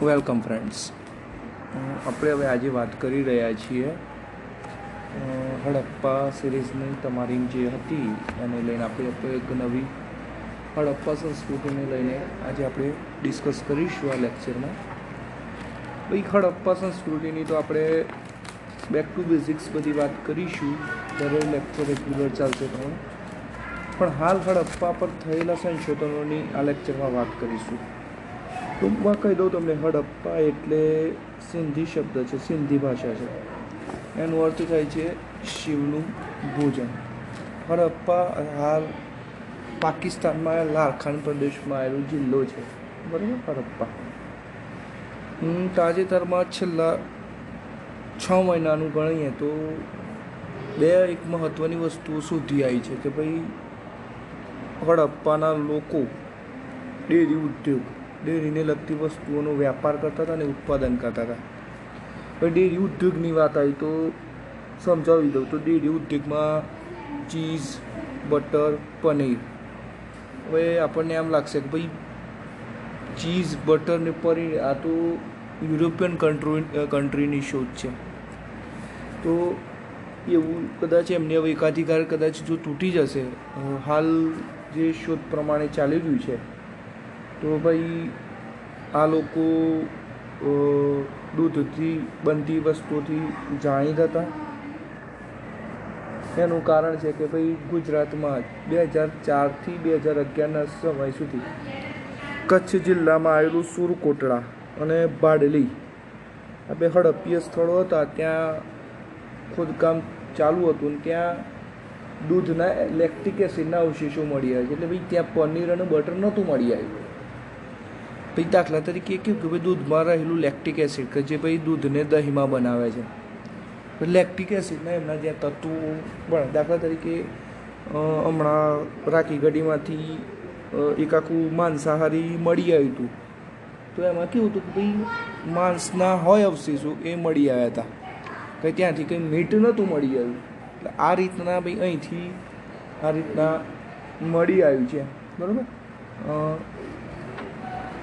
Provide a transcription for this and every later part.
Welcome friends. આપણે હવે આજે વાત કરી રહ્યા છીએ હડપ્પા સિરીઝની તમારી જે હતી એને લઈને આપણે એક નવી હડપ્પા સંસ્કૃતિને લઈને આજે આપણે ડિસ્કસ કરીશું આ લેક્ચરમાં ભાઈ હડપ્પા સંસ્કૃતિની તો આપણે બેક ટુ બેઝિક્સ બધી વાત કરીશું, દરેક લેક્ચર રેગ્યુલર ચાલશે પણ. પણ હાલ હડપ્પા પર થયેલા સંશોધનોની આ લેક્ચરમાં વાત કરીશું. ટૂંકમાં કહી દઉં તમને, હડપ્પા એટલે સિંધી શબ્દ છે, સિંધી ભાષા છે. એનો અર્થ થાય છે શિવનું ભોજન. હડપ્પા હાલ પાકિસ્તાનમાં લારખાન પ્રદેશમાં આવેલો જિલ્લો છે. બરાબર? હડપ્પા. હું તાજેતરમાં છેલ્લા છ મહિનાનું ગણીએ તો બે એક મહત્ત્વની વસ્તુઓ શોધી આવી છે કે ભાઈ, હડપ્પાના લોકો ડેરી ઉદ્યોગ ડેરીને લગતી વસ્તુઓનો વ્યાપાર કરતા હતા અને ઉત્પાદન કરતા હતા. હવે ડેરી ઉદ્યોગની વાત આવી તો સમજાવી દઉં તો ડેરી ઉદ્યોગમાં ચીઝ, બટર, પનીર. હવે આપણને એમ લાગશે કે ભાઈ ચીઝ બટર ને પનીર આ તો યુરોપિયન કન્ટ્રી, કન્ટ્રીની શોધ છે. તો એવું કદાચ એમને હવે એકાધિકાર કદાચ જો તૂટી જશે હાલ જે શોધ પ્રમાણે ચાલી રહ્યું છે તો ભાઈ, આ લોકો દૂધથી, બનતી વસ્તુથી જાણીતા હતા. એનું કારણ છે કે ભાઈ, ગુજરાતમાં બે હજાર ચારથી બે હજાર અગિયારના સમય સુધી કચ્છ જિલ્લામાં આવેલું સુરકોટડા અને બાડલી આ બે હડપ્પીય સ્થળો હતા. ત્યાં ખોદકામ ચાલુ હતું ત્યાં દૂધના લેક્ટિક એસિડના અવશેષો મળી આવ્યા છે. એટલે ભાઈ, ત્યાં પનીર અને બટર નહોતું મળી આવ્યું. ભાઈ દાખલા તરીકે કેવું કે ભાઈ દૂધમાં રહેલું લેક્ટિક એસિડ કે જે ભાઈ દૂધને દહીંમાં બનાવે છે. લેક્ટિક એસિડના એમના જે તત્વો બને દાખલા તરીકે હમણાં રાખી ગઢીમાંથી એક આખું માંસાહારી મળી આવ્યું હતું. તો એમાં કેવું હતું કે ભાઈ માંસના હોય અવશેષો એ મળી આવ્યા હતા. કંઈ ત્યાંથી કંઈ મીટ નહોતું મળી આવ્યું. એટલે આ રીતના ભાઈ અહીંથી આ રીતના મળી આવ્યું છે. બરાબર?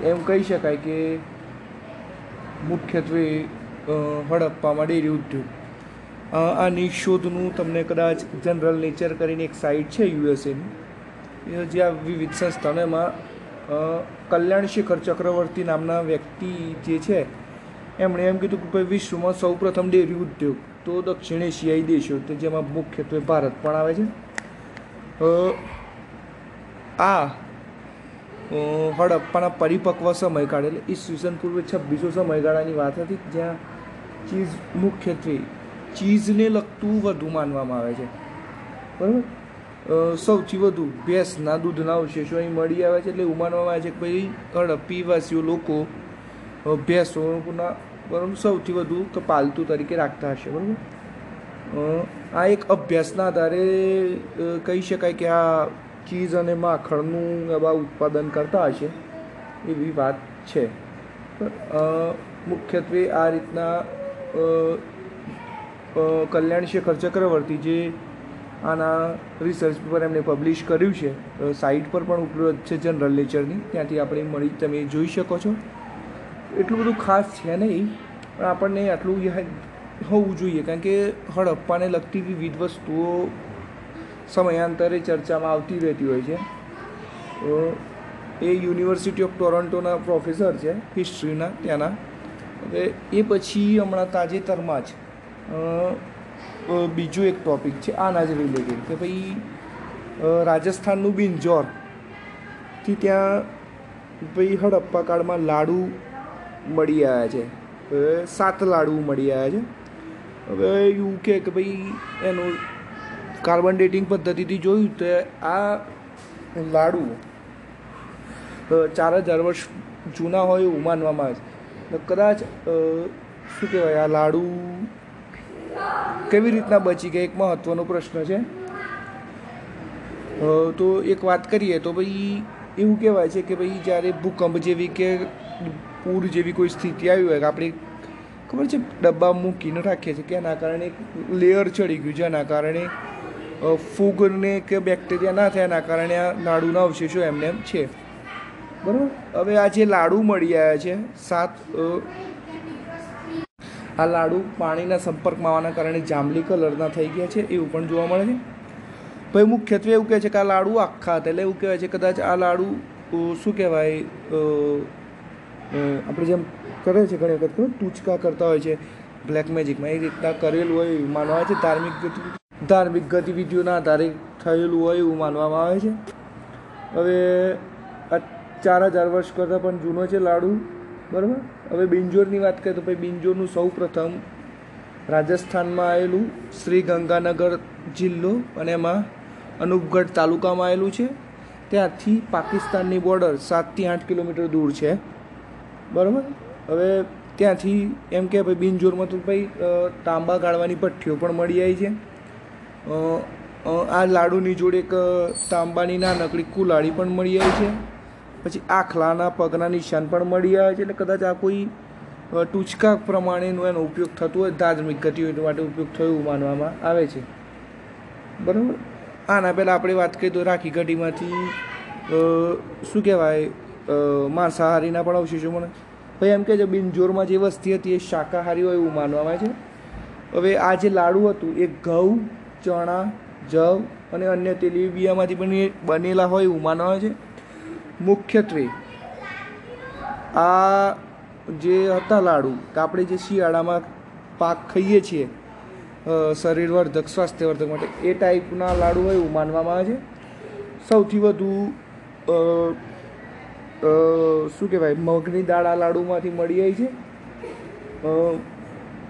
એમ કહી શકાય કે મુખ્યત્વે હડપ્પામાં ડેરી ઉદ્યોગ. આ શોધનું તમને કદાચ જનરલ નેચર કરીને એક સાઇટ છે યુએસએની. જ્યાં વિવિધ સંસ્થાનો એમાં અ, કલ્યાણ શેખર ચક્રવર્તી નામના વ્યક્તિ જે છે એમણે એમ કીધું કે ભાઈ વિશ્વમાં સૌ પ્રથમ ડેરી ઉદ્યોગ તો દક્ષિણ એશિયાઈ દેશો તે જેમાં મુખ્યત્વે ભારત પણ આવે છે. આ હડપ્પાના પરિપક્વ સમયગાળ એટલે ઈસવીસન પૂર્વે છવ્વીસો સમયગાળાની વાત હતી, જ્યાં ચીઝ મુખ્યત્વે ચીઝને લગતું વધુ માનવામાં આવે છે. બરાબર? સૌથી વધુ ભેંસના દૂધના અવશેષો અહીં મળી આવે છે, એટલે એવું માનવામાં આવે છે કે ભાઈ હડપ્પીવાસીઓ લોકો ભેંસોના બરાબર, સૌથી વધુ તો પાલતુ તરીકે રાખતા હશે, બરાબર? આ એક અભ્યાસના આધારે કહી શકાય કે આ ચીઝ અને માખણનું એવા ઉત્પાદન કરતા હશે, એવી વાત છે. મુખ્યત્વે આ રીતના કલ્યાણ શેખર ચક્રવર્તી જે આના રિસર્ચ પર એમણે પબ્લિશ કર્યું છે સાઇટ પર પણ ઉપલબ્ધ છે જનરલ નેચરની ત્યાંથી આપણે મળી, તમે જોઈ શકો છો. એટલું બધું ખાસ છે નહીં, પણ આપણને આટલું હોવું જોઈએ. કારણ કે હડપ્પાને લગતી વિવિધ વસ્તુઓ સમયાંતરે ચર્ચામાં આવતી રહેતી હોય છે. તો એ યુનિવર્સિટી ઓફ ટોરોન્ટોના પ્રોફેસર છે હિસ્ટ્રીના ત્યાંના. હવે એ પછી હમણાં તાજેતરમાં જ અ, એક ટોપિક છે આના જ રિલેટેડ કે ભાઈ રાજસ્થાનનું બિંજોરથી ત્યાં ભાઈ હડપ્પા કાળમાં લાડુ મળી આવ્યા છે. સાત લાડુ મળી આવ્યા છે. હવે એવું કે ભાઈ એનું કાર્બન ડેટિંગ પદ્ધતિથી જોયું તો આ લાડુ ચાર હજાર વર્ષ જૂના હોય એવું માનવામાં આવે કદાચ શું કહેવાય, આ લાડુ કેવી રીતના બચી ગયા? એક મહત્ત્વનો પ્રશ્ન છે. તો એક વાત કરીએ તો ભાઈ એવું કહેવાય છે કે ભાઈ જ્યારે ભૂકંપ જેવી કે પૂર જેવી કોઈ સ્થિતિ આવી હોય કે આપણે ખબર છે, ડબ્બા મૂકીને રાખીએ છીએ કે એના કારણે એક લેયર ચડી ગયું જેના કારણે ફૂગને કે બેક્ટેરિયા ના થયાના કારણે આ લાડુના અવશેષો એમને એમ છે. બરાબર? હવે આ જે લાડુ મળી આવ્યા છે, સાત આ લાડુ પાણીના સંપર્કમાં આવવાના કારણે જાંબલી કલરના થઈ ગયા છે, એવું પણ જોવા મળે છે. ભાઈ, મુખ્યત્વે એવું કહે છે કે આ લાડુ આખા હતા એટલે એવું કહેવાય છે કદાચ આ લાડુ શું કહેવાય આપણે જેમ કરે છે ઘણી વખત ટૂચકા કરતા હોય છે બ્લેક મેજિકમાં એ રીતના કરેલું હોય માનવા છે, ધાર્મિક ધાર્મિક ગતિવિધિઓના આધારે થયેલું હોય એવું માનવામાં આવે છે. હવે આ ચાર હજાર વર્ષ કરતાં પણ જૂનો છે લાડુ, બરાબર? હવે બિંજોરની વાત કરીએ તો ભાઈ બિંજોરનું સૌ પ્રથમ રાજસ્થાનમાં આવેલું શ્રી ગંગાનગર જિલ્લો અને એમાં અનુપગઢ તાલુકામાં આવેલું છે. ત્યાંથી પાકિસ્તાનની બોર્ડર સાતથી આઠ કિલોમીટર દૂર છે. બરાબર? હવે ત્યાંથી એમ કે ભાઈ બિનજોરમાં તો ભાઈ તાંબા ગાળવાની ભઠ્ઠીઓ પણ મળી આવી છે. આ લાડુની જોડે એક તાંબાની નાનકડી કુલાડી પણ મળી આવી છે. પછી આખલાના પગના નિશાન પણ મળી આવે છે. એટલે કદાચ આ કોઈ ટૂચકા પ્રમાણેનો એનો ઉપયોગ થતો હોય, ધાર્મિક ગતિવિધિ માટે ઉપયોગ થયો માનવામાં આવે છે. બરાબર? આના પહેલાં આપણે વાત કરીએ તો રાખી કઢીમાંથી શું કહેવાય માંસાહારીના પણ અવશેષો મળે. ભાઈ, એમ કે છે બિનજોરમાં જે વસ્તી હતી એ શાકાહારી હોય એવું માનવામાં આવે છે. હવે આ જે લાડુ હતું, એ ઘઉં ચણા, જવ અને અન્ય તેલીબિયામાંથી બની, બનેલા હોય એવું માનવામાં છે. મુખ્યત્વે આ જે હતા લાડુ તો આપણે જે શિયાળામાં પાક ખાઈએ છીએ શરીરવર્ધક, સ્વાસ્થ્યવર્ધક માટે, એ ટાઈપના લાડુ હોય એવું માનવામાં આવે છે. સૌથી વધુ શું કહેવાય, મગની દાળ આ લાડુમાંથી મળી આવી છે.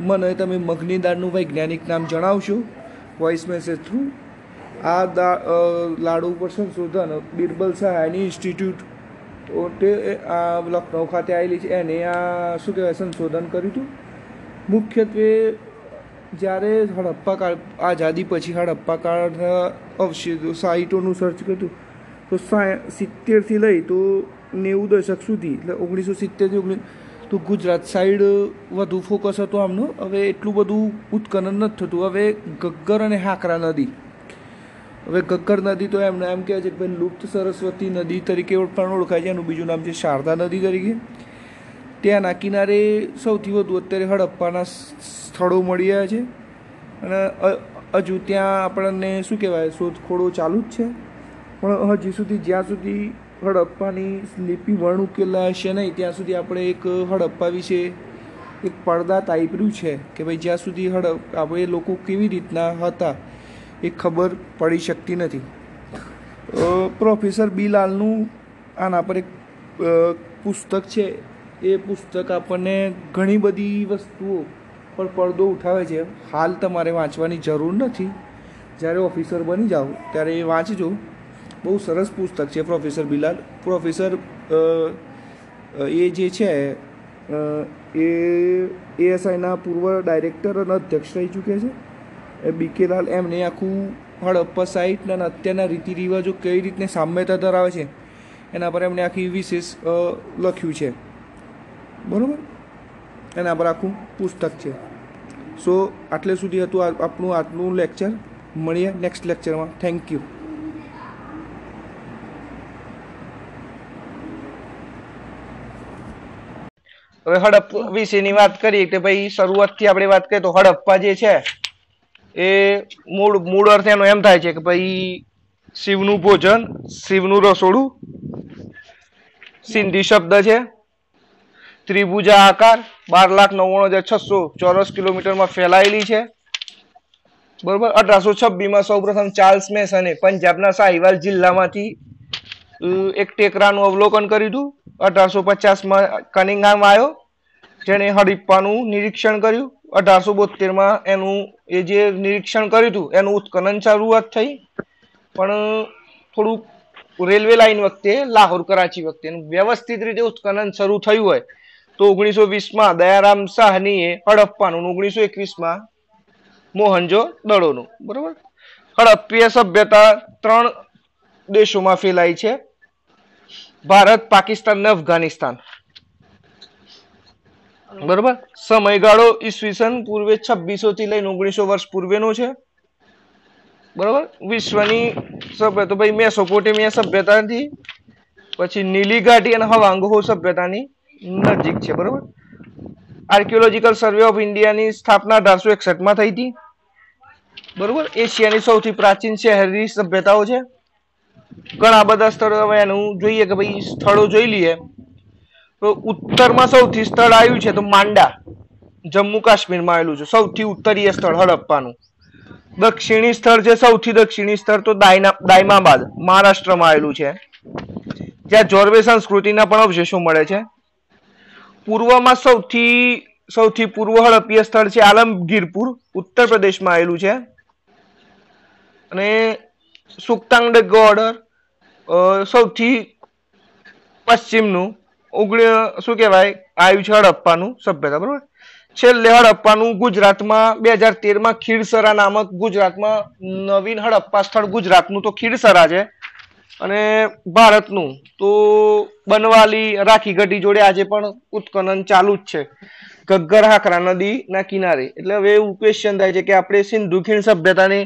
મને તમે મગની દાળનું વૈજ્ઞાનિક નામ જણાવશો. વોઇસ મેસેજ થ્રુ આ લાડુ ઉપર સંશોધન બિરબલ સહાયની ઇન્સ્ટિટ્યૂટ તો તે આ લખનઉ ખાતે આવેલી છે. એને આ શું કહેવાય, સંશોધન કર્યું હતું. મુખ્યત્વે જ્યારે હડપ્પા કાળ, આઝાદી પછી હડપ્પા કાળના અવશેષો સાઇટોનું સર્ચ કર્યું તો સા સિત્તેરથી લઈ તો નેવું દશક સુધી, એટલે ઓગણીસો સિત્તેરથી ઓગણીસ તો ગુજરાત સાઈડ વધુ ફોકસ હતો આમનું. હવે એટલું બધું ઉત્ખનન નથી થતું. હવે ગગ્ગર અને હાકરા નદી. હવે ગગ્ગર નદી તો એમને એમ કહેવાય છે કે ભાઈ લુપ્ત સરસ્વતી નદી તરીકે પણ ઓળખાય છે. એનું બીજું નામ છે શારદા નદી તરીકે. ત્યાંના કિનારે સૌથી વધુ અત્યારે હડપ્પાના સ્થળો મળી રહ્યા છે. અને હજુ ત્યાં આપણને શું કહેવાય? શોધખોળો ચાલુ જ છે. પણ હજી સુધી જ્યાં સુધી હડપ્પાની લિપિ વર્ણ ઉકેલા હશે નહીં, ત્યાં સુધી આપણે એક હડપ્પા વિશે એક પડદા તાઈપર્યું છે કે ભાઈ જ્યાં સુધી હડપ, આપણે લોકો કેવી રીતના હતા એ ખબર પડી શકતી નથી. પ્રોફેસર બિલાલનું આના પર એક પુસ્તક છે. એ પુસ્તક આપણને ઘણી બધી વસ્તુઓ પર પડદો ઉઠાવે છે. હાલ તમારે વાંચવાની જરૂર નથી. જ્યારે ઓફિસર બની જાઓ, ત્યારે એ વાંચજો. બહુ સરસ પુસ્તક છે, પ્રોફેસર બિલાલ. પ્રોફેસર એ જે છે એ એએસઆઈના પૂર્વ ડાયરેક્ટર અને અધ્યક્ષ રહી ચૂક્યા છે. એ બીકે લાલ એમને આખું હડપ્પા સાઇટ અને અત્યારના રીતિ રિવાજો કઈ રીતને સામ્યતા ધરાવે છે, એના પર એમણે આખી વિશેષ લખ્યું છે. બરાબર? એના પર આખું પુસ્તક છે. સો આટલે સુધી હતું આપણું આજનું લેક્ચર મળીએ નેક્સ્ટ લેક્ચરમાં થેન્ક યુ હવે હડપ વિશેની વાત કરીએ કે ભાઈ શરૂઆતથી આપણે વાત કરીએ તો હડપ્પા જે છે, એ મૂળ મૂળ અર્થ એનો એમ થાય છે કે ભાઈ શિવનું ભોજન, શિવનું રસોડું, સિંધી શબ્દ છે, ત્રિભુજા આકાર, બાર લાખ નવ્વાણું હજાર છસો ચોરસ કિલોમીટરમાં ફેલાયેલી છે. બરોબર? અઢારસો છબ્બીસમાં માં સૌ પ્રથમ ચાર્લ્સ મેસને પંજાબના સાહિવાલ જિલ્લામાંથી એક ટેકરાનું અવલોકન કર્યું હતું. અઢારસો પચાસમાં કનિંગામ આવ્યો. જેણે હડપ્પાનું નિરીક્ષણ કર્યું. અઢારસો બોતેરમાં એનું એ જે નિરીક્ષણ કર્યું હતું, એનું ઉત્ખનન શરૂઆત થઈ. પણ થોડુંક રેલવે લાઈન વખતે, લાહોર કરાચી વખતે વ્યવસ્થિત રીતે ઉત્ખનન શરૂ થયું હોય, તો ઓગણીસો વીસમાં દયારામ શાહનીએ હડપ્પાનું ઓગણીસો એકવીસમાં મોહનજો દડોનું બરોબર? હડપ્પીય સભ્યતા ત્રણ દેશોમાં ફેલાઈ છે. ભારત, પાકિસ્તાન ને અફઘાનિસ્તાન. બરોબર? સમયગાળો ઈસવીસન પૂર્વે છવ્વીસો થી લઈને ઓગણીસો વર્ષ પૂર્વેનો છે. બરોબર? વિશ્વની સભ્યતા ભાઈ મેસોપોટેમિયા સભ્યતાથી, પછી નીલી ઘાટી અને હવાંગહો સભ્યતાની નજીક છે, બરોબર? આર્કિયોલોજીકલ સર્વે ઓફ ઇન્ડિયાની સ્થાપના અઢારસો એકસઠમાં થઈ હતી. બરોબર? એશિયાની સૌથી પ્રાચીન શહેરી સભ્યતાઓ છે. ઘણા બધા સ્થળો હવે એનું જોઈએ કે ભાઈ સ્થળો જોઈ લઈએ. તો ઉત્તરમાં સૌથી સ્થળ આવ્યું છે તો માંડા. જમ્મુ કાશ્મીરમાં આવેલું છે. સૌથી ઉત્તરીય સ્થળ હડપ્પાનું. દક્ષિણી સ્થળ છે સૌથી દક્ષિણી સ્થળ તો દાયમાબાદ, મહારાષ્ટ્રમાં આવેલું છે. જ્યાં જોરવે સંસ્કૃતિના પણ અવશેષો મળે છે. પૂર્વમાં સૌથી સૌથી પૂર્વ હડપ્પીય સ્થળ છે આલમગીરપુર, ઉત્તર પ્રદેશમાં આવેલું છે. અને સુક્તાંગ ગોર્ડર સૌથી પશ્ચિમનું ઓગણી શું કહેવાય આવ્યું છે હડપ્પાનું સભ્યતા, બરોબર? છેલ્લે હડપ્પાનું ગુજરાતમાં બે હજાર તેરમાં ખીરસરા નામક ગુજરાતમાં નવીન હડપ્પા સ્થળ ગુજરાતનું તો ખીરસરા છે. અને ભારતનું તો બનવાલી રાખીગઢી જોડે આજે પણ ઉત્ખનન ચાલુ જ છે. ઘગ્ગર હાકરા નદી ના કિનારે. એટલે હવે એવું ક્વેશ્ચન થાય છે કે આપણે સિંધુ ખીણ સભ્યતાને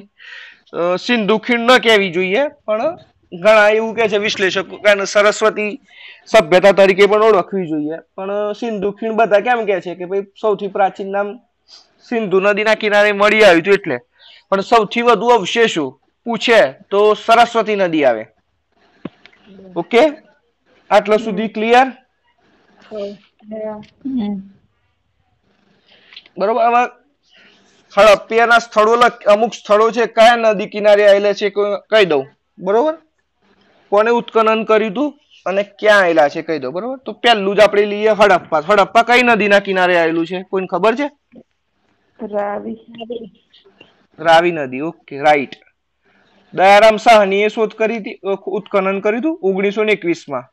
સિંધુ ખીણ ન કહેવી જોઈએ પણ ઘણા એવું કે છે વિશ્લેષકો કે સરસ્વતી સભ્યતા તરીકે પણ ઓળખવી જોઈએ. પણ સિંધુ ખીણ બધા કેમ કે છે કે ભાઈ સૌથી પ્રાચીન નામ સિંધુ નદીના કિનારે મળી આવ્યું હતું એટલે. પણ સૌથી વધુ અવશેષો પૂછે તો સરસ્વતી નદી આવે. ઓકે? આટલા સુધી ક્લિયર? બરોબર? હડપ્પિયાના સ્થળો અમુક સ્થળો છે કયા નદી કિનારે આવેલા છે કહી દઉં. બરોબર? કોને ઉત્ખનન કર્યું હતું અને ક્યાં આવેલા છે કહી દો બરોબર? તો પહેલું જ આપણે લઈએ હડપ્પા. હડપ્પા કઈ નદીના કિનારે આવેલું છે? કોઈને ખબર છે? રાવી. રાવી નદી. Okay right. દયારામ સાહનીએ શોધ કરી હતી ઉત્ખનન કર્યું હતું ઓગણીસો ને એકવીસમાં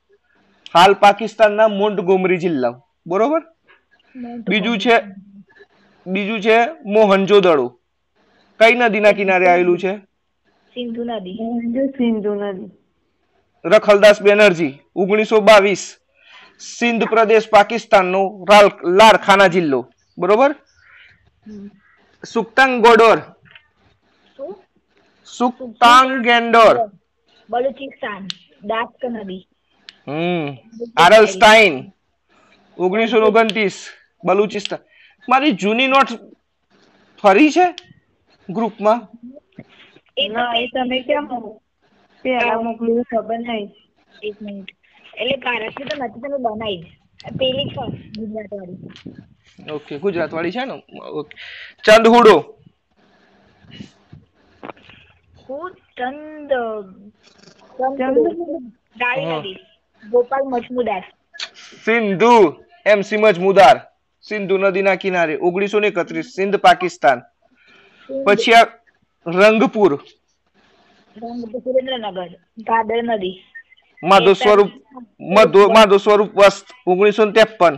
હાલ પાકિસ્તાનના મોન્ટગોમરી જિલ્લા બરોબર? બીજું છે બીજું છે મોહનજોદડો. કઈ નદીના કિનારે આવેલું છે? સિંધુ નદી. સિંધુ સિંધુ નદી. રખલદાસ બેનર્જી ઓગણીસો બાવીસ. સિંધ પ્રદેશ પાકિસ્તાનનો લારખાના જિલ્લો. બરોબર? સુક્તાંગ ગોડોર. શું? સુક્તાંગ ગેન્ડોર બલુચિસ્તાન દાસ્ક નદી. હમ. આરલસ્ટાઈન ઓગણીસો ઓગણત્રીસ. બલુચિસ્તાન મારી જૂની નોટ ફરી છે ગ્રુપમાં? ના એ તમે કેમ પેલા મોકલ્યું ખબર નહીં એક મિનિટ. એટલે ભારતની તો નથી તમે બનાવી પેલી છે ગુજરાત વાળી ઓકે ગુજરાત વાળી છે ને? ઓકે. ચંદહુડો. હું ચંદ ચંદ ગોપાલ મજમુદાર. સિંધુ એમસી મજમુદાર. સિંધુ નદીના કિનારે ઓગણીસો ને એકત્રીસ સિંધ પાકિસ્તાન. પછી આ રંગપુર. નદી. માધવ સ્વરૂપ વસ્ત ઓગણીસો ને ત્રેપન.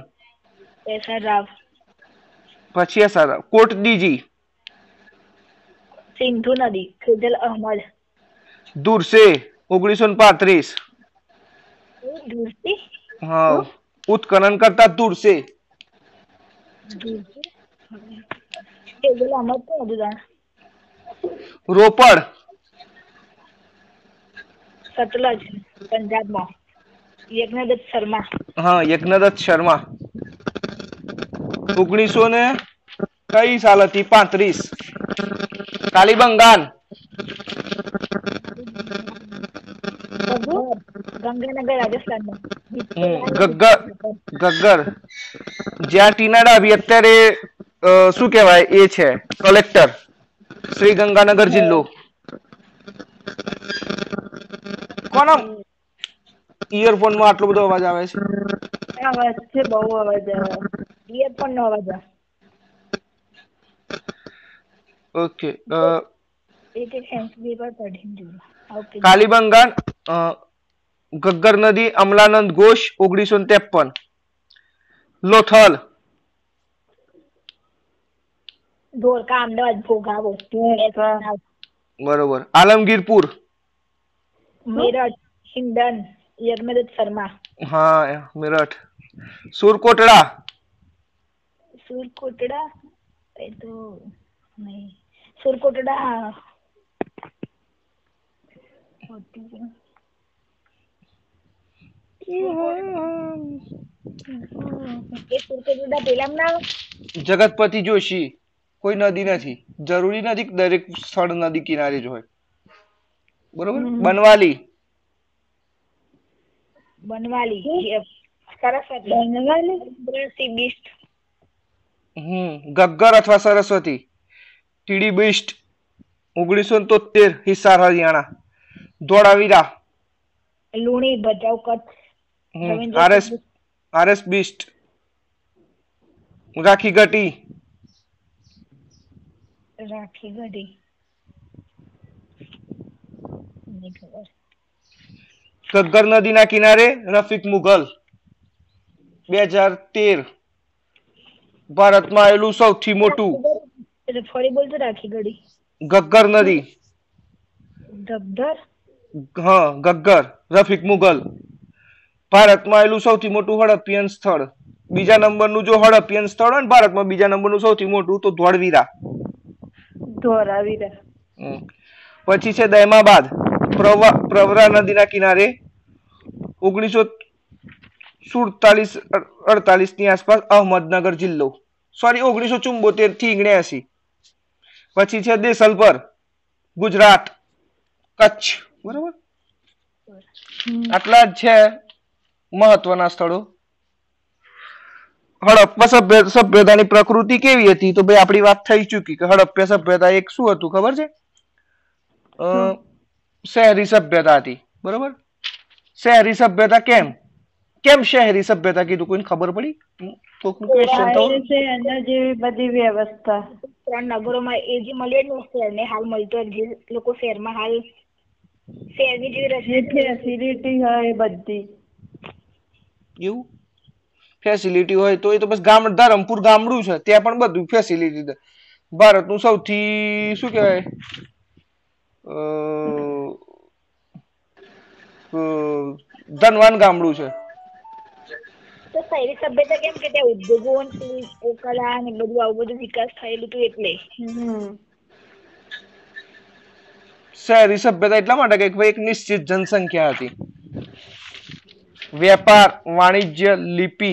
પછી આ સારા કોટ દીજી. સિંધુ નદી ખેજલ અહમદ. દુરસે ઓગણીસો ને પાંત્રીસ. હા ઉત્ખનન કરતા દુરસે ધુરતી ખેજલ અહમદ કોણ હતું તાર રોપડ સતલજ પંજાબમાં યજ્ઞદત્ત શર્મા હા યજ્ઞદત્ત શર્મા ઓગણીસો ને કઈ સાલ હતી પાંત્રીસ કાલીબંગાન ગંગાનગર રાજસ્થાનમાં ગગ્ગર ગગ્ગર. જ્યાં ટીનાડા ડાભી અત્યારે શું કહેવાય એ છે કલેક્ટર શ્રી ગંગાનગર જિલ્લો. કોનો? ઇયરફોનમાં આટલો બધો અવાજ આવે છે. અવાજ છે બહુ અવાજ આવે. ઇયરફોન નો અવાજ આવે. ઓકે એક એક સેન્સી પર પઢીને જોયું ઓકે કાલીબંગાન અ, ગગ્ગર નદી અમલાનંદ ઘોષ ઓગણીસો ત્રેપન. લોથલ. ધોળકા અમદાવાદ ભોગાવો. બરોબર. આલમગીરપુર. મેરઠ હિંડન યજ્ઞદત્ત શર્મા. હા મેરઠ. સુરકોટડા. સુરકોટડા? એ તો નહીં. સુરકોટડા એ સુરતે જુદા પેલામાં ના આવે? જગતપતિ જોશી કોઈ નદી નથી. જરૂરી નથી દરેક સ્થળ નદી કિનારે જ હોય. બરોબર? બનવાલી. સરસ્વતી હમ. ગગ્ગર અથવા સરસ્વતી. ટીડી બિસ્ટ ઓગણીસો તોતેર Hisar Haryana. Dholavira. Luni Bhachau Kutch RS RS Bisht. રાખી ગટી રાખી ગઢી. ગગ્ગર નદીના કિનારે રફીક મુઘલ બે હજાર તેર. ભારતમાં આવેલું સૌથી મોટું. ફરી બોલતો રાખી ગઢી. ગગ્ગર નદી. ગગ્ગર? હા ગગ્ગર રફીક મુઘલ ભારતમાં આવેલું સૌથી મોટું હડપ્પિયન સ્થળ. બીજા નંબરનું જો હડપ્પિયન સ્થળ હોય ને ભારતમાં બીજા નંબરનું સૌથી મોટું તો ધોળવીરા. ધોળાવીરા. પછી છે દહેમાબાદ. પ્રવા પ્રવરા નદીના કિનારે ઓગણીસો સુડતાલીસ અડતાલીસની આસપાસ અહમદનગર જિલ્લો. સોરી ઓગણીસો ચુંબોતેરથી ઓગણ્યાસી. પછી છે દેસલપર. ગુજરાત. કચ્છ. બરોબર? આટલા જ છે મહત્વના સ્થળો? હડપ્પા સભ્ય સભ્યતાની પ્રકૃતિ કેવી હતી? તો ભાઈ આપણી વાત થઈ ચૂકી કે હડપ્પા સભ્યતા એક શું હતું ખબર છે? શહેરી સભ્યતા હતી બરોબર? શહેરી સભ્યતા કેમ? કેમ શહેરી સભ્યતા કીધું? કોઈને ખબર પડી? કોકનું ક્વેશ્ચન તો જેવી બધી વ્યવસ્થા. ત્રણ નગરોમાં એ જે મળ્યું ને શહેરને હાલ મળતો જે લોકો શહેરમાં હાલ શહેરની જે રચના ફેસિલિટી હોય એ બધી. એવું? ફેસિલિટી હોય તો એ તો બસ ગામ ધરમપુર ગામડું છે ત્યાં પણ બધું ફેસિલિટી છે. ભારતનું સૌથી શું કહેવાય? ધનવાન ગામડું છે. તો શહેરી સભ્યતા કેમ કે ત્યાં ઉદ્યોગો કલા ને બધું આવું બધું વિકાસ થયેલું હતું એટલે. શહેરી સભ્યતા એટલા માટે કે ભાઈ એક નિશ્ચિત જનસંખ્યા હતી. વેપાર વાણિજ્ય લિપિ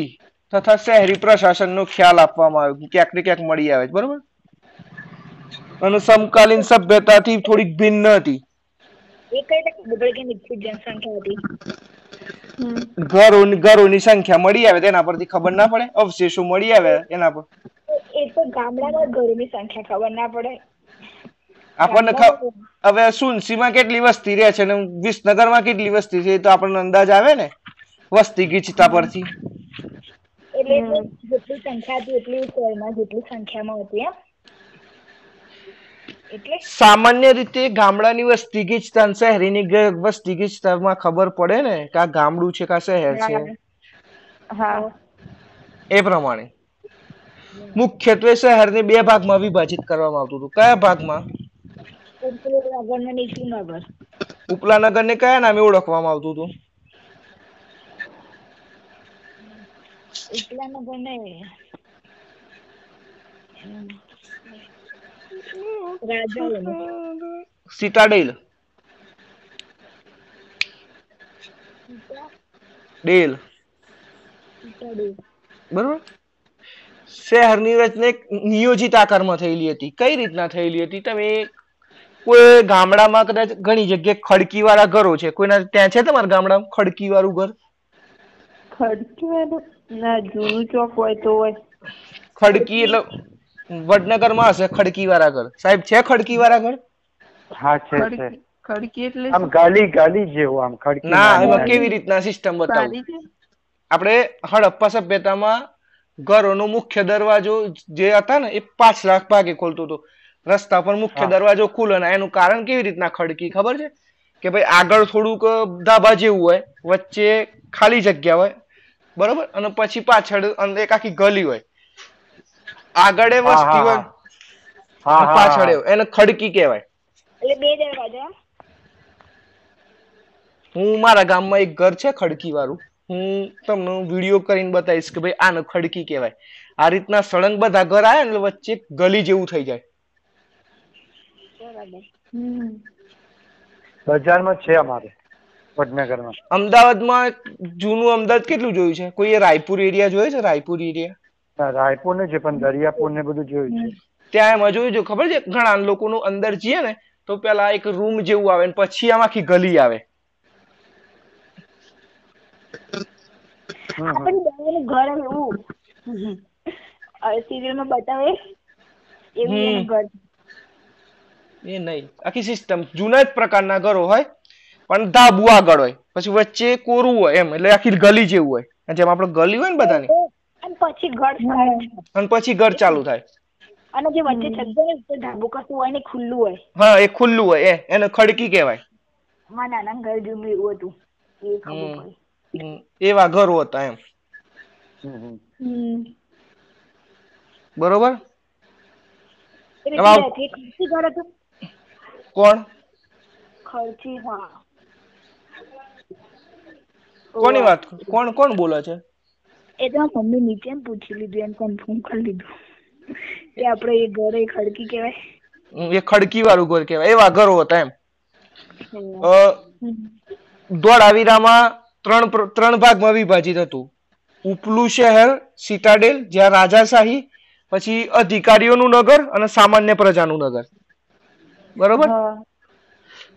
તથા શહેરી પ્રશાસનનો ખ્યાલ આપવામાં આવ્યો કે ક્યાંક ને ક્યાંક મળી આવે છે બરોબર? અને સમકાલીન સભ્યતાથી થોડીક ભિન્ન હતી. હતી? ઘરોની સંખ્યા મળી આવે તેના પરથી ખબર ના પડે? અવશેષો મળી આવે એના પર? એ તો ગામડામાં ઘરોની સંખ્યા ખબર ના પડે. આપણને હવે સુનસીમાં કેટલી વસ્તી રહે છે ને વિસનગરમાં કેટલી વસ્તી છે એ તો આપણને અંદાજ આવે ને? વસ્તી ગીચતા પરથી. એટલે જેટલી સંખ્યા હતી એટલી શહેરમાં જેટલી સંખ્યામાં હતી એમ. એટલે? સામાન્ય રીતે ગામડાની વસ્તી ગીચતા અને શહેરીની વસ્તી ગીચતામાં ખબર પડે ને કે આ ગામડું છે કે આ શહેર છે. હા. એ પ્રમાણે. મુખ્યત્વે શહેરને બે ભાગમાં વિભાજિત કરવામાં આવતું હતું. કયા ભાગમાં? ઉપલા નગર. ને કયા નામે ઓળખવામાં આવતું હતું? ઉપલા નગર ને સિટાડેલ ડેલ બરોબર? શહેરની રચના એક નિયોજિત આકારમાં થયેલી હતી. કઈ રીતના થયેલી હતી? તમે કોઈ ગામડામાં કદાચ ઘણી જગ્યાએ ખડકી વાળા ઘરો છે. કોઈના ત્યાં છે તમારા ગામડામાં ખડકી વાળું ઘર? ખડકી ના જૂનું ચોક હોય તો હોય. ખડકી એટલે વડનગરમાં હશે ખડકી વાળા ઘર સાહેબ છે ખડકી વાળા ઘર હા છે છે. ખડકી ખડકી એટલે આમ ગાલી ગાલી જેવું આમ ખડકી ના એમાં કેવી રીતના સિસ્ટમ બતાવું? આપણે હડપ્પા સભ્યતામાં ઘરોનો મુખ્ય દરવાજો જે હતા ને એ પાછલા ભાગે ખોલતો હતો. રસ્તા પર મુખ્ય દરવાજો ખુલે ને એનું કારણ કેવી રીતના ખડકી ખબર છે? કે ભાઈ આગળ થોડુંક ધાબા જેવું હોય વચ્ચે ખાલી જગ્યા હોય બરોબર? અને પછી પાછળ અંદર એક આખી ગલી હોય. આગળ એ વસ્તી હોય. હા, પાછળ એવું એને ખડકી કહેવાય. એટલે બે દરવાજા? હું મારા ગામમાં એક ઘર છે ખડકી વાળું હું તમને વીડિયો કરીને બતાવીશ કે ભાઈ આને ખડકી કહેવાય. આ રીતના સળંગ બધા ઘર આવે એટલે વચ્ચે ગલી જેવું થઈ જાય. બરાબર. બજારમાં છે અમારે. વડનગરમાં. અમદાવાદમાં જૂનું અમદાવાદ કેટલું જોયું છે? કોઈએ રાયપુર એરિયા જોયો છે? રાયપુર એરિયા? રાયપુર ને છે પણ દરિયાપુર ને બધું જોયું છે. ત્યાં એમાં જોયું છે ખબર છે? ઘણા લોકોનું અંદર જઈએ ને તો પેલા એક રૂમ જેવું આવે ને પછી આમ આખી ગલી આવે. આપણને ઘર એવું સિરિયલમાં બતાવે એવું ઘર. એ નહીં. આખી સિસ્ટમ જૂના જ પ્રકારના ઘરો હોય. પણ ધાબુ આગળ હોય. પછી વચ્ચે કોરું હોય એમ એટલે આખી ગલી જેવું હોય. જેમ આપણે ગલી હોય ને બધાની. અને પછી ઘર અને પછી ઘર ચાલુ થાય. અને જે વચ્ચે છગ્ગો ને તો ધાબુ કશું હોય ને ખુલ્લું હોય. હા એ ખુલ્લું હોય એ એને ખડકી કહેવાય. મારા નાના ઘર જેવું એવું હતું. એ ખબર એવા ઘરો હતા એમ. બરોબર? કોણ? ખર્ચી હા. કોની વાત? કોણ કોણ બોલે છે? એ તો મમ્મી નીચે એમ પૂછી લીધું એમ કન્ફર્મ કરી લીધું. કે આપણે એ ઘર એ ખડકી કહેવાય. એ ખડકી વાળું ઘર કહેવાય. એવા ઘરો હતા એમ. ધોળાવીરામાં ત્રણ ત્રણ ભાગમાં વિભાજિત હતું. ઉપલું શહેર સિટાડેલ જ્યાં રાજાશાહી પછી અધિકારીઓનું નગર અને સામાન્ય પ્રજાનું નગર. બરોબર?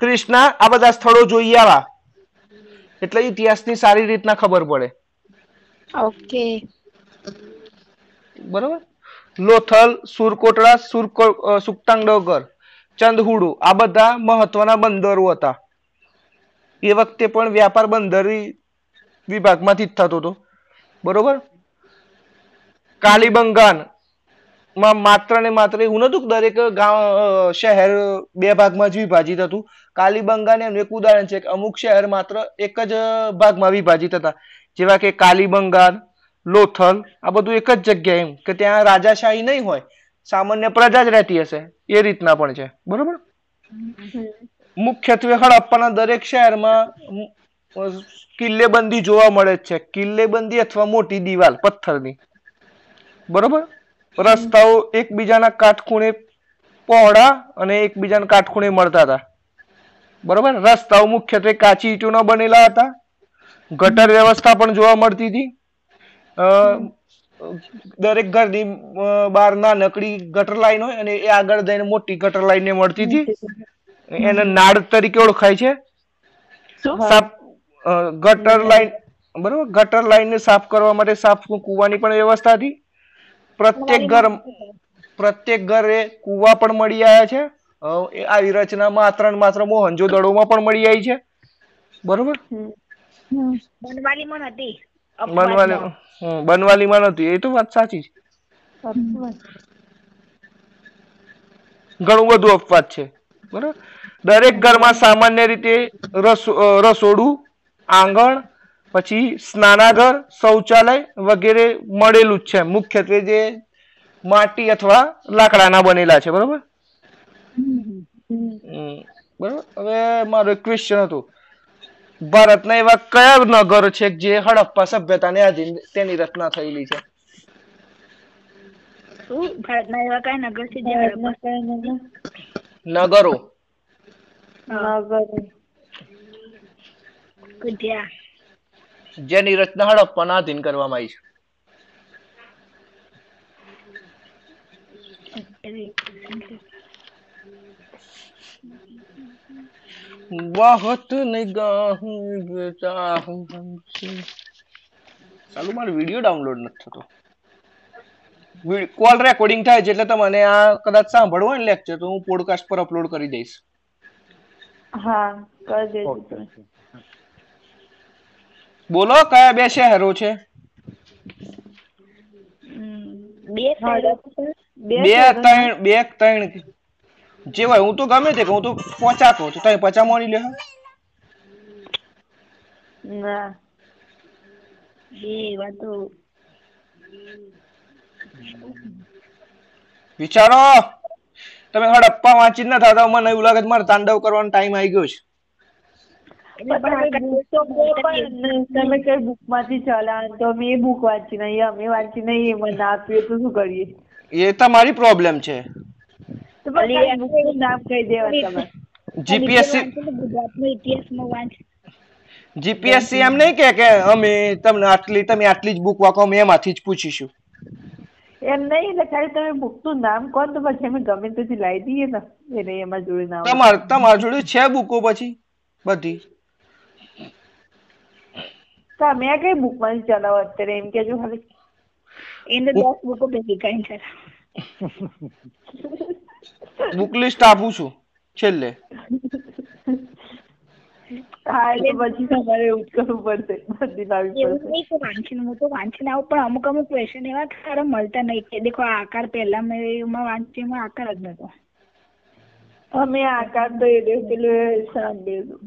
કૃષ્ણા આ બધા સ્થળો જોઈ આવા એટલે ઇતિહાસની સારી રીતના ખબર પડે. ઓકે. બરોબર? લોથલ સુરકોટડા સુરકો અ, ચંદહુડુ આ બધા મહત્વના બંદરો હતા. એ વખતે પણ વ્યાપાર બંદરી વિભાગમાંથી જ થતો હતો. બરોબર? કાલીબંગાનમાં માત્ર ને માત્ર એવું નતું દરેક ગામ શહેર બે ભાગમાં જ વિભાજિત હતું. કાલીબંગાન એક ઉદાહરણ છે કે અમુક શહેર માત્ર એક જ ભાગમાં વિભાજિત હતા. જેવા કે કાલીબંગાન લોથલ, આ બધું એક જ જગ્યાએ એમ કે ત્યાં રાજાશાહી નહીં હોય. સામાન્ય પ્રજા જ રહેતી હશે. એ રીતના પણ છે. બરોબર? મુખ્યત્વે હડપ્પાના દરેક શહેરમાં કિલ્લેબંધી જોવા મળે છે. કિલ્લેબંધી અથવા મોટી દિવાલ, પથ્થરની. બરોબર? રસ્તાઓ એકબીજાના કાટખૂણે પહોળા અને એકબીજાના કાટખૂણે મળતા હતા. બરોબર? રસ્તાઓ મુખ્યત્વે કાચી ઈટોના બનેલા હતા. ગટર વ્યવસ્થા પણ જોવા મળતી હતી. દરેક ઘરની બહાર નાનકડી ગટર લાઈન હોય અને એ આગળ જઈને મોટી ગટર લાઈન મળતી હતી. એને નાળ તરીકે ઓળખાય છે. સાફ ગટર લાઈન બરોબર? ગટર લાઈન ને સાફ કરવા માટે સાફ કુવાની પણ વ્યવસ્થા હતી. પ્રત્યેક ઘર પ્રત્યેક ઘરે કુવા પણ મળી આવ્યા છે. આવી રચના માત્ર ને માત્ર મોહનજો દડોમાં પણ મળી આવી છે. બરોબર? બનવાલીમાં બનવાલી બનવાલીમાં નથી એ તો વાત સાચી છે. ઘણું બધું અપવાદ છે. બરોબર? દરેક ઘરમાં સામાન્ય રીતે રસોડું આંગણ પછી સ્નાનાગર શૌચાલય વગેરે મળેલું જ છે. મુખ્યત્વે જે માટી અથવા લાકડાના બનેલા છે. બરોબર? બરોબર? હવે મારો એક ક્વેશ્ચન હતું. ભારતના એવા કયા નગર છે જે હડપ્પા સભ્યતાને આધીન તેની રચના થયેલી છે? ભારતના એવા કયા નગર છે જે હડપ્પા નગરો? જેની રચના હડપ્પાના આધીન કરવામાં આવી છે. નિગાહું ચાહું ચાલુ મારો વીડિયો ડાઉનલોડ નથી થતો. કોલ રેકોર્ડિંગ થાય છે એટલે તમને આ કદાચ સાંભળવું હોય ને લેક્ચર તો હું પોડકાસ્ટ પર અપલોડ કરી દઈશ. હા કરી દેજો બોલો કયા બે શહેરો છે? બે છે. બે બે ત્રણ બે ત્રણ જે હોય હું તો ગમે તે હું તો કહું છું. તમે પચા મોડી લે ના. વાતો વિચારો. તમે હડપ્પા વાંચી જ ના થતા મને એવું લાગે મારે તાંડવ કરવાનો ટાઈમ આવી ગયો છે. તમે કઈ બુકમાંથી ચલાવો તો અમે એ બુક વાંચી નહીં અમે વાંચી નહીં એ મને આપીએ તો શું કરીએ? એ તમારી પ્રોબ્લેમ છે. તો નામ કહી દેવા તમે? જીપીએસસી ગુજરાતનો ઇતિહાસમાં વાંચ. જીપીએસસી એમ નહીં કે કે અમે તમને આટલી તમે આટલી જ બુક વાંકો અમે એમાંથી જ પૂછીશું. એમ નહીં એટલે ખાલી તમે બુકનું નામ કહો તો પછી અમે ગમે તેથી લાવી દઈએ ને. એને એમાં જોડે નામ તમાર તમારા જોડે છે બુકો પછી? બધી? તમે આ કઈ બુકમાં ચલાવો અત્યારે? એમ કેજો ખાલી એને દસ બુકો ભેગી કઈ છે બુક લિસ્ટ આપું છું છેલ્લે. હા એટલે પછી તમારે એવું જ કરવું પડશે બધી લાવવી એવું નહીં કે વાંચીને હું તો વાંચીને આવું પણ અમુક અમુક ક્વેશ્ચન એવા ખરા મળતા નહીં કે દેખો આ આકાર પહેલા મેં એમાં વાંચ્યું એમાં આકાર જ નતો. અમે આકાર તો એ દિવસ પેલું સાંભળ્યું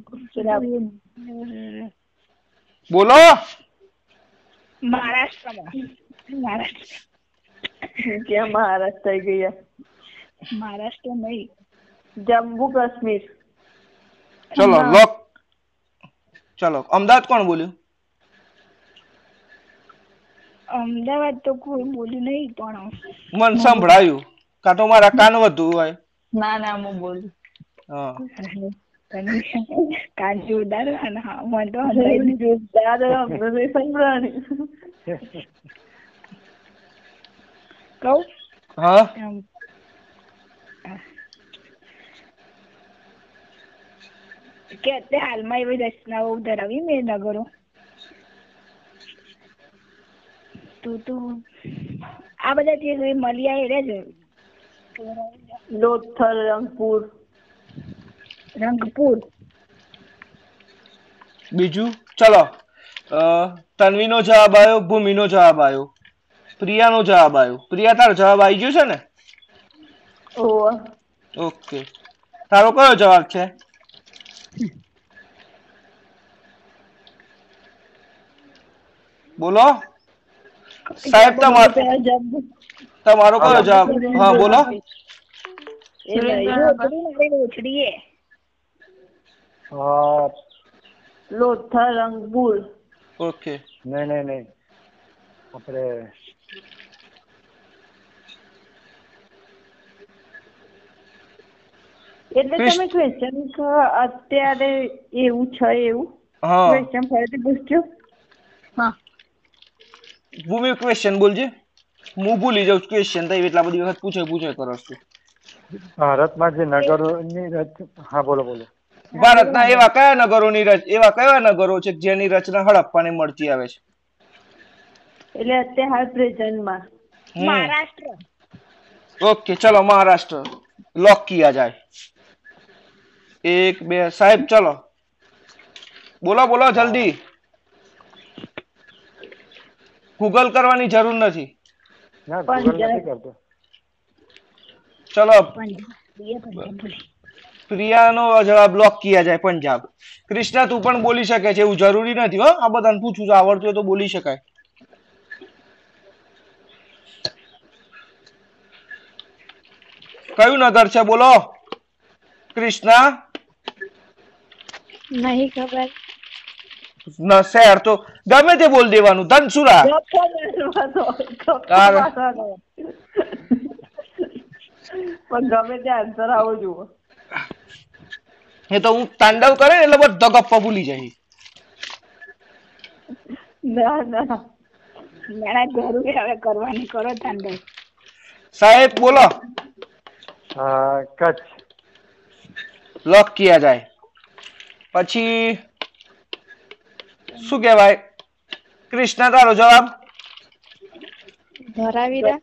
બોલો! મહારાષ્ટ્રમાં. મહારાષ્ટ્ર. ક્યાં મહારાષ્ટ્ર થઈ ગયા. મહારાષ્ટ્ર નહીં. જમ્મુ કાશ્મીર. ચલો લોક. ચલો અમદાવાદ કોણ બોલ્યું? અમદાવાદ તો કોઈ બોલ્યું નહીં પણ મન સંભળાયું. કાં તો મારા કાન વધુ હોય. ના ના હું બોલું. હા. કાન જોરદાર અને હા મને તો જોરદાર સંભળાણી કહું? હા. કે અત્યારે હાલમાં એવી રચનાઓ ધરાવી મેં નગરો તું તું આ બધા જે મળ્યા એ આવે લોથલ રંગપુર રંગપુર બીજું ચલો તન્વીનો જવાબ આવ્યો ભૂમિનો જવાબ આવ્યો પ્રિયાનો જવાબ આવ્યો પ્રિયા તારો જવાબ આવી ગયો છે ને ઓકે તારો કયો જવાબ છે બોલો સાહેબ તમારો તમારો કયો જવાબ હા બોલો એ નહીં. રોટડી મારી રોટડીએ હા લોથલ રંગપુર ઓકે નહીં નહીં નહીં આપણે એટલે ક્રિશ- તમે ક્વેશ્ચન અત્યારે એવું છે એવું? હા. ક્વેશ્ચન ફરીથી પૂછજો. હા. ભૂમિ ક્વેશ્ચન બોલજે. હું ભૂલી જાઉં ક્વેશ્ચન થાય એટલા બધી વખત પૂછે પૂછે કરો છું ભારતમાં જે નગરોની રચ હા બોલો બોલો. ભારતના એવા કયા નગરોની રચ એવા કયા નગરો છે જેની રચના હડપ્પાને મળતી આવે છે? એટલે અત્યારે હાલ પ્રેઝન્ટમાં. મહારાષ્ટ્ર. ઓકે ચલો મહારાષ્ટ્ર. લોક કિયા જાય. એક બે સાહેબ ચલો. બોલો બોલો જલ્દી. ગૂગલ કરવાની જરૂર નથી. ના ગૂગલ નથી કરતો. ચલો પ્રિયાનો જવાબ લોક કિયા જાય પંજાબ. ક્રિષ્ના તું પણ બોલી શકે છે એવું જરૂરી નથી હો. આ બધાને પૂછું છું આવડતું હોય તો બોલી શકાય. કયું નગર છે બોલો? ક્રિષ્ના નહીં ખબર. ન શહેર તો ગમે તે બોલ દેવાનું ધનસુરા. પણ ગમે તે આન્સર આવો જુઓ. એ તો હું તાંડવ કરે એટલે બધો ગપ્પા ભૂલી જાય. ના ના. મેણા જરૂર હવે કરવાની કરો તાંડવ. સાહેબ બોલો. હા કચ્છ. લોક કિયા જાય? પછી શું કહેવાય? કૃષ્ણ તારો જવાબ? ધરાવીરા.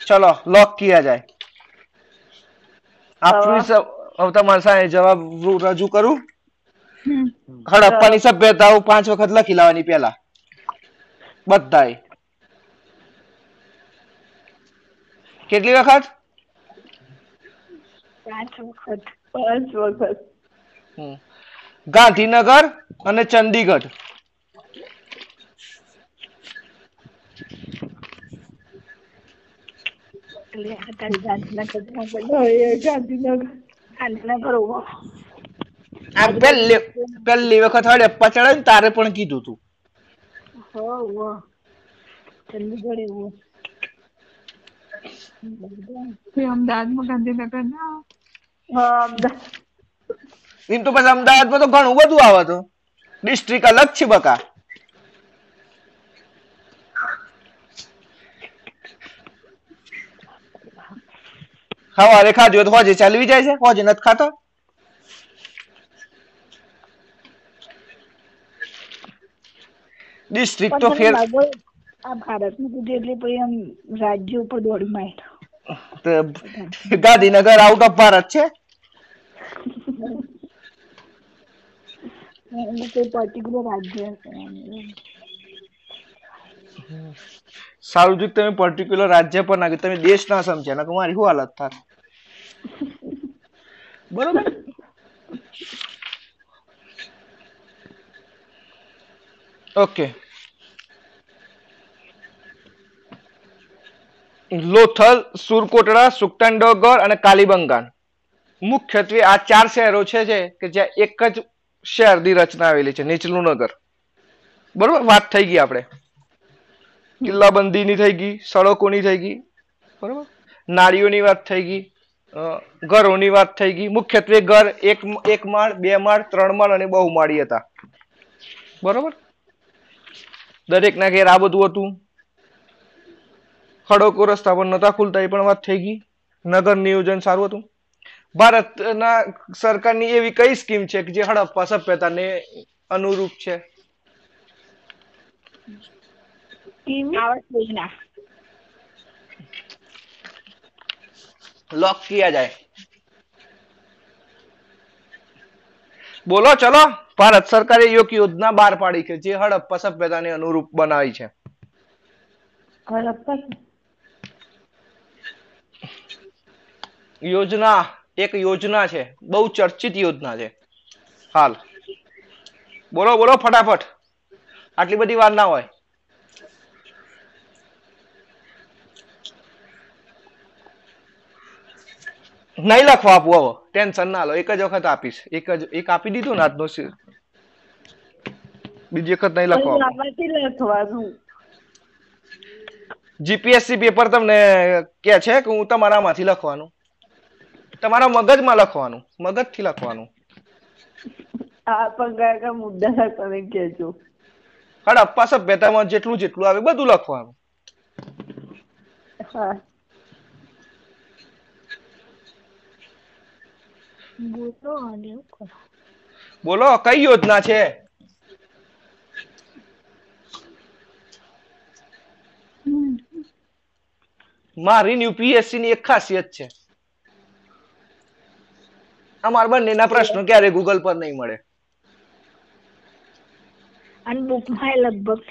ચલો લોક કિયા જાય. આપની તમારા સામે જવાબ રજૂ કરું? હડપ્પાની સભ્યતાઓ પાંચ વખત લખી લાવવાની પહેલા. બધાય. કેટલી વખત? પાંચ વખત. પાંચ વખત. ગાંધીનગર અને ચંદીગઢ. તારી પહેલી વખત ને પણ કીધું તું. અમદાવાદમાં ગાંધીનગર ના અમદાવાદ. એમ તો પછી અમદાવાદમાં તો ઘણું બધું આવે તો. ડિસ્ટ્રિક્ટ અલગ છે બકા. સવારે ખાજો તો હોજે ચાલવી જાય છે? હોજે નથી ખાતો? ડિસ્ટ્રિક્ટ તો ફેર આ ભારતનું કીધું એટલે પછી આમ રાજ્ય ઉપર દોડી માર્યો. ગાંધીનગર આઉટ ઓફ ભારત છે? એટલે કોઈ તમે પર્ટિક્યુલર રાજ્ય પર નાખ્યું તમે દેશ ના સમજ્યા નકર મારી શું હાલત થાત બરોબર? ઓકે. લોથલ, સુરકોટડા સુક્તંડોગર અને કાલીબંગાન. મુખ્યત્વે આ ચાર શહેરો છે કે જ્યાં એક જ શહેરની રચના આવેલી છે, નીચલું નગર. બરોબર? વાત થઈ ગઈ આપણે. કિલ્લાબંધીની થઈ ગઈ, સડકોની થઈ ગઈ, બરોબર? નાળીઓની વાત થઈ ગઈ ઘરોની વાત થઈ ગઈ. મુખ્યત્વે ઘર એક એક માળ, બે માળ, ત્રણ માળ અને બહુ માળી હતા. બરોબર? દરેકના ઘેર આ બધું હતું. ખડકો રસ્તા પણ નતા ખુલતા, એ પણ વાત થઈ ગઈ. નગર નિયોજન સારું હતું. ભારતના સરકારની એવી કઈ સ્કીમ છે કે જે હડપ્પા સભ્યતાને અનુરૂપ છે આવાસ યોજના लॉक किया जाए બોલો ચલો ભારત સરકારે એક યોજના બહાર પાડી છે જે હડપ્પા સભ્યતાને અનુરૂપ બનાવી છે હડપ્પા યોજના એક યોજના છે બહુ ચર્ચિત યોજના છે. હાલ. બોલો બોલો ફટાફટ. આટલી બધી વાર ના હોય. નહીં લખવા આપવું હવે ટેન્શન ના લો. એક જ વખત આપીશ. એક જ એક આપી દીધું ને આજનો બીજી વખત નહીં લખવા જીપીએસસી પેપર તમને કે છે કે હું તમારામાંથી લખવાનું? તમારા મગજમાં લખવાનું મગજથી લખવાનું. આ પણ કાકા મુદ્દા તમે કહેજો. હડપ્પા સભ્યતામાં જેટલું જેટલું આવે બધું લખવાનું. હા. બોલો કઈ યોજના છે? મારી યુપીએસસી ની એક ખાસિયત છે. અમારા બંનેના પ્રશ્નો ક્યારે ગૂગલ પર નહીં મળે અને બુકમાં લગભગ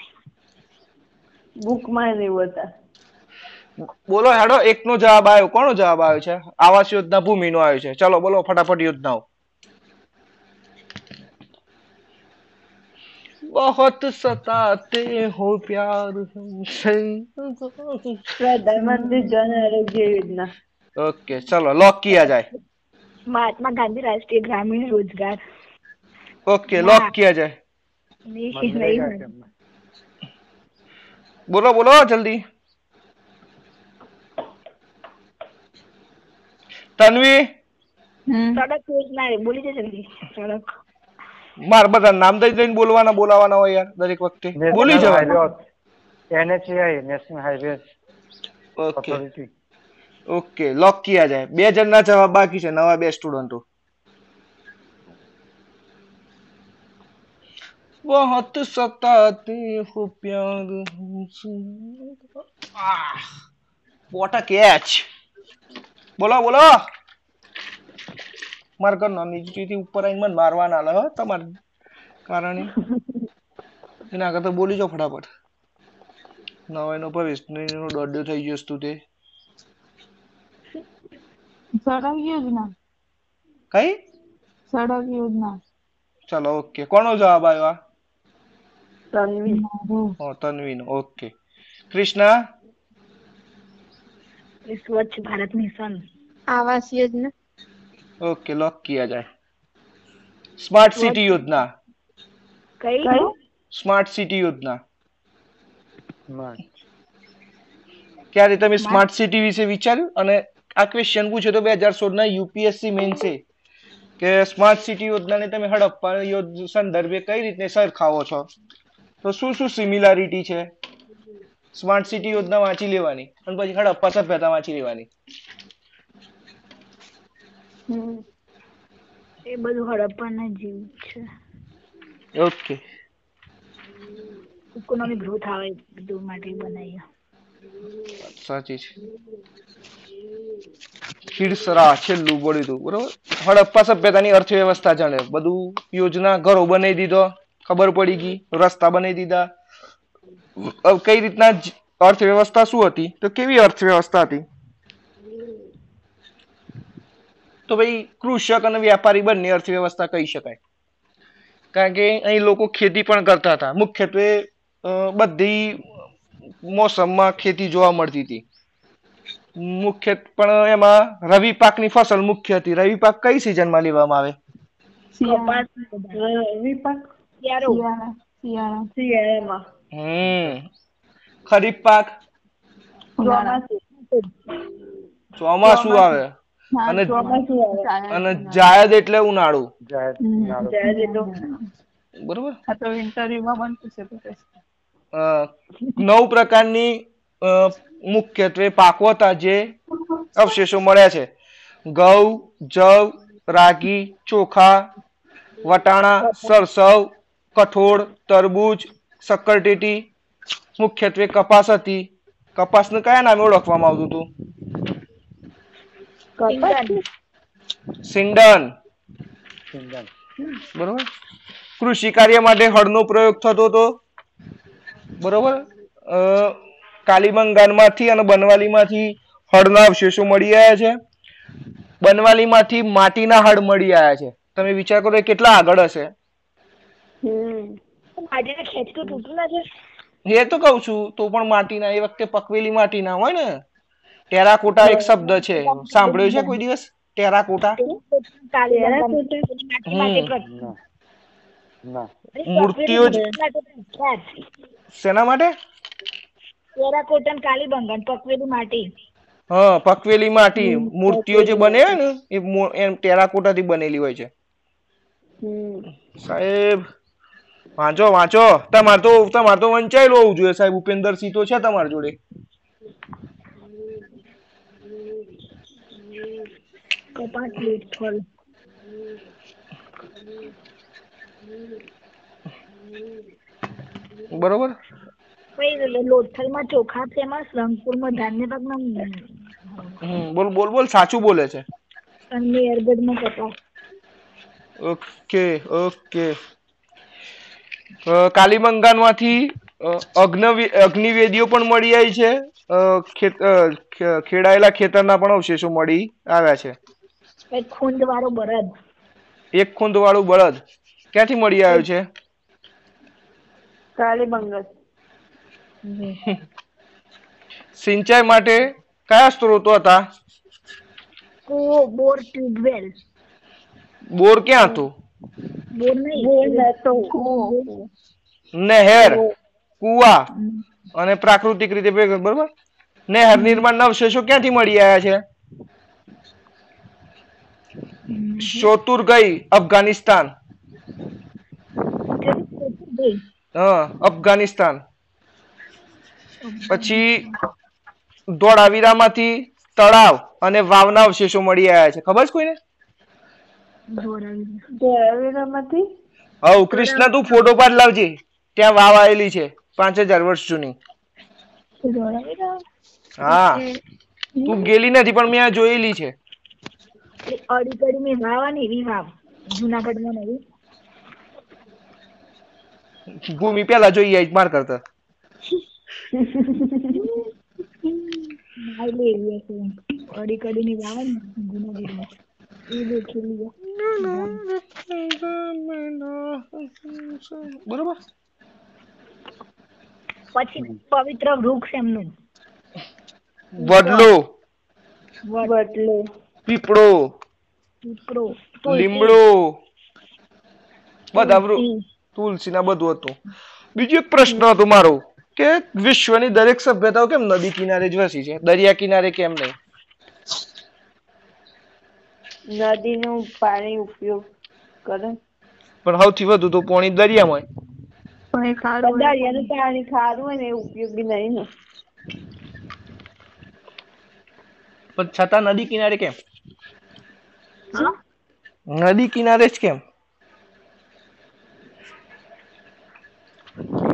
બુકમાં નહીં હોતા બોલો હેડો એકનો જવાબ આવ્યો કોનો જવાબ આવ્યો છે આવાસ યોજના ભૂમિનો આવ્યો છે ચલો બોલો ફટાફટ યોજનાઓ बहुत सताते हो प्यार हमसे પ્રધાનમંત્રી જન આરોગ્ય યોજના ओके चलो लॉक किया जाए મહાત્મા ગાંધી રાષ્ટ્રીય ગ્રામીણ રોજગાર ओके लॉक किया जाए નહીં મનરેગા નહીં કેમ? बोलो बोलो जल्दी તન્વી હમ સડક યોજના રે બોલી દે જલ્દી સડક માર બધા નામ દઈ દઈને બોલવાના બોલાવાના હોય યાર દરેક વખતે બોલી જવાય NHI national highway okay authority okay lock કિયા જાય બે જણના જવાબ બાકી છે નવા બે સ્ટુડન્ટો बहुत सताते हो प्यार हमसे आह, what a catch બોલો બોલો મારા ઘરના નીચેથી ઉપર આવીને મને મારવા ના લે હો તમારે કારણે એના કરતા બોલી જાઓ ફટાફટ નવાઈનો ભવિષ્યનો દોડ્યો થઈ ગયો તું તે સડક યોજના. કઈ? સડક યોજના. ચલો ઓકે. કોનો જવાબ આવ્યો? આ તન્વી ઓ તન્વીનો. Okay. Krishna? Swachh Bharat mission. Awas Yojana. Okay લોક किया જાય. સ્માર્ટ સિટી યોજના. કઈ? સ્માર્ટ સિટી યોજના. ક્યારે તમે સ્માર્ટ સિટી વિશે વિચાર્યું? અને આ ક્વેશ્ચન પૂછ્યો તો બે હજાર સોળ ના યુપીએસસી મેન છે કે સ્માર્ટ સિટી યોજનાને તમે હડપ્પા સંદર્ભે કઈ રીતે સરખાવો છો? તો શું શું સિમિલારિટી છે? સ્માર્ટ સિટી યોજના વાંચી લેવાની અને પછી હડપ્પા સભ્યતા વાંચી લેવાની. એ બધું હડપ્પાના જેવું છે. ઓકે ઇકોનોમિક ગ્રોથ આવે બધું માટે બનાવ્યા સાચી છે. ખીરસરા, છેલ્લું બોલ્યું હતું બરોબર? હડપ્પા સભ્યતાની અર્થવ્યવસ્થા જાણે. બધું યોજના ઘરો બનાવી દીધો, ખબર પડી ગઈ, રસ્તા બનાવી દીધા. કઈ રીતના અર્થવ્યવસ્થા શું હતી? તો કેવી અર્થવ્યવસ્થા હતી? તો ભાઈ, કૃષક અને વ્યાપારી બંને અર્થવ્યવસ્થા કહી શકાય. કારણ કે અહીં લોકો ખેતી પણ કરતા હતા. મુખ્યત્વે બધી મોસમમાં ખેતી જોવા મળતી હતી. મુખ્ય પણ એમાં રવિ પાકની ફસલ મુખ્ય હતી. રવિ પાક કઈ સિઝનમાં લેવામાં આવે? શિયાળા. વિપાક યારો શિયાળા. શિયાળા શિયાળામાં. હમ. ખરીફ પાક? ચોમાસું. આવે. અને- ચોમાસું આવે. અને જાયદ એટલે ઉનાળુ. બરોબર? નવ પ્રકારની મુખ્યત્વે પાકો હતા જે અવશેષો મળ્યા છે. ઘઉં જવ રાગી ચોખા વટાણા સરસવ કઠોળ તરબૂચ શક્કરટેટી મુખ્યત્વે કપાસ હતી. કપાસને કયા નામે ઓળખવામાં આવતું હતું? સિંડન બરોબર? કૃષિ કાર્ય માટે હળનો પ્રયોગ થતો હતો. બરોબર? અ, કાલીબંગાનમાંથી અને બનવાલીમાંથી હળના અવશેષો મળી આવ્યા છે. બનવાલીમાંથી માટીના હળ મળી આવ્યા છે. તમે વિચાર કરો એ કેટલા આગળ હશે. હમ આજે ખેંચતું તૂટું ના છે. એ તો કઉ છું તો પણ માટીના એ વખતે પકવેલી માટીના હોય ને. ટેરાકોટા એક શબ્દ છે સાંભળ્યો છે કોઈ દિવસ? ટેરાકોટા? મૂર્તિઓ શેના માટે? ટેરાકોટા ને કાળી બંગન પકવેલી માટી. હા પકવેલી માટી. મૂર્તિઓ જે બને ને એ એમ ટેરાકોટા થી બનેલી હોય છે. સાહેબ વાંચો વાંચો. તમાર તો તમાર તો વંચાયેલું હોવું જોઈએ સાહેબ. ઉપેન્દ્રસિંહ તો છે તમાર જોડે. કપાસ લીટ ફળ બરોબર? લોથલમાં ચોખા ફેમસ રંગપુરમાં ધાન્ય પાકમાં બોલ બોલ બોલ સાચું બોલે છે. અને કપાસ. Okay okay. અ, કાલીબંગાનમાંથી અગ્નિવેદીઓ પણ મળી આવી છે. ખેડાયેલા ખેતરના પણ અવશેષો મળી આવ્યા છે. એક ખૂંદ વાળો બળદ. એક ખૂંદ વાળું બળદ. ક્યાંથી મળી આવ્યું છે? કાળી બંગલ સિંચાઈ માટે કયા સ્ત્રોતો હતા? કૂવો બોર ટ્યુબવેલ. બોર ક્યાં હતું? બોર નહીં. નહેર કુવા. અને પ્રાકૃતિક રીતે ભેગા બરોબર? નહેર નિર્માણ અવશેષો ક્યાંથી મળી આવ્યા છે? શોતુર ગઈ અફઘાનિસ્તાન. હા અફઘાનિસ્તાન. પછી ધોળાવીરામાંથી તળાવ અને વાવના અવશેષો મળી આવ્યા છે. ખબર છે કોઈને? ધોળાવીરામાંથી હવ કૃષ્ણ તું ફોટો પાડ લાવજે. ત્યાં વાવ આવેલી છે પાંચ હજાર વર્ષ જૂની. હા. તું ગેલી નથી પણ મેં આ જોયેલી છે. એવી વાવ. જુનાગઢમાં નવી ભૂમિ પેલા જોઈ આવી માર કરતા. હશે કડી ની ને એ બરોબર? પછી પવિત્ર વૃક્ષ એમનું. વડલો. વડલો. પીપળો. પીપળો. લીમડો. બધા વૃક્ષ તુલસી. ના બધું હતું. બીજો એક પ્રશ્ન હતો મારો. કે વિશ્વની દરેક સભ્યતાઓ કેમ નદી કિનારે જ વસી છે? દરિયા કિનારે કેમ નહીં? નદીનું પાણી ઉપયોગ કરે. પણ સૌથી વધુ તો પાણી દરિયામાં પણ એ ખારું હોય. દરિયાનું પાણી ખારું હોય ને એ ઉપયોગી નહીં ને. પણ છતાં નદી કિનારે કેમ? હા? નદી કિનારે જ કેમ?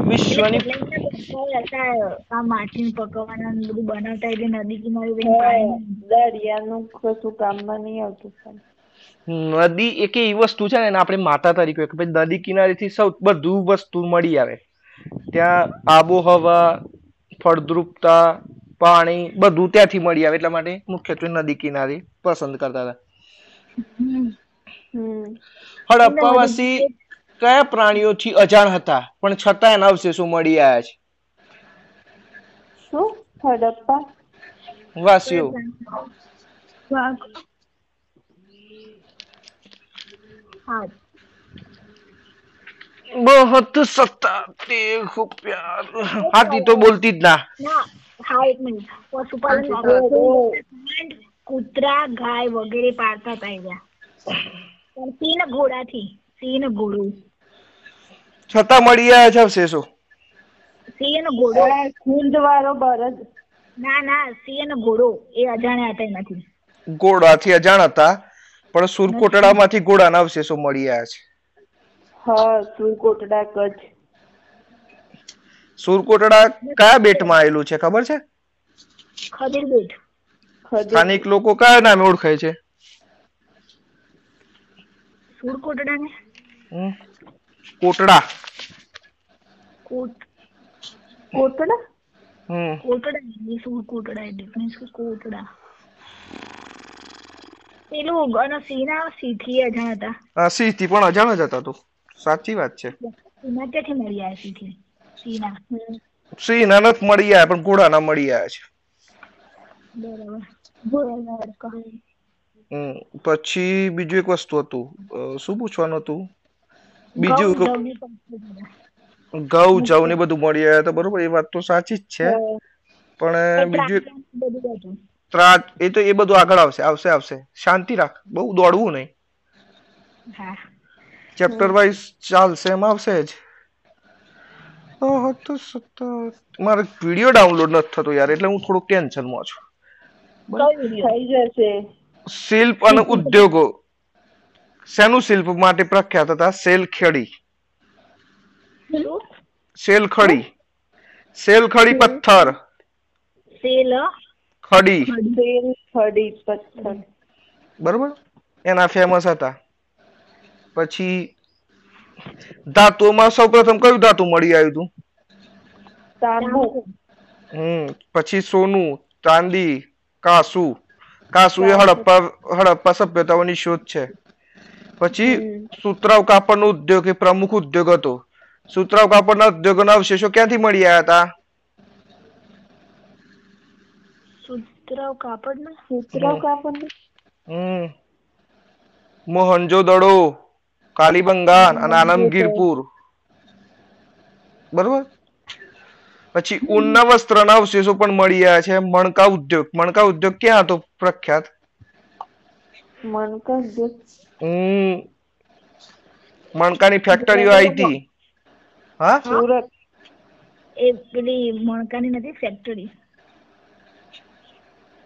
વિશ્વની માછલી પકવવાના બધું બનાવતા એટલે નદી કિનારે દરિયાનું કશું કામમાં નહીં આવતું નદી એક એવી વસ્તુ છે ને આપણે માતા તરીકે કે ભાઈ નદી કિનારેથી સૌ બધું વસ્તુ મળી આવે. ત્યાં આબોહવા ફળદ્રુપતા પાણી બધું ત્યાંથી મળી આવે. એટલા માટે મુખ્યત્વે નદી કિનારે પસંદ કરતા હતા. હડપ્પાવાસી કયા પ્રાણીઓથી અજાણ હતા? પણ છતાં એના અવશેષો મળી આવ્યા છે? શું? હડપ્પા વાસીઓ. બહત સત્તા તે ખૂબ પ્યાર. હાથી તો બોલતી જ ના. હા એક મિનિટ. પશુપાલન કૂતરા ગાય વગેરે પાળતા હતા એ પણ સિંહ ને ઘોડાથી સિંહ ને ઘોડો. છતાં મળી આવ્યા છે અવશેષો? સિંહ નો ઘોડો. કુંજ વાળો બળદ ના ના સિંહ નો ઘોડો. એ અજાણ્યા હતા એનાથી ઘોડાથી અજાણ હતા પણ સુરકોટડામાંથી ઘોડાના અવશેષો મળી આવ્યા છે. હા સુરકોટડા કચ્છ. સુરકોટડા કયા બેટમાં આવેલું છે ખબર છે? ખબર બેટ સ્થાનિક લોકો કયા નામે ઓળખાય છે? સુરકોટડા ને હમ? કોટડા. કોટડા? હમ. કોટડા નહીં, કોટડા means કે કોટડા. પેલું અને સીના સીથી અજાણ હતા. હા સીથી પણ અજાણ જ હતા તો. સાચી વાત છે. સીના ક્યાંથી મળી આવ્યા સીથી? સીના. સીના નથી મળી આવ્યા પણ ઘોડાના મળી આવ્યા છે. બરાબર. હમ. પછી બીજું એક વસ્તુ હતું. શું પૂછવાનું હતું? બીજું ઘઉં, જવ ને બધું મળી આવ્યા તો બરોબર એ વાત તો સાચી જ છે. પણ બીજું ત્રાટ એ તો એ બધું આગળ આવશે આવશે આવશે. શાંતિ રાખ બહુ દોડવું નહીં. ચેપ્ટર વાઇઝ ચાલશે એમ આવશે જ. ઓહો તો મારે વીડિયો ડાઉનલોડ નથી થતો યાર એટલે હું થોડુંક ટેન્શનમાં છું. શિલ્પ અને ઉદ્યોગો. શેનું શિલ્પ માટે પ્રખ્યાત હતા? સેલખેડી? સેલખડી. સેલખડી પથ્થર. સેલ. ખડી. શેલખડી પથ્થર. બરોબર? એના ફેમસ હતા. પછી ધાતુમાં સૌપ્રથમ કયું ધાતુ મળી આવ્યું હતું? તાંબુ. હમ પછી સોનું ચાંદી કાસુ. કાસુ. એ હડપ્પા હડપ્પા સભ્યતાઓની શોધ છે. પછી સુતરાવ કાપડનો ઉદ્યોગ એ પ્રમુખ ઉદ્યોગ હતો. સુતરાવ કાપડના ઉદ્યોગોના અવશેષો ક્યાંથી મળી આવ્યા હતા? સુતરાવ કાપડ ને સુતરાવ કાપડ હમ. મોહનજો દડો કાલીબંગાન અને આનંદગીરપુર બરોબર? પછી ઊનના વસ્ત્રના અવશેષો પણ મળી આવ્યા છે. મણકા ઉદ્યોગ. મણકા ઉદ્યોગ ક્યાં હતો પ્રખ્યાત? ઉદ્યોગ હમ મણકાની ફેક્ટરીઓ આવી હતી હા? સુરત. એ પેલી મણકાની નથી ફેક્ટરી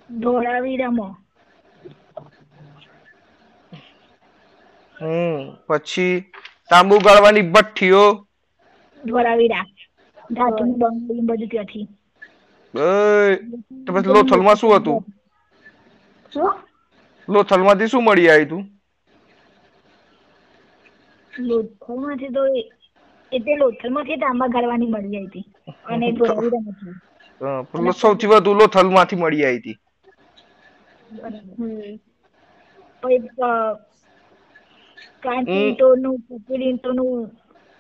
ધોળાવીરામાં. હમ પછી તાંબુ ગાળવાની ભઠ્ઠીઓ. ધોળાવીરા. ધાતુની બંગડી બધું ત્યાંથી. એ, તો પછી લોથલમાં શું હતું? શું? લોથલમાંથી શું મળી આવ્યું હતું લોથલમાંથી તો એ- લોથલમાંથી લોથલમાંથી તાંબા ગાળવાની મળી આવી હતી અને પણ સૌથી વધુ લોથલમાંથી મળી આવી હતી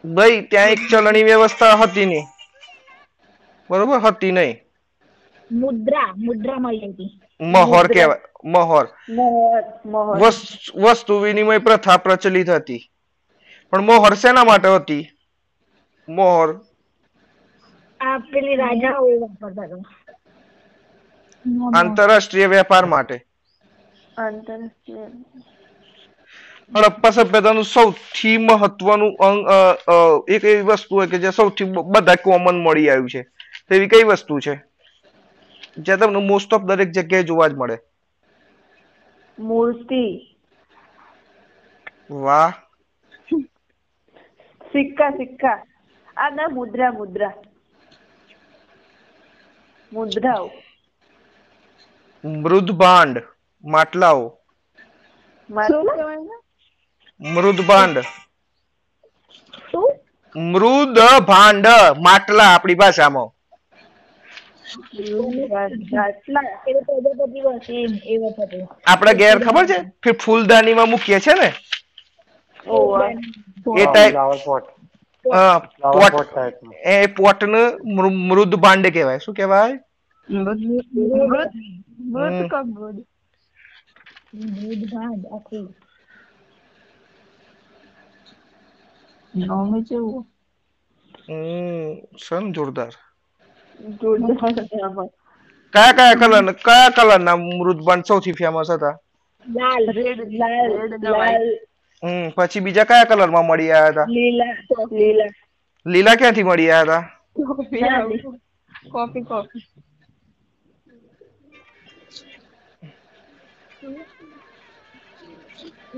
ભાઈ ત્યાં એક ચલણી વ્યવસ્થા હતી નહીં બરોબર? હતી નહીં. મુદ્રા મુદ્રા મળી આવી હતી મહોર કહેવાય. મહોર. મોહર મોહર. વસ- વસ્તુ વિનિમય પ્રથા પ્રચલિત હતી. પણ મોહર શેના માટે હતી? મોહર. આંતરરાષ્ટ્રીય વેપાર માટે. હડપ્પા સભ્યતાનું સૌથી મહત્વનું અંગ એક એવી વસ્તુ હોય કે જે સૌથી બધા કોમન મળી આવ્યું છે. તેવી કઈ વસ્તુ છે? જે તમને મોસ્ટ ઓફ દરેક જગ્યાએ જોવા જ મળે. મૂર્તિ. વાહ. સિક્કા સિક્કા. આ ના મુદ્રા મુદ્રા. મુદ્રાઓ. મૃદભાંડ માટલાઓ. મૃદભાંડ. મૃદ ભાંડ માટલા આપણી ભાષામાં આપણે ઘેર ખબર છે? ફિર ફૂલદાનીમાં મૂકીએ છે ને? એ ટાઈપ પોટ. મૃ- મૃદ ભાંડ કહેવાય. શું કહેવાય? નોમી જોરદાર. કયા કયા કલર કયા કલર ના મૃદબાંડ સૌથી ફેમસ હતા? લાલ રેડ લાલ લાલ. હમ પછી બીજા કયા કલરમાં મળી આવ્યા હતા? લીલા લીલા. લીલા ક્યાંથી મળી આવ્યા હતા? Coffee coffee. કોફી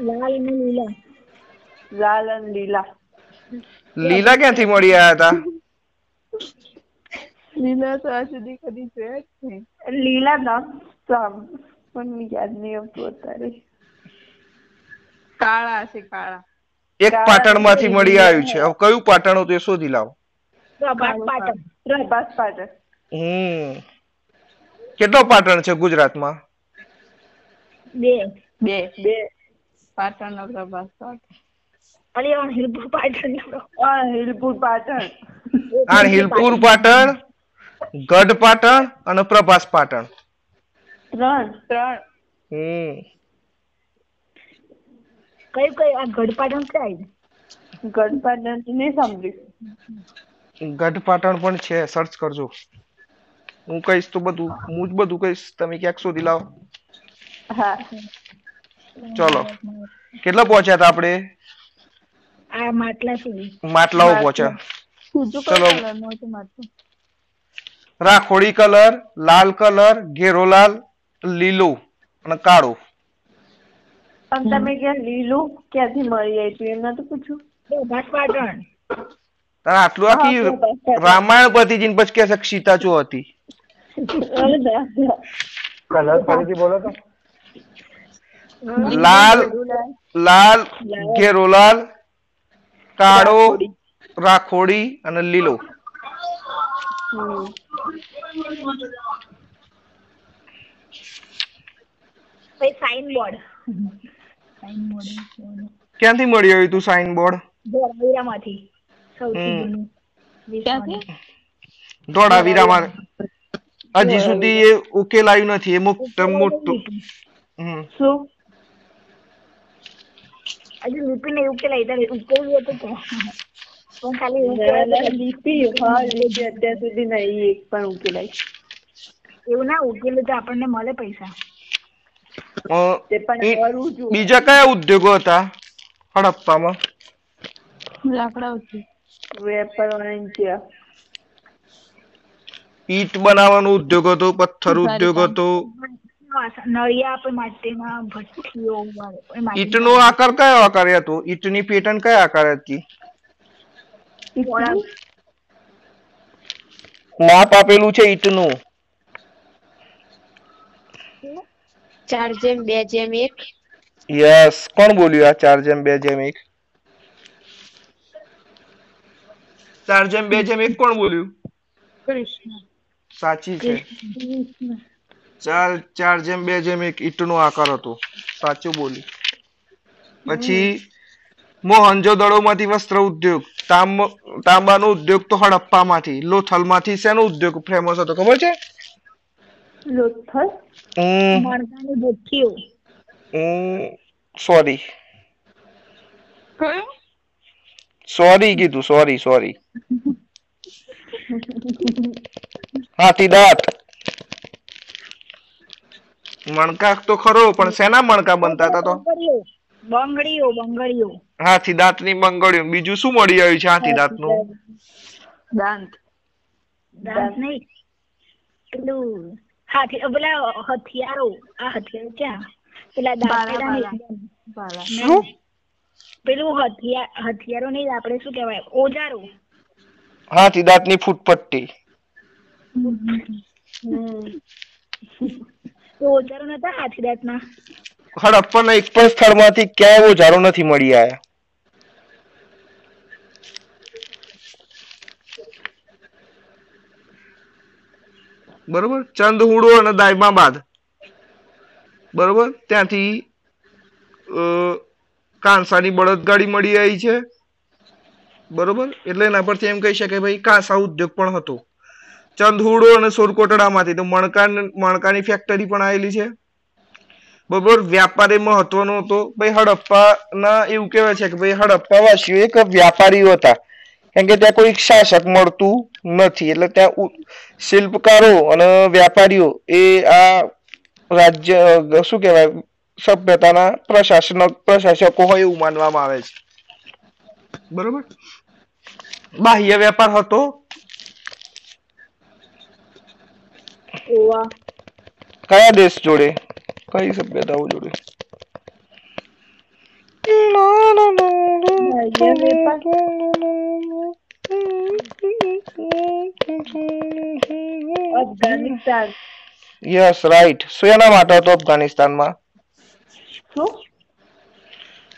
લાલ અને લીલા. લાલ અને લીલા. લીલા ક્યાંથી મળી આવ્યા હતા? લીલા તો આ સુધી કદી જોયા જ નહીં. લીલા નામ સામ પણ યાદ નહીં આવતું અત્યારે. કાળા છે કાળા. એક પાટણમાંથી મળી આવ્યું છે. હવે કયું પાટણ હતું એ શોધી લાવો. પાટણ. પ્રભાસ પાટણ. હમ. કેટલો પાટણ છે ગુજરાતમાં? બે. બે. બે. પાટણ નો પ્રભાસ પાટણ. અને હિલપુર પાટણ આ હિલપુર પાટણ. આ હિલપુર પાટણ? ગઢ પાટણ અને પ્રભાસ પાટણ. ત્રણ. ત્રણ. હમ. કયું કયું? આ ગઢ પાટણ ક્યાં ગઢ પાટણ નહીં સાંભળ્યું. ગઢ પાટણ પણ છે. સર્ચ કરજો. હું કહીશ તો બધું હું જ બધું કહીશ. તમે ક્યાંક શોધી લાવો. હા. ચલો. કેટલા પહોંચ્યા હતા આપણે? આ માટલા સુધી. માટલાઓ પહોંચ્યા. ચલો. કયો કલરનું હતું માટલું રાખોડી કલર લાલ કલર ઘેરો લાલ લીલો અને કાળો. પણ તમે ક્યાં લીલો ક્યાંથી મળી આવ્યું એમ નતું પૂછ્યું. પ્રભાત પાટણ તારે આટલું આખી રામાયણ પતિ જીન પછી કે છે સીતા ચો હતી. કલર ફરીથી બોલો તો. લાલ લાલ ઘેરો લાલ કાળો રાખોડી. અને લીલો. સાઇન બોર્ડ સાઇન બોર્ડ ક્યાંથી મળી આવી તું સાઇન બોર્ડ ધોળાવીરામાંથી સૌથી ક્યાંથી? ધોળાવીરામાં હજી સુધી એ ઉકેલાયું નથી. એ મુક્ત મોટું હમ. શું? હજુ લિપિને એવું કે લઈ હતું લીપી હા લીપી અત્યાર સુધી નહીં એક પણ ઉકેલાય એવું ના ઉકેલું તો આપણને મળે પૈસા તે પણ બીજા કયા ઉદ્યોગો હતા હડપ્પામાં લાકડા ઉદ્યોગ વેપાર વાણિજ્ય ઈટ બનાવવાનો ઉદ્યોગ હતો પથ્થર ઉદ્યોગ હતો નળિયા આપણે ઈટ ભઠ્ઠીઓ માટીના ઈટનો આકાર કયો આકાર હતો ઈટની પેટર્ન કયા આકાર હતી માપ આપેલું છે ઈટનું. ચાર જેમ બે જેમ એક? યસ કોણ બોલ્યું આ ચાર જેમ બે જેમ એક? ચાર જેમ બે જેમ એક કોણ બોલ્યું? સાચી છે. ચાર ચાર જેમ બે જેમ એક ઈંટનો આકાર હતો. સાચું બોલી. પછી મોહનજો દડોમાંથી વસ્ત્ર ઉદ્યોગ તાંબા તાંબાનો ઉદ્યોગ તો હડપ્પામાંથી લોથલમાંથી શેનો ઉદ્યોગ ફેમસ હતો ખબર છે? લોથલ? હમ. ભઠ્ઠીઓ સોરી કયું? સોરી કીધું સોરી સોરી હાથી દાંત. મણકા તો ખરો પણ શેના મણકા બનતા હતા તો? બંગડીઓ બંગડીઓ. હાથી દાંતની બંગડીઓ. બીજું શું મળી આવ્યું છે હાથી દાંતનું? દાંત. દાંત નહીં. પેલું હાથી પેલા હથિયારો. આ હથિયારો ક્યાં? પેલા. શું? પેલું હથિયાર હથિયારો નહીં આપણે શું કહેવાય? ઓજારો. હાથી દાંતની ફૂટપટ્ટી. તો ઓજારો નતા હાથી દાંતના? હડપ્પાના એક પણ સ્થળમાંથી ક્યાંય ઓજારો નથી મળી આવ્યા બરોબર? ચંદહુડો અને દાયમાબાદ બરોબર? ત્યાંથી કાંસાની બળદગાડી મળી આવી છે. બરોબર? એટલે એના પરથી એમ કહી શકાય ભાઈ, કાંસા ઉદ્યોગ પણ હતો. ચંદહુડો અને સોરકોટડામાંથી તો મણકા, મણકાની ફેક્ટરી પણ આવેલી છે. બરોબર વ્યાપારી મહત્વનો હતો. ભાઈ હડપ્પાના એવું કહેવાય છે કે ભાઈ હડપ્પા વાસીઓ એક વ્યાપારીઓ હતા. કેમ કે ત્યાં કોઈ શાસક મળતું નથી. એટલે ત્યાં શિલ્પકારો અને વ્યાપારીઓ એ આ રાજ્ય શું કહેવાય સભ્યતાના પ્રશાસનક પ્રશાસકો હોય એવું માનવામાં આવે છે. બરોબર? બાહ્ય વેપાર હતો. કયા દેશ જોડે? કઈ સભ્યતાઓ જોડે અફઘાનિસ્તાન યસ રાઈટ શું એના માટે હતો અફઘાનિસ્તાનમાં શું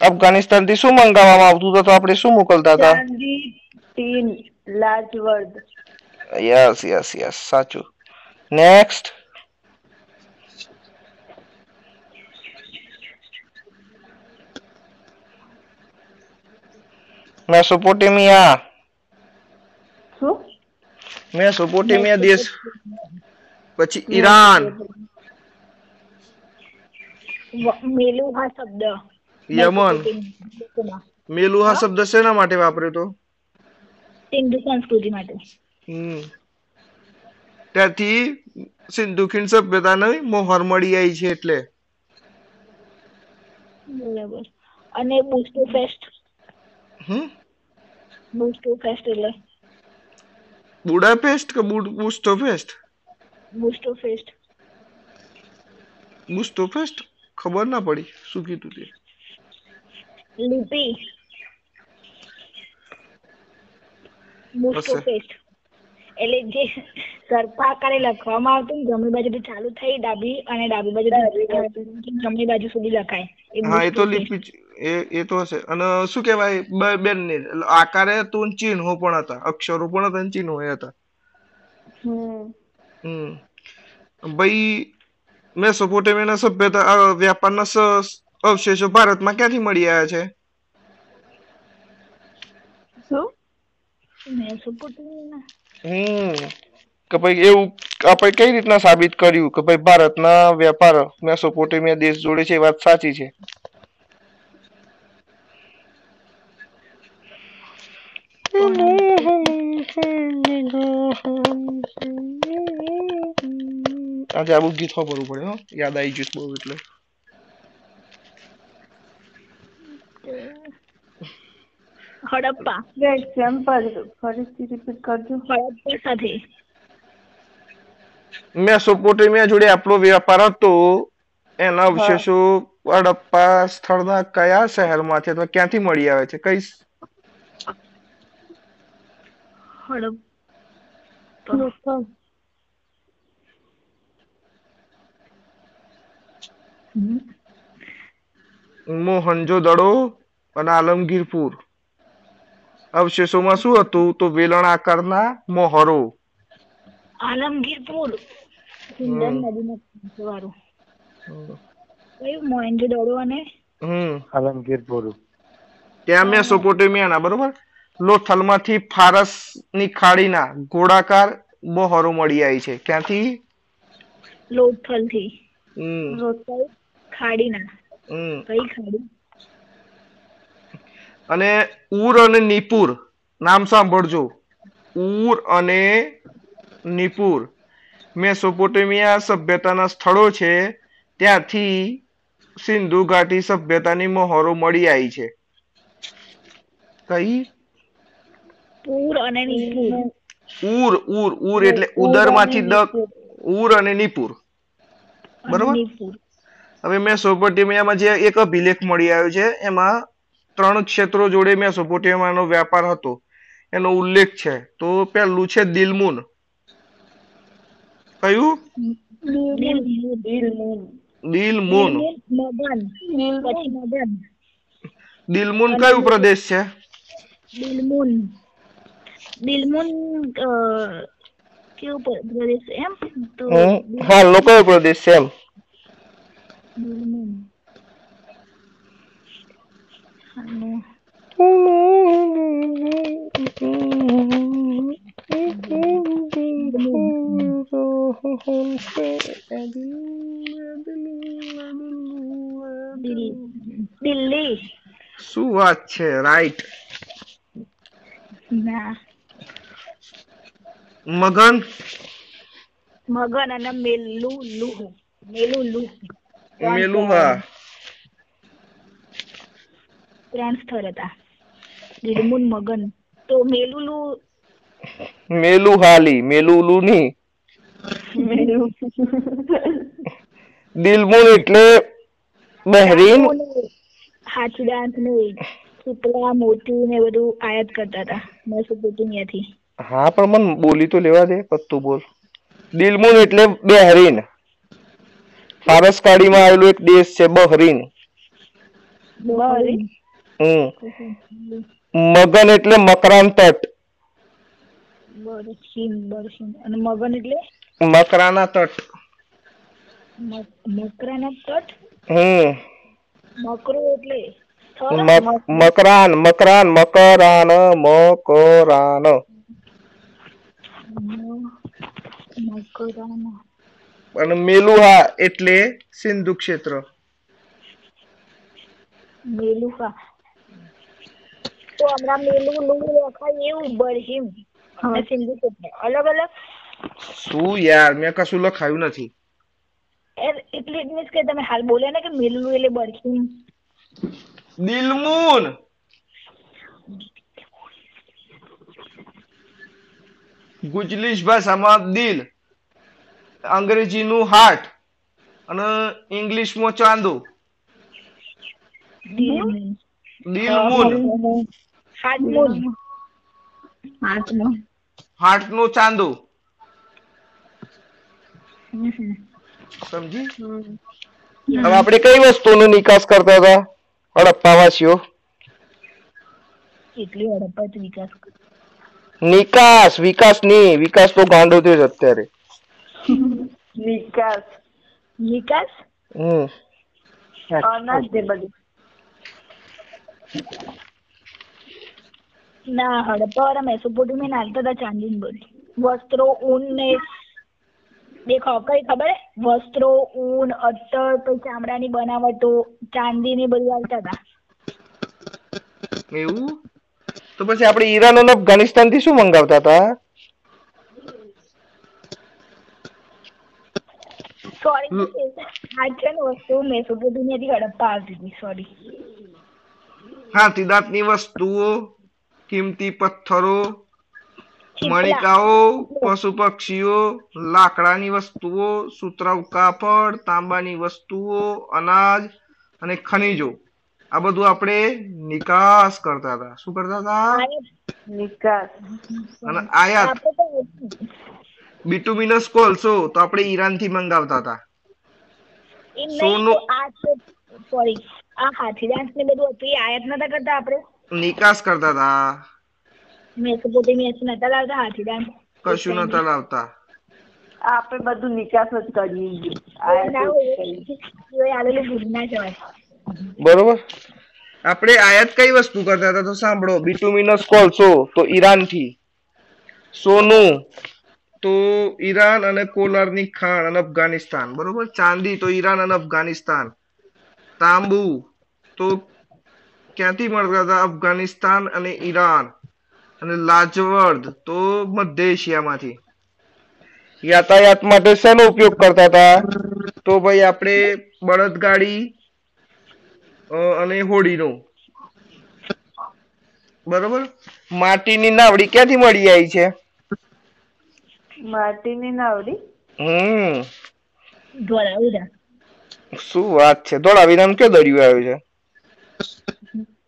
અફઘાનિસ્તાનથી શું મંગાવવામાં આવતું હતું તો આપણે શું મોકલતા હતા ચાંદી tin large word yes yes yes સાચું નેક્સ્ટ મેસોપોટેમિયા. શું? મેસોપોટેમિયા દેશ. પછી ઈરાન. મેલુહા શબ્દ. યમન. મેલુહા શબ્દ શેના માટે વાપર્યો તો? સિંધુ સંસ્કૃતિ માટે. હમ. ત્યાંથી સિંધુ ખીણ સભ્યતાની મોહર મળી આવી છે એટલે. બરાબર. અને બુસ્ટો ફેસ્ટ હમ? બુસ્ટો ફેસ્ટ એટલે? બુડાપેસ્ટ કે બુડ બુસ્ટો ફેસ્ટ બુસ્ટો ફેસ્ટ બુસ્ટો ફેસ્ટ ખબર ના પડી શું કીધું તે? લિપિ. બુસ્ટો ફેસ્ટ એટલે જે સરફા આકારે લખવામાં આવતું ને જમણી બાજુથી ચાલુ થઈ ડાબી અને ડાબી બાજુ. જમણી બાજુ સુધી લખાય. એ હા એ તો લિપિ એ એ તો હશે. અને શું કહેવાય બેન બેનને આકારે હતું ચિહ્નો પણ હતા. અક્ષરો પણ હતા ચિહ્નો એ હતા. હમ. હમ. ભાઈ મેસોપોટેમિયાના સભ્યતા વ્યાપારના અવશેષો ભારતમાં ક્યાંથી મળી આવ્યા છે? હમ. કે ભાઈ એવું આપણે કઈ રીતના સાબિત કર્યું? કે ભાઈ ભારતના વેપાર મેસોપોટેમિયા દેશ જોડે છે એ વાત સાચી છે? આજે આવું ગીત ખબર પડે હો. યાદ આવી ગયું બહુ એટલે. હડપ્પા. એક્ઝામ્પલ ફરીથી રિપીટ કરજો. હડપ્પા સાથે. મેસોપોટેમિયા જોડે આપણો વેપાર હતો. એના અવશેષો હડપ્પા સ્થળના કયા શહેરમાંથી અથવા ક્યાંથી મળી આવે છે? કઈ હડપ્પા મોહનજો દડો અને આલમગીરપુર અવશેષોમાં શું હતું તો વેલણ આકારના મોહરો. આલમગીરપુર સિંધન નદીના વાળું કયું અને? હમ. આલમગીરપુર ત્યાં મેસોપોટેમિયાના બરોબર? લોથલમાંથી ફારસની ખાડીના ગોળાકાર બહોરો મળી આવી છે. ક્યાંથી? લોથલથી હમ. લોથલ ખાડીના. હમ. કઈ ખાડી? અને ઉર અને નિપુર. નામ સાંભળજો. ઉર અને નિપુર. મેસોપોટેમિયા સભ્યતાના સ્થળો છે. ત્યાંથી સિંધુ ઘાટી સભ્યતાની મહોરો મળી આવી છે. કઈ? પૂર અને નિપુર. ઉર ઉર ઉર એટલે ઉદરમાંથી દ ઉર અને નિપુર. બરોબર? હવે મેસોપોટેમિયામાં જે એક અભિલેખ મળી આવ્યો છે એમાં ત્રણ ક્ષેત્રો જોડે મેસોપોટેમિયાનો વ્યાપાર હતો. એનો ઉલ્લેખ છે. તો પહેલું છે દિલમુન. કયું? દિલમુન. દિલમુન. કયું પ્રદેશ છે? દિલમુન. દિલમુન અ, કેવું પ- પ્રદેશ છે એમ તો હાલનો કયો પ્રદેશ છે એમ દિલમુન અને દિલ- દિલ્હી શું વાત છે રાઈટ ના મગન? મગન અને મેલું લુહ. મેલું લુહ. મેલુહા ત્રણ સ્થળ હતા. નિર્મુન મગન. તો મેલુલુ મેલુહાલી મેલુલુ ની દિલમુન એટલે બહેરીન? હાથીદાંત ને સુપલા મોતી ને બધું આયાત કરતા હતા. મેસોપોટેમિયાથી હા પણ મન બોલી તો લેવા દે પત્તું બોલ. દિલમુન એટલે બહેરીન. ફારસ ખાડીમાં આવેલું એક દેશ છે બહરીન. હમ. મગન એટલે મકરાન તટ. અને મગન એટલે? મકરાના તટ. મકરાના તટ? હમ. મકરો એટલે? મક- મકરાન મકરાન મકરાન મકરાન મ- મકરાના અને મેલુહા એટલે સિંધુ ક્ષેત્ર. મેલુહા તો હમણાં મેલું લુ લખાય એવું બરહીમ અને સિંધુ ક્ષેત્ર. અલગ અલગ. શું યાર મેં કશું લખાયું નથી. એ- એટલે means કે તમે હાલ બોલ્યા ને કે મેલું એટલે બરહીમ દિલમુન! ગુજલીશ ભાષામાં દિલ અંગ્રેજીનું હાર્ટ અને ઇંગ્લિશમાં ચાંદો. દિલમુન હાથમૂન હાર્ટ નો ચાંદો. સમજી? હવે આપણે કઈ વસ્તુનો નિકાસ કરતા હતા? હડપ્પાવાસીઓ. કેટલી હડપ્પા વિકાસ. નિકાસ વિકાસની વિકાસ તો ગાંડો થયો છે અત્યારે. નિકાસ. વિકાસ હમ. અનાજ ને બધું. ના હડપ્પા વાળા મેસોપોટેમિયા નાલતા હતા ચાંદી બોલી બધું. વસ્ત્રો ઊન ને દેખો કઈ ખબર? હે વસ્ત્રો ઊન અત્તર પછી ચામડાની બનાવટો ચાંદી ને બધું આવતા હતા. એવું? તો પછી આપણે ઈરાન અને અફઘાનિસ્તાનથી શું મંગાવતા હતા? સોરી છે વસ્તુ હડપ્પા આવતી હતી સોરી વસ્તુઓ કિંમતી પથ્થરો મણિકાઓ પશુ પક્ષીઓ લાકડાની વસ્તુઓ સુતરાઉ કાપડ તાંબાની વસ્તુઓ અનાજ અને ખનિજો. આ બધું આપણે નિકાસ કરતા હતા. શું કરતા હતા? નિકાસ. અને આયાત. બિટુમિનસ કોલસો તો આપણે ઈરાનથી મંગાવતા હતા. સોનું- સોરી આ હાથી ડાન્સ ને બધું હતું આયાત નતા કરતા આપણે? નિકાસ કરતા હતા. મેસોપોટેમિયા મેસ નતા લાવતા હાથી ડાન્સ. કશું નતા લાવતા. આપણે બધું નિકાસ જ કરીએ. આયાત આલેલું ભૂલી ના જવાય બરોબર? આપણે આયાત કઈ વસ્તુ કરતા હતા તો સાંભળો બિટુમિનસ કોલસો તો ઈરાનથી સોનું. તો ઈરાન અને કોલારની ખાણ અને અફઘાનિસ્તાન બરોબર? ચાંદી તો ઈરાન અને અફઘાનિસ્તાન. તાંબુ તો ક્યાંથી મળતા હતા? અફઘાનિસ્તાન અને ઈરાન. અને લાજવર્દ તો મધ્ય એશિયામાંથી. યાતાયાત માટે શેનો ઉપયોગ કરતા હતા? તો ભાઈ આપણે બળદગાડી અને હોડીનો બરોબર? માટીની નાવડી ક્યાંથી મળી આવી છે? માટીની નાવડી? હમ. ધોળાવીરા. શું વાત છે? ધોળાવીરા કયો દરિયો આવ્યો છે?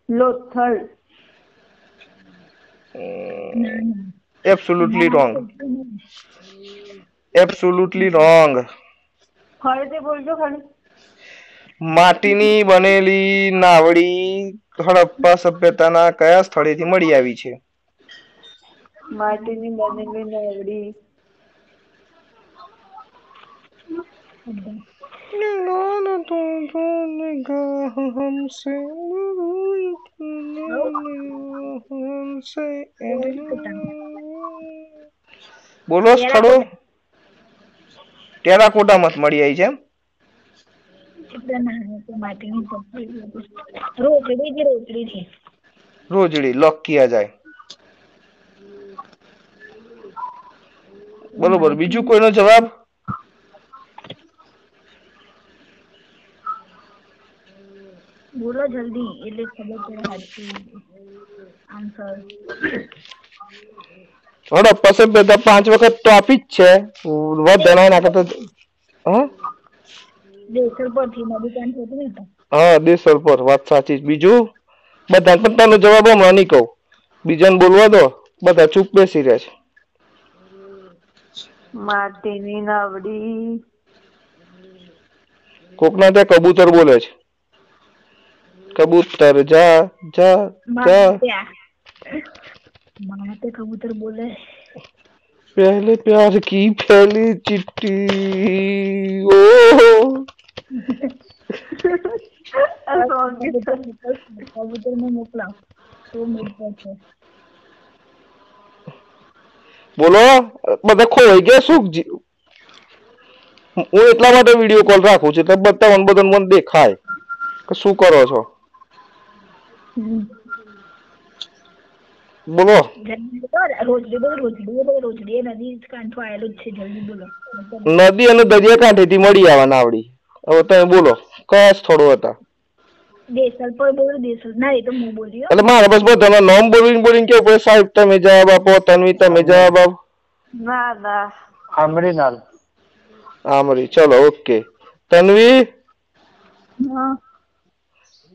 Lothal. Absolutely wrong. Absolutely wrong. ફરતે બોલજો ખાલી. માટીની બનેલી નાવડી હડપ્પા સભ્યતાના કયા સ્થળેથી મળી આવી છે? માટીની બનેલી નાવડી. બોલો સ્થળો. ટેરાકોટામાં મળી આવી છે એમ? તો રોટડી જ રોટડી છે રોજડી લોક કિયા જાય. બરોબર બીજું કોઈનો જવાબ? બોલો જલ્દી એટલે ખબર પડે સાચું આન્સર. હડપ્પા સભ્યતા પાંચ વખત તો જ છે. વધારે ના કરતા હા? દેસર પરથી નદી કાંઠ હોતું ને તો હા દેસર પર વાત સાચી છે. બીજું બધા પણ તાનો જવાબ હમણાં નહીં કહું બીજાને બોલવા દો બધા ચૂપ બેસી રહે છે માટીની નાવડી કોકના ત્યાં કબૂતર બોલે છે કબૂતર જા જા જા મારા ત્યાં મારા તે કબૂતર બોલે पहले प्यार की पहली चिट्ठी ओ મોકલાવ તો છે બોલો બધા ખોવાઈ ગયા શું? હું એટલા માટે વીડિયો કોલ રાખું છું એટલે બધા મન બધા મન દેખાય. કે શું કરો છો? બોલો. નદી અને દરિયા કાંઠે થી મળી આવવાના આવડી. હવે તમે બોલો કયા સ્થળો હતા? દેસલ પર બોલો દેસલ. ના એ તો હું બોલી એટલે મારે બસ બધાનો નામ બોલીને બોલીને કેવું પડે? સાહેબ તમે જવાબ આપો તન્વી તમે જવાબ આપો. ના ના આમરીનાલ. આમરી. ચલો ઓકે. તન્વી?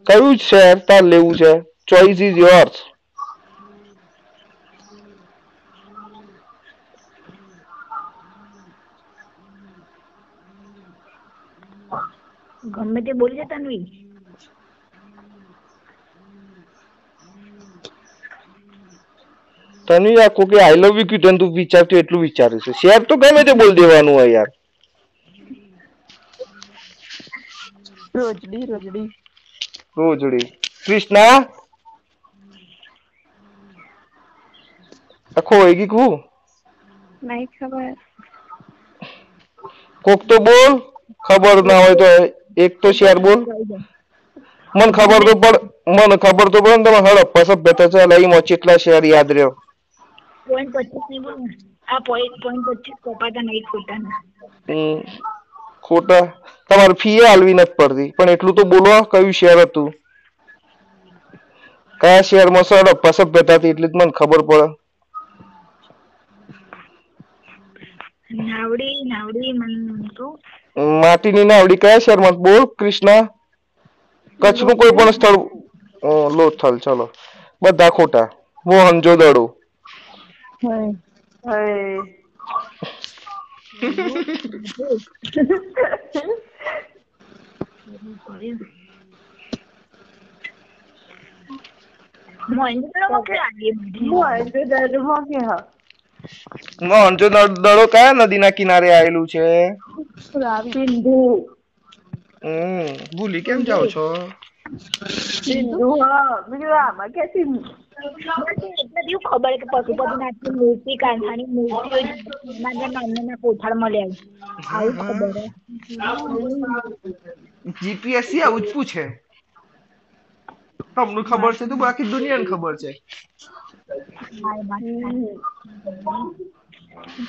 કયું શહેર તાર લેવું છે. ચોઈસ ઇઝ યોર્સ ગમે તે બોલી જતા તન્વી. તન્વી આ કોકે આઈ લવ યુ કીધું તું વિચારતું એટલું વિચાર્યું છે. શેર તો ગમે તે બોલ દેવાનું હોય યાર. રોજડી રોજડી. રોજડી. કૃષ્ણા? આખો હોય ગઈ કું નહીં ખબર. કોક તો બોલ. ખબર ના હોય તો એક તો શેર બોલ. મને ખબર તો પડ મને ખબર તો પડે ને તમે હડપ્પા સભ્યતા લઈ મો કેટલા શેર યાદ રહ્યો? પોઈન્ટ પચીસ નહીં બોલ આ પોઈન્ટ પોઈન્ટ પચીસ કપાતા નહીં ખોટાના ખોટા તમારે ફી હાલવી નથી પડતી પણ એટલું તો બોલો કયું શેર હતું કયા શેરમાં સર હડપ્પા સભ્યતા હતી એટલી જ મને ખબર પડે નાવડી નાવડી મન તો માટીની નાવડી કયા શહેરમાં બોલ કૃષ્ણા કચ્છનું કોઈ પણ સ્થળ લોથલ ચલો બધા ખોટા મોહનજો દડો હે મોહિન્દ્ર મોકલે આગે બધી હું હૈદરાબાદમાં કે હા મોહનજો દડો કયા નદીના કિનારે આવેલું છે સિંધુ હમ ભૂલી કેમ જાઓ છો કે ખબર કે પશુપતિનાથની મૂર્તિ કાંઠાની કોઠાળ આવું ખબર જીપીએસસી આવું જ પૂછે. તમને ખબર છે તો બાકી દુનિયાને ખબર છે.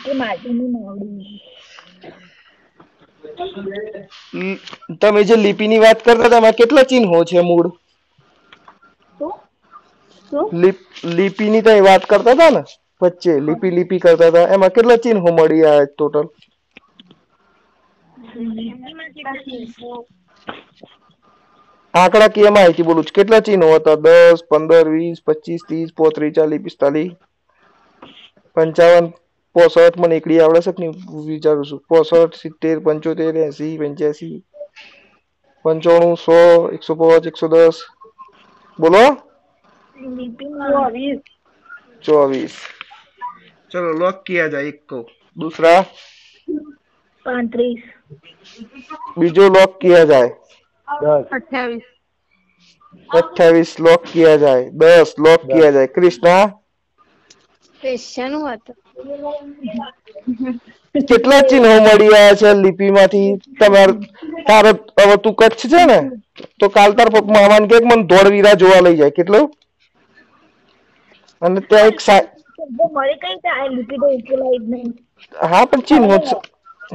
એ નાવડી લ- તમે જે લિપિની વાત કરતા હતા એમાં કેટલા ચિહ્નો છે મૂળ? લિપિની તમે વાત કરતા હતા ને વચ્ચે લિપિ લિપિ કરતા હતા એમાં કેટલા ચિહ્નો મળી આ ટોટલ આંકડાકીય માહિતી બોલું છું. કેટલા ચિહ્નો હતા? દસ પંદર વીસ પચીસ ત્રીસ પોત્રીસ ચાલીસ પિસ્તાલીસ પંચાવન પોસઠ મને એકડી આવડે છે કે વિચારું છું. પોસઠ સિત્તેર પંચોતેર એસી પંચ્યાસી પંચાણું સો એકસો પાંચ એકસો દસ. બોલો? ચોવીસ. ચલો લોક કિયા જાય? એક કો દૂસરા? પાંત્રીસ. બીજો લોક કિયા જાય? અઠ્યાવીસ. અઠ્યાવીસ લોક કિયા જાય? દસ લોક કિયા જાય? કૃષ્ણા? ક્રિશ્ચન હતો. કેટલા ચિહ્નો મળી રહ્યા છે લિપિમાંથી? તમારે તારે હવે તું કચ્છ છે ને તો કાલ તાર મામાને કે મને ધોળવીરા જોવા લઈ જાય. કેટલું? અને ત્યાં એક હા પણ ચિહ્નો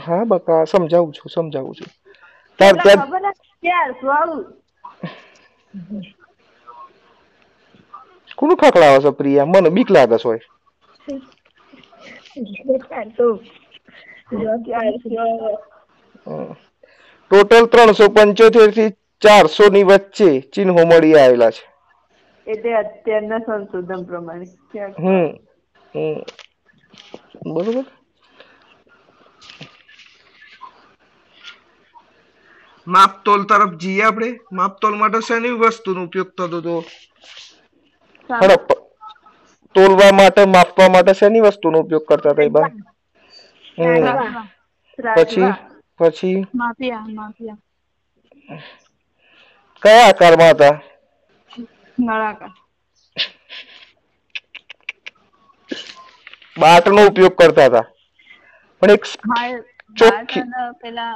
હા બકા સમજાવું છું સમજાવું છું. તાર ત્યાં કોનું છે આવે? છે પ્રિયા? મને બીક લાગે છે હોય ટોટલ ત્રણસો પંચોતેરથી ચારસો ની વચ્ચે ચિહ્નો મળી આવેલા છે. એટલે અત્યારના સંશોધન પ્રમાણે. હમ હમ. બરોબર? માપતોલ તરફ જઈએ આપણે. માપતોલ માટે શેની વસ્તુનો ઉપયોગ થતો હતો? હડપ તોલવા માટે માપવા માટે શેની વસ્તુનો ઉપયોગ કરતા હતા એ બા? પછી પછી? કયા આકારમાં હતા? બાટ નો ઉપયોગ કરતા હતા. પણ એક ચોખ્ખી. પેલા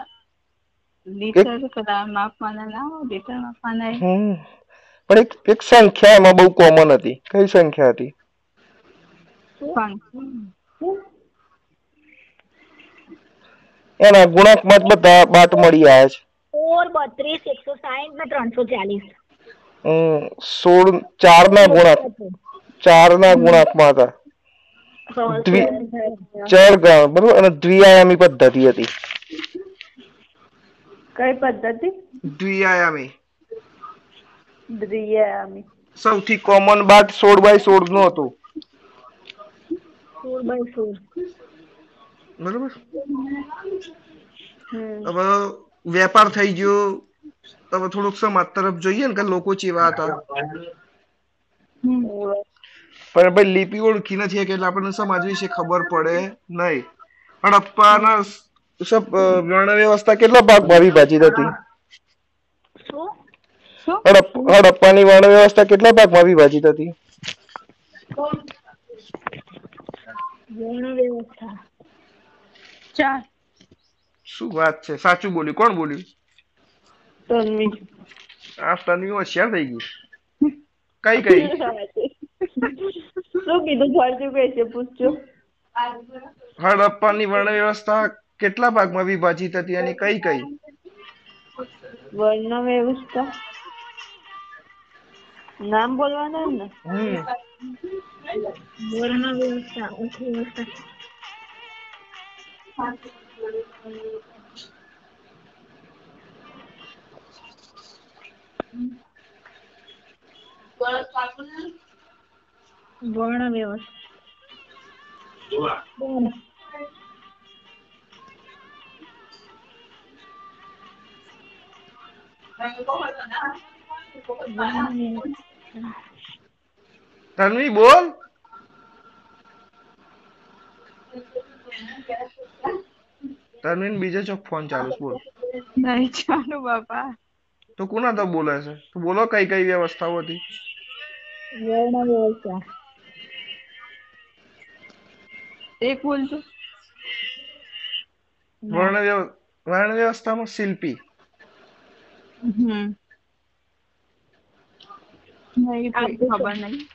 પણ એક સંખ્યા એમાં બહુ કોમન હતી. કઈ સંખ્યા હતી? એના ગુણક મત બધા બાટ મળી આવ્યા છે. સોળ બત્રીસ એકસો સાહીઠ ને ત્રણસો ચાલીસ. સોળ ચાર ના ગુણક ચાર ના ગુણાંકમાં હતા. દ્વિ ચાર ગણ બરોબર? અને દ્વિઆયામી પદ્ધતિ હતી. કઈ પદ્ધતિ? દ્વિઆયામી. દ્વિયામી સૌથી કોમન બાટ સોળ બાય સોળનું હતું. બાય બરોબર? હવે વેપાર થઈ ગયો. હવે થોડુંક સમાજ તરફ જોઈએ ને કે લોકો ચેવા હતા. પણ ભાઈ લિપિ ઓળખી નથી એટલે આપણને સમાજ વિશે ખબર પડે નહીં. હડપ્પાના સબ વર્ણ વ્યવસ્થા કેટલા ભાગમાં વિભાજિત હતી? હડપ્પાની વર્ણ વ્યવસ્થા કેટલા ભાગમાં વિભાજિત હતી? વર્ણ વ્યવસ્થા. ચાર શું વાત છે? સાચું બોલ્યું. કોણ બોલ્યું? તન્વી. આ તન્વી હોશિયાર થઈ ગઈ કઈ કઈ? શું કીધું? પૂછજો. હડપ્પાની વર્ણ વ્યવસ્થા કેટલા ભાગમાં વિભાજિત હતી અને કઈ કઈ? વર્ણ વ્યવસ્થા. નામ બોલવાના ને? હમ વર્ણ વ્યવસ્થા ઉચ્ચ વ્યવસ્થા વર્ણ વ્યવસ્થા વર્ણ. વર્ણ વ્યવસ્થા. તન્વી બોલ. તન્વીન બીજો ચોક ફોન ચાલુ છે, બોલ. નહીં ચાલુ બાપા. તો કોના તો બોલે છે? તો બોલો કઈ કઈ વ્યવસ્થાઓ હતી? વર્ણ વ્યવસ્થા. એક બોલજો વર્ણ વર્ણ વ્યવસ્થામાં શિલ્પી. હમ. નહીં ખબર નહીં.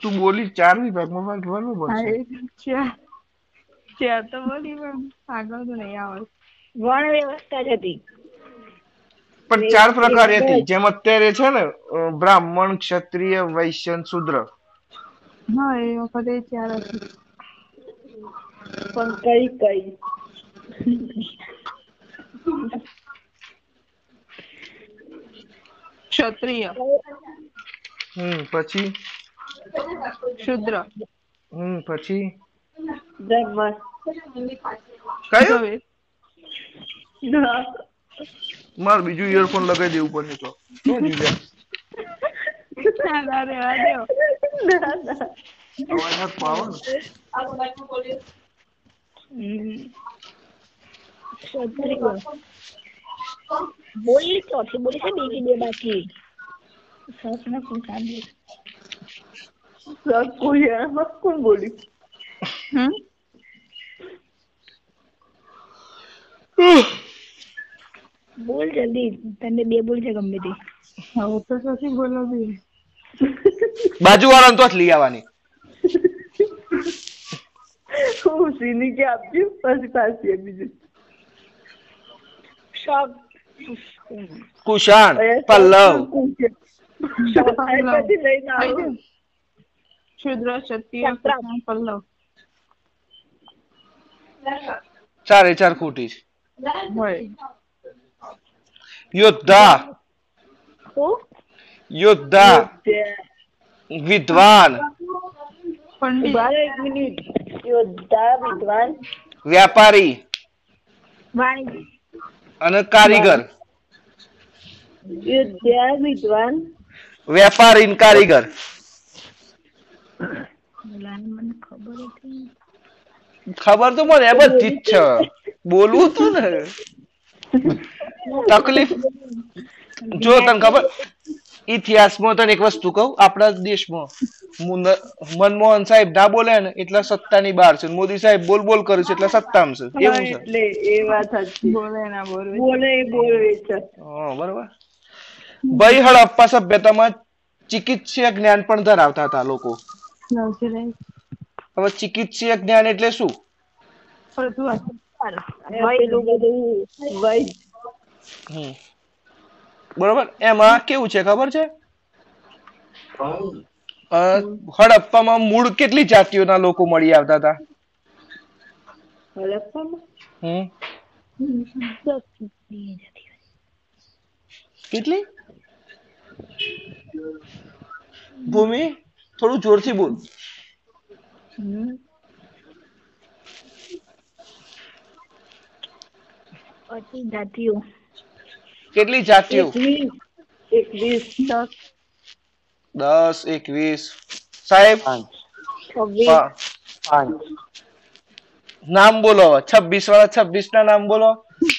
તું બોલી ચાર વિભાગમાં ભાગ બરાબર હા છે એક ચાર ચાર તો બોલી પણ આગળ તો નહીં આવડતું વર્ણ વ્યવસ્થા જ હતી. પણ ચાર પ્રકાર હતી. જેમ અત્યારે છે ને બ્રાહ્મણ ક્ષત્રિય વૈશ્ય શુદ્ર. હા એ વખતે ચાર હતી. પણ કઈ કઈ. ક્ષત્રિય. હમ પછી? શુદ્ર હમ પછી બ્રહ્મણ કયું દવે ના મારે બીજું ઇયરફોન લગાવી દેવું પડે તો. શું જીવ્યા? ના રેવા દ્યો ના ના અવાજ હાથ પાવો ને. હમ. ક્ષત્રિય બોલી ચોથી બોલી છે બીજી બે બાકી. સરસ ને કોણ કોઈ એમાં કોણ હમ બોલ જલ્દી તને બે બોલ છે ગમે તે. હવે તો શશી બોલાવી બાજુ વાળા તો જ લઈ આવવાની. હું સીની કે આપજો પછી પાછી આપી દઈશ. શોખ. કુશાણ પલ્લવ. પછી લઈને આવો. શુદ્ર ક્ષત્રિય સંક્રાંત. કુષાણ, પલ્લવ ચારે ચાર ખૂટી છે હોય યોદ્ધા હું યોદ્ધા વિદ્વાન પંડિત ઊભા રહો એક મિનિટ યોદ્ધા વિદ્વાન વ્યાપારી વાણિજ્ય અને કારીગર યોદ્ધા વિદ્વાન વેપારી ને કારીગર બોલાને મને ખબર હતી ખબર તો મને એમ જ છે. બોલવું તું ને. તકલીફ. જો તને ખબર? ઇતિહાસમાં તને એક વસ્તુ કહું આપણા દેશમાં મનમોહન સાહેબ ના બોલે ને એટલા સત્તા ની બહાર છે. મોદી સાહેબ બોલ બોલ કરે છે એટલે સત્તામાં છે. હા, એવું છે. એટલે એ વાત સાચી. બોલે ના બોલે બોલે બોલે છે. હા બરોબર. ભાઈ હડપ્પા સભ્યતામાં ચિકિત્સીય જ્ઞાન પણ ધરાવતા હતા લોકો. હવે ચિકિત્સીય જ્ઞાન એટલે શું. બરોબર? એમાં કેવું છે ખબર છે? હડપ્પામાં મૂળ કેટલી જાતિઓના લોકો મળી આવતા હતા? કેટલી? ભૂમિ? થોડું જોરથી બોલ હમ પછી જાતિઓ કેટલી જાતિઓ એકવીસ એકવીસ દસ દસ એકવીસ સાહેબ છવ્વીસ પા- પાંચ નામ બોલો હવે છવ્વીસ વાળા છવ્વીસ ના નામ બોલો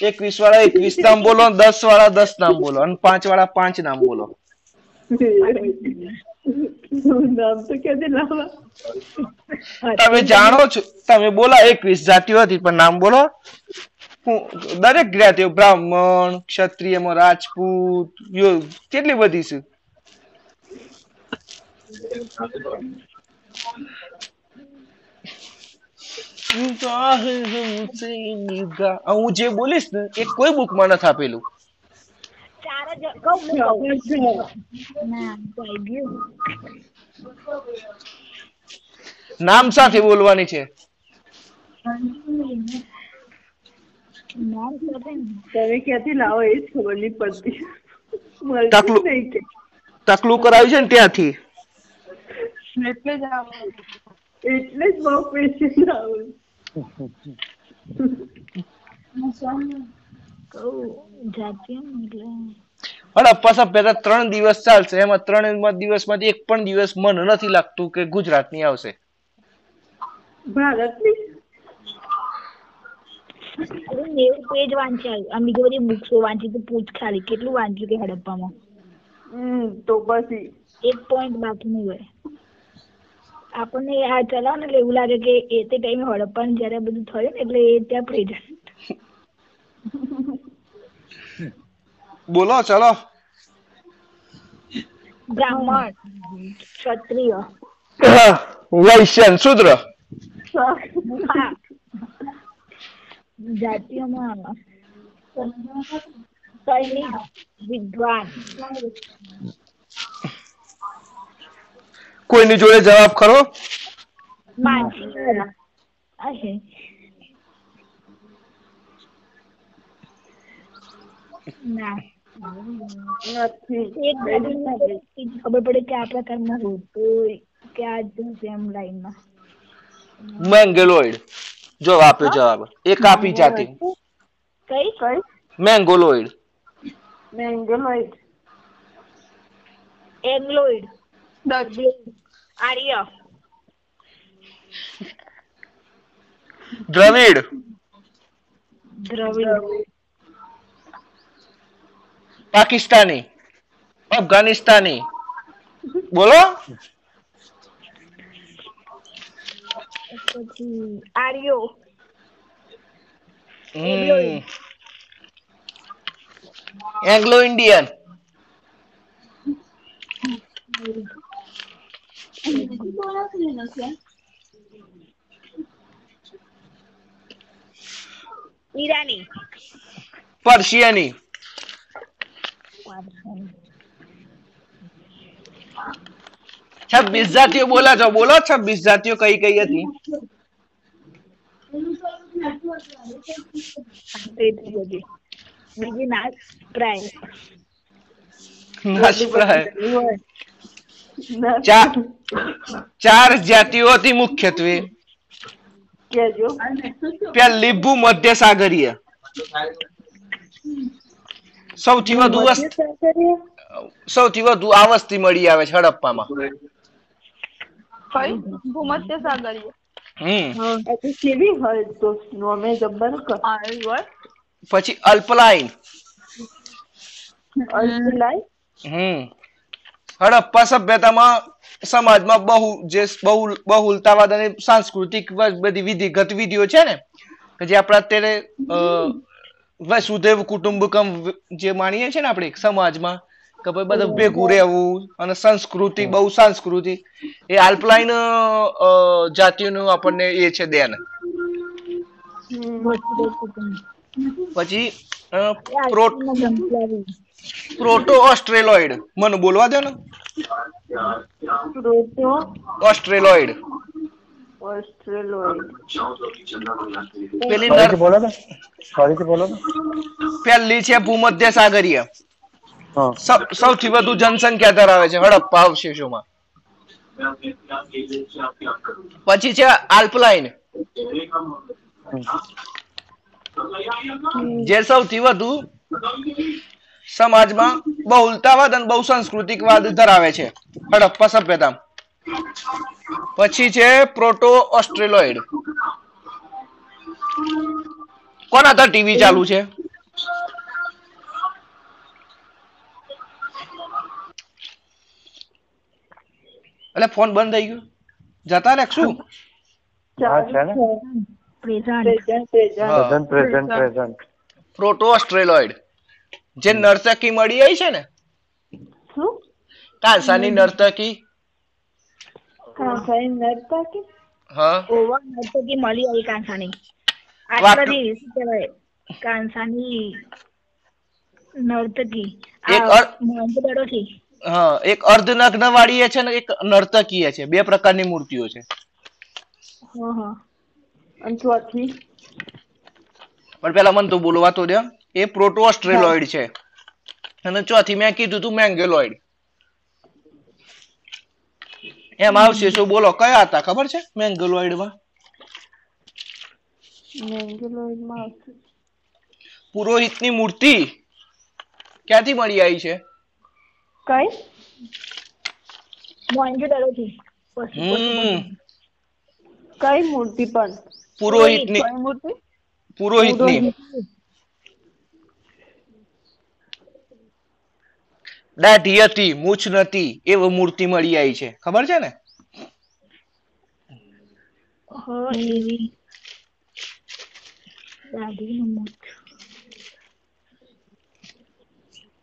એકવીસ વાળા એકવીસ નામ બોલો દસ વાળા દસ નામ બોલો અને પાંચ વાળા પાંચ નામ બોલો તમે જાણો છો તમે બોલા એકવીસ જાતિઓ હતી પણ નામ બોલો. દરેક જ્ઞાતિઓ બ્રાહ્મણ ક્ષત્રિયમાં રાજપૂત કેટલી બધી છે? હું જે બોલીશ ને એ કોઈ બુકમાં નથી આપેલું. ચાર જ કહું નામ સાથે બોલવાની છે? તમે ક્યાંથી લાવો એ જ ખબર નહીં પડતી. તકલું કરાવી છે ને ત્યાંથી? એટલે જ એટલે જ બહુ પેશન્ટ આવું. ને હડપ્પા સભ્યતા ત્રણ દિવસ ચાલશે. એમાં ત્રણ દિવસમાંથી એક પણ દિવસ મન નથી લાગતું કે ગુજરાતની આવશે. ભારતની? નેવું પેજ વાંચ્યા આમ બીજી બધી બુક્સો વાંચી તો પૂછ ખાલી. કેટલું વાંચ્યું કે હડપ્પામાં? હમ તો પછી. એક પોઈન્ટ બાકી હોય. આપણને આ ચલાવો ને એટલે એવું લાગે કે એ તે ટાઈમે હડપ્પાનું જ્યારે બધું થયું ને એટલે એ ત્યાં પ્રેઝન્ટ બોલો ચલો. બ્રાહ્મણ. ક્ષત્રિય. વૈશ્ય શુદ્ર. જાતિઓમાં સૈનિક વિદ્વાન. કોઈની જોડે જવાબ ખરો? ના. નથી. ખબર પડે કે આપણા પ્રકારના હોતો કે આ જશે એમ લાઈનમાં. મેંગેલોઇડ. જો આપ્યો જવાબ. એક આપી જાતિ. કઈ? કઈ? મેંગોલોઇડ. મેંગોલોઇડ. એંગ્લોઇડ. આર્ય. દ્રવિડ. દ્રવિડ. પાકિસ્તાની અફઘાનિસ્તાની બોલો પછી આર્યો હમ. એંગ્લો ઇન્ડિયન ઈરાની પર્શિયની છવ્વીસ જાતિઓ બોલા છો બોલો છવ્વીસ જાતિઓ કઈ કઈ હતી? નાચ પ્રાય. ચાર ચાર જાતિઓ હતી મુખ્યત્વે. કેજો. ભૂ મધ્ય સાગરીય. સૌથી વધુ સૌથી વધુ આ વસ્તી મળી આવે છે હડપ્પામાં. કઈ ભૂમધ્ય સાગરીય હમ. કેવી હોય તો નોમે જબ્બર કર પછી અલ્પલાઈન અલ્પલાઈન હમ. હડપ્પા સભ્યતામાં સમાજમાં બહુ જે બહુ બહુલતાવાદ અને સાંસ્કૃતિક બધી વિધિ ગતિવિધિઓ છે ને કે જે આપણા અત્યારે વસુદેવ કુટુંબકમ જે માણીએ છે ને આપણે સમાજમાં કે ભાઈ બધા ભેગું રહેવું અને સંસ્કૃતિ બહુ સંસ્કૃતિ. એ આલ્પલાઈન જાતિઓનું આપણને એ છે દેન. પછી પ્રોટો ઓસ્ટ્રેલોઇડ. મને બોલવા દો ને. Proto Australoid. ઓસ્ટ્રેલોઇડ. પેલી બોલો ને ફરીથી બોલો ને પહેલી છે ભૂમધ્ય સાગરીય. સૌથી વધુ જનસંખ્યા ધરાવે છે, હડપ્પા અવશેષોમાં પછી છે આલ્પલાઇન. જે સૌથી વધુ સમાજમાં બહુલતાવાદ અને બહુ સાંસ્કૃતિકવાદ ધરાવે છે, હડપ્પા સભ્યતા. પછી છે પ્રોટો ઓસ્ટ્રેલોઇડ કોના ટીવી ચાલુ છે? એટલે ફોન બંધ થઈ ગયો. જતા રે શું? હા છે ને? પ્રેઝન્ટ. પ્રેઝન્ટ પ્રેઝન્ટ હા. Present. Present present proto Australoid. જે નર્તકી મળી આવી છે ને? કાંસાની નર્તકી. હા. ઓવર નર્તકી મળી આવી કાંસાની આ બધી કાંસાની નર્તકી. એક આ અર- મોંઘદડોથી હા એક અર્ધનગ્ન વાળી એ છે ને એક નર્તકીય છે. બે પ્રકારની મૂર્તિઓ છે. હા હા. અને પણ પેલા મને તો બોલવા તો દે. એ પ્રોટોસ્ટ્રેલોઇડ છે. અને ચોથી મેં કીધું તું મેંગેલોઇડ. એમ આવશે શું બોલો કયા હતા? ખબર છે? મેંગેલોઇડમાં પુરોહિતની મૂર્તિ ક્યાંથી મળી આવી છે? કઈ? મોંઘદડોથી હમ. કઈ મૂર્તિ પણ? પુરોહિતની મૂર્તિ? પુરોહિતની. દાઢી હતી મૂછ નથી એવી મૂર્તિ મળી આવી છે. ખબર છે ને?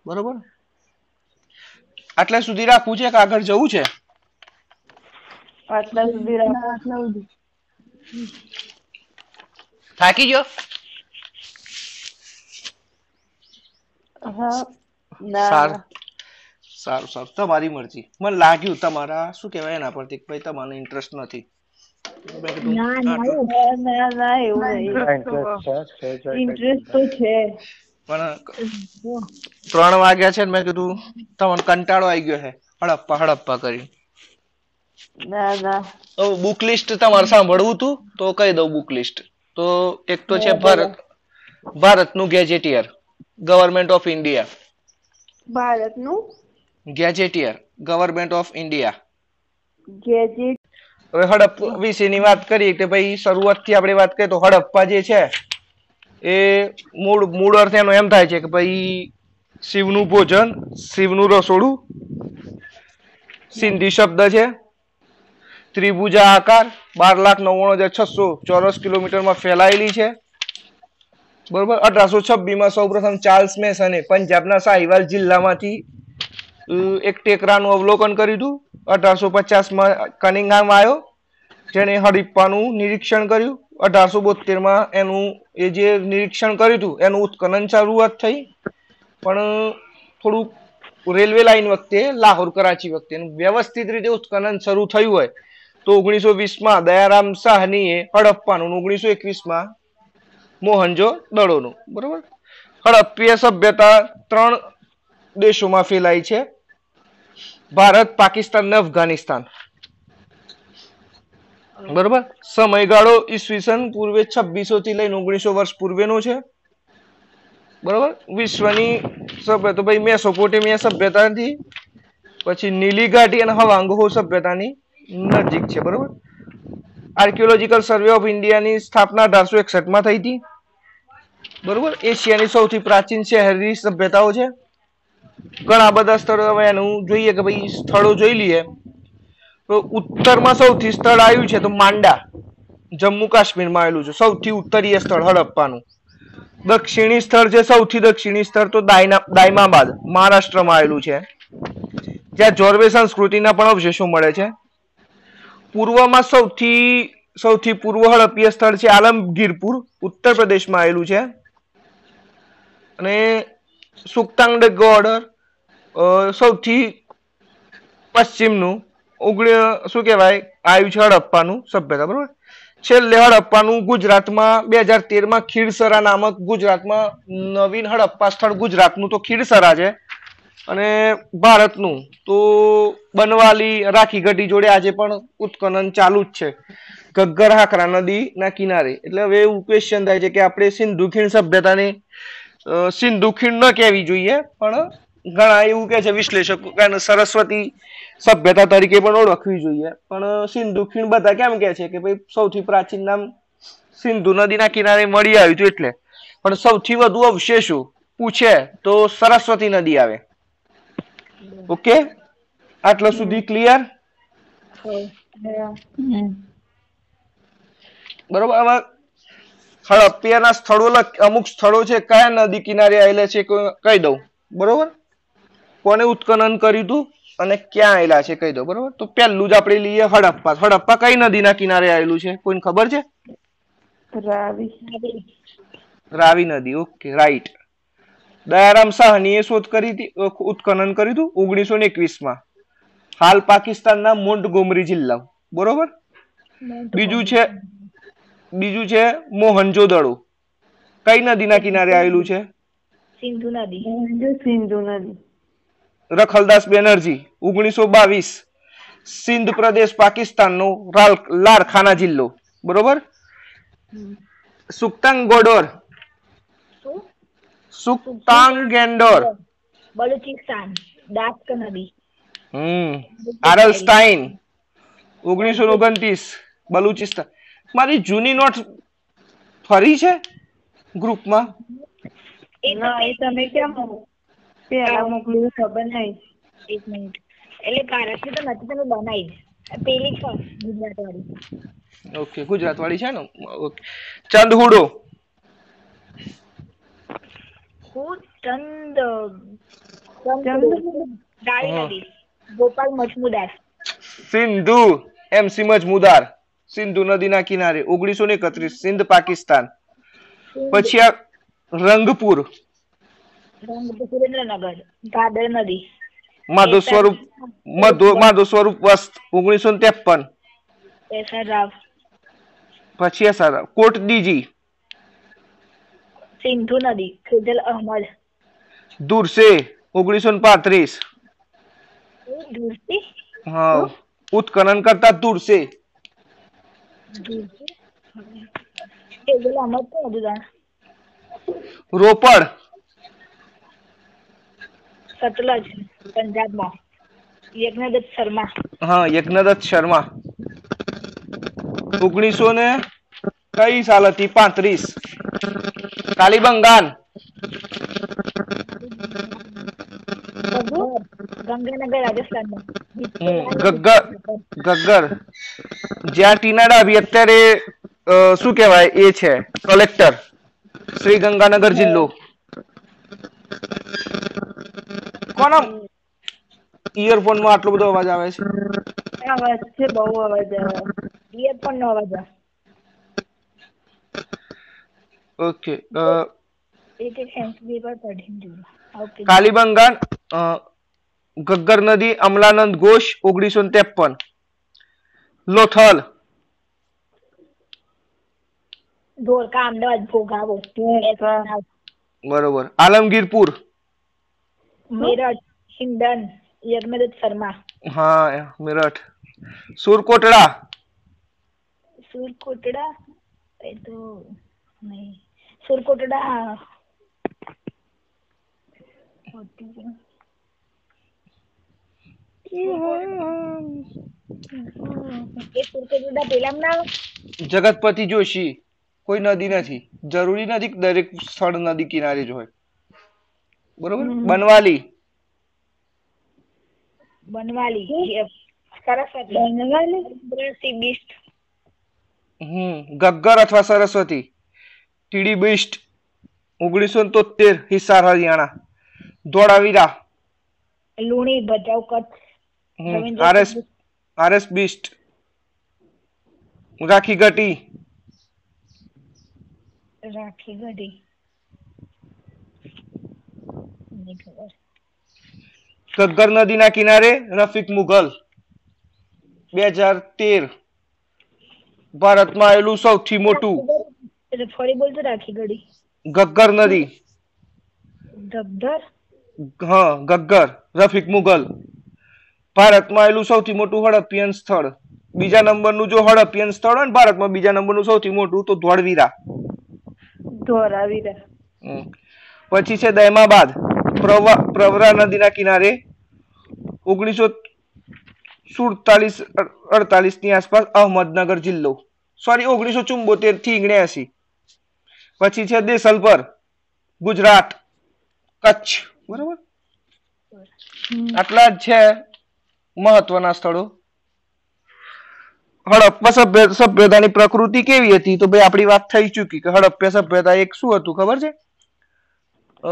બરોબર? આટલા સુધી રાખવું છે કે આગળ જવું છે? આટલા સુધી રાખવું થાકી ગયો? સારું. સારું સારું. તમારી મરજી. મને લાગ્યું તમારા શું કહેવાય એના પરથી ભાઈ તમને ઇન્ટરેસ્ટ નથી. ઇન્ટરેસ્ટ તો છે. પણ ત્રણ વાગ્યા છે મેં કીધું તમને કંટાળો આવી ગયો છે. હડપ્પા હડપ્પા કરી. ના ના. હવે બુક લિસ્ટ તમારે સાંભળવું તું? તો કહી દઉં બુક લિસ્ટ તો એક તો છે ભારત ભારતનું ગેજેટિયર ગવર્મેન્ટ ઓફ ઇન્ડિયા ભારતનું? Gazetteer government of India gazette હવે હડપ વિશેની વાત કરીએ કે ભાઈ શરૂઆતથી આપણે વાત કરીએ તો હડપ્પા જે છે એ મૂળ મૂળ અર્થ એનો એમ થાય છે કે ભાઈ શિવનું ભોજન, શિવનું રસોડું, સિંધી શબ્દ છે, ત્રિભુજા આકાર, બાર લાખ નવ્વાણું હજાર છસો ચોરસ કિલોમીટરમાં ફેલાયેલી છે. બરોબર? અઢારસો છબ્બીસમાં સૌપ્રથમ ચાર્લ્સ મેસને પંજાબના સાહિવાલ જિલ્લામાંથી એક ટેકરાનું અવલોકન કર્યું હતું. અઢારસો પચાસમાં કનિંગામ આવ્યો. જેને હડપ્પાનું નિરીક્ષણ કર્યું. અઢારસો બોતેરમાં એનું, એ જે નિરીક્ષણ કર્યું હતું, એનું ઉત્ખનન શરૂઆત થઈ. પણ, થોડુંક રેલવે લાઈન વખતે, લાહોર કરાચી વખતે વ્યવસ્થિત રીતે ઉત્ખનન શરૂ થયું હોય, તો ઓગણીસો વીસમાં દયારામ સાહનીએ હડપ્પાનું ઓગણીસો એકવીસમાં મોહનજો દડોનું, બરોબર? હડપ્પીય સભ્યતા ત્રણ દેશોમાં ફેલાઈ છે. ભારત, પાકિસ્તાન અને અફઘાનિસ્તાન. બરોબર? સમયગાળો ઈસવીસન પૂર્વે છવ્વીસો થી લઈને ઓગણીસો વર્ષ પૂર્વેનો છે. બરોબર? વિશ્વની સભ્યતા ભાઈ મેસોપોટેમિયા સભ્યતાથી, પછી નીલી ઘાટી અને હવાંગહો સભ્યતાની નજીક છે, બરોબર? આર્કિયોલોજીકલ સર્વે ઓફ ઇન્ડિયાની સ્થાપના અઢારસો એકસઠમાં થઈ હતી. બરોબર? એશિયાની સૌથી પ્રાચીન શહેરી સભ્યતાઓ છે. ઘણા બધા સ્થળો હવે એનું જોઈએ કે ભાઈ સ્થળો જોઈ લઈએ. તો ઉત્તરમાં સૌથી સ્થળ આવ્યું છે તો માંડા. જમ્મુ કાશ્મીરમાં આવેલું છે. સૌથી ઉત્તરીય સ્થળ હડપ્પાનું. દક્ષિણી સ્થળ છે સૌથી દક્ષિણી સ્થળ તો દાયમાબાદ, મહારાષ્ટ્રમાં આવેલું છે. જ્યાં જોર્વે સંસ્કૃતિના પણ અવશેષો મળે છે. પૂર્વમાં સૌથી સૌથી પૂર્વ હડપ્પીય સ્થળ છે આલમગીરપુર, ઉત્તર પ્રદેશમાં આવેલું છે. અને સુક્તાંગ ગોર્ડર સૌથી પશ્ચિમનું ઓગણી શું કહેવાય આવ્યું છે હડપ્પાનું સભ્યતા, બરોબર? છેલ્લે હડપ્પાનું ગુજરાતમાં બે હજાર તેરમાં ખીરસરા નામક ગુજરાતમાં નવીન હડપ્પા સ્થળ ગુજરાતનું તો ખીરસરા છે. અને ભારતનું તો બનવાલી રાખીગઢી જોડે આજે પણ ઉત્ખનન ચાલુ જ છે. ઘગ્ગર હાકરા નદી ના કિનારે. એટલે હવે એવું ક્વેશ્ચન થાય છે કે આપણે સિંધુ ખીણ સભ્યતાને સિંધુ ખીણ ન કહેવી જોઈએ, પણ ઘણા એવું કે છે, વિશ્લેષકો કે સરસ્વતી સભ્યતા તરીકે પણ ઓળખવી જોઈએ. પણ સિંધુ ખીણ બધા કેમ કે છે કે ભાઈ, સૌથી પ્રાચીન નામ સિંધુ નદીના કિનારે મળી આવ્યું હતું એટલે. પણ સૌથી વધુ અવશેષો પૂછે તો સરસ્વતી નદી આવે. ઓકે? આટલા સુધી ક્લિયર? બરોબર? હવે હડપ્પિયાના સ્થળો અમુક સ્થળો છે, કયા નદી કિનારે આવેલા છે કહી દઉં. બરોબર? કોને ઉત્ખનન કર્યું હતું અને ક્યાં આવેલા છે કહી દો બરોબર? તો પહેલું જ આપણે લઈએ હડપ્પા. હડપ્પા કઈ નદીના કિનારે આવેલું છે? કોઈને ખબર છે? રાવી. રાવી નદી. Okay right. દયારામ સાહનીએ શોધ કરી હતી ઉત્ખનન કર્યું હતું ઓગણીસો ને એકવીસમાં હાલ પાકિસ્તાનના મોન્ટગોમરી જિલ્લા બરોબર? બીજું છે બીજું છે મોહનજોદડો કઈ નદીના કિનારે આવેલું છે? સિંધુ નદી. સિંધુ નદી. રખલદાસ બેનર્જી ઓગણીસો બાવીસ સિંધ પ્રદેશ પાકિસ્તાનનો લારખાના જિલ્લો. બરોબર? સુક્તાંગ ગોડોર. સુક્તાંગ ગેન્ડોર બલુચિસ્તાન દાસ્ક નદી. હમ. આરલસ્ટાઈન ઓગણીસો ઓગણત્રીસ બલુચિસ્તાન. મારી જૂની નોટ ફરી છે ગ્રુપમાં? એ તમે કેમ પેલા મોકલ્યું ખબર નહીં. એક મિનિટ. એટલે ભારતની તો નથી તમે બનાવી પેલી છે ગુજરાત વાળી ઓકે ગુજરાત વાળી છે ને? ઓકે. ચંદહુડો. હું ચંદ ચંદ ચંદ? ગોપાલ મજમુદાર. સિંધુ એમસી મજમુદાર. સિંધુ નદીના કિનારે ઓગણીસો ને એકત્રીસ સિંધ પાકિસ્તાન. પછી આ રંગપુર. રંગ સુરેન્દ્રનગર ભાદર નદી. માધવ સ્વરૂપ મધુ માધવ સ્વરૂપ વસ્ત ઓગણીસો ને ત્રેપન. પછી એસઆર કોટ ડીજી. સિંધુ નદી ખેજલ અહમદ. દુરસે ઓગણીસો ને પાંત્રીસ. હા ઉત્ખનન કરતા દુરસે રોપડ. સતલજ પંજાબમાં યજ્ઞદત્ત શર્મા. હા યજ્ઞદત્ત શર્મા. ઓગણીસો ને કઈ સાલ હતી પાંત્રીસ. કાલીબંગાન. ગંગાનગર રાજસ્થાનમાં. ગગ્ગર ગગ્ગર. જ્યાં ટીનાડા ડાભી અત્યારે શું કહેવાય એ છે કલેક્ટર. શ્રી ગંગાનગર જિલ્લો. કોના ઇયરફોનમાં આટલો બધો અવાજ આવે છે. અવાજ છે બહુ અવાજ આવે. ઇયરફોન નો અવાજ આવે. ઓકે એક એક સેન્સિટિવ પર પઢીને જોયું ઓકે કાલીબંગાન અ, ગગ્ગર નદી અમલાનંદ ઘોષ ઓગણીસો ત્રેપન. લોથલ. ધોળકા અમદાવાદ ભોગાવો. બરોબર. આલમગીરપુર. મેરઠ હિંડન યજ્ઞદત્ત શર્મા. હા મેરઠ. સુરકોટડા સુરકોટડા એ તો નહીં. સુરકોટડા જગતપતિ જોશી. કોઈ નદી નથી. જરૂરી નથી દરેક સ્થળ નદી કિનારે જ હોય. બરોબર? બનવાલી. બનવાલી સરસ્વતી. બનવાલી? સી હમ. ગગ્ગર અથવા સરસ્વતી. ટીડી બિસ્ટ ઓગણીસો તોતેર Hisar Haryana. Dholavira. Luni Bhachau Kutch. RS RS Bisht. રાખી ગટી રાખી ગઢી. નહીં ખબર ગગ્ગર નદીના કિનારે રફીક મુઘલ બે હજાર તેર ભારતમાં આવેલું સૌથી મોટું ફરી બોલતો રાખી ગઢી ગગ્ગર નદી. ગગ્ગર? હા ગગ્ગર રફીક મુઘલ. ભારતમાં આવેલું સૌથી મોટું હડપ્પિયન સ્થળ. બીજા નંબરનું જો હડપ્પિયન સ્થળ હોય ને ભારતમાં બીજા નંબરનું સૌથી મોટું તો ધોળવીરા. ધોળાવીરા. પછી છે દહેમાબાદ પ્રવા પ્રવરા નદીના કિનારે ઓગણીસો સુડતાલીસ અડતાલીસની આસપાસ અહમદનગર જિલ્લો. સોરી ઓગણીસો ચુંબોતેરથી ઓગણ્યાસી પછી છે દેસલપર ગુજરાત. કચ્છ. બરાબર? આટલા જ છે મહત્વના સ્થળો. હડપ્પા સભ્ય સભ્યતાની પ્રકૃતિ કેવી હતી? તો ભાઈ આપણી વાત થઈ ચૂકી કે હડપ્પા સભ્યતા એક શું હતું? ખબર છે? અ,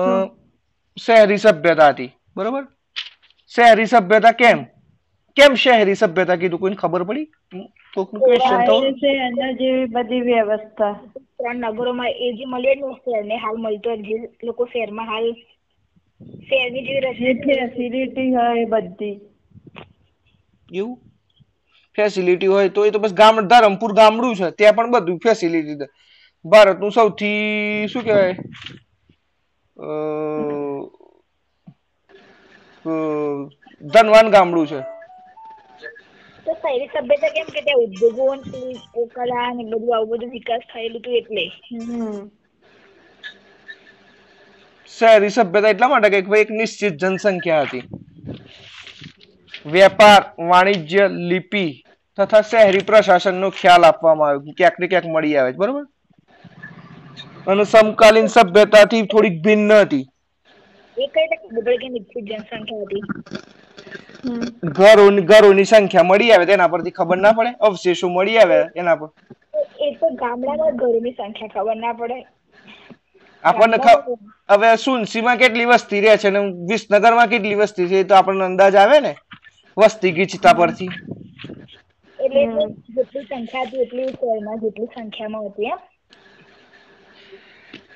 શહેરી સભ્યતા હતી બરોબર? શહેરી સભ્યતા કેમ? કેમ શહેરી સભ્યતા કીધું? કોઈને ખબર પડી? કોકનું ક્વેશ્ચન તો જેવી બધી વ્યવસ્થા. ત્રણ નગરોમાં એ જે મળ્યું ને શહેરને હાલ મળતો જે લોકો શહેરમાં હાલ શહેરની જેવી જે ફેસિલિટી હોય એ બધી. એવું? ફેસિલિટી હોય તો એ તો બસ ગામ ધરમપુર ગામડું છે. ત્યાં પણ બધું ફેસિલિટી ભારતનું સૌથી શું કહેવાય? ધનવાન ગામડું છે. તો શહેરી સભ્યતા કેમ કે ત્યાં ઉદ્યોગો કલા ને બધું આવું બધું વિકાસ થયેલું હતું એટલે. શહેરી સભ્યતા એટલા માટે કે ભાઈ એક નિશ્ચિત જનસંખ્યા હતી. વેપાર વાણિજ્ય લિપિ તથા શહેરી પ્રશાસનનો ખ્યાલ આપવામાં આવ્યો ક્યાંક ને ક્યાંક મળી આવે છે બરોબર? અને સમકાલીન સભ્યતાથી થોડીક ભિન્ન હતી. એ કઈ રીતે નિશ્ચિત જનસંખ્યા હતી? ઘરોની ઘરોની સંખ્યા મળી આવે તેના પરથી ખબર ના પડે? અવશેષો મળી આવે એના પર? એ તો ગામડામાં ઘરોની સંખ્યા ખબર ના પડે. આપણને હવે સુનસીમાં કેટલી વસ્તી રહે છે ને વિસનગરમાં કેટલી વસ્તી છે એ તો આપણને અંદાજ આવે ને? વસ્તી ગીચતા પરથી. એટલે જેટલી સંખ્યા હતી એટલી શહેરમાં જેટલી સંખ્યામાં હતી એમ.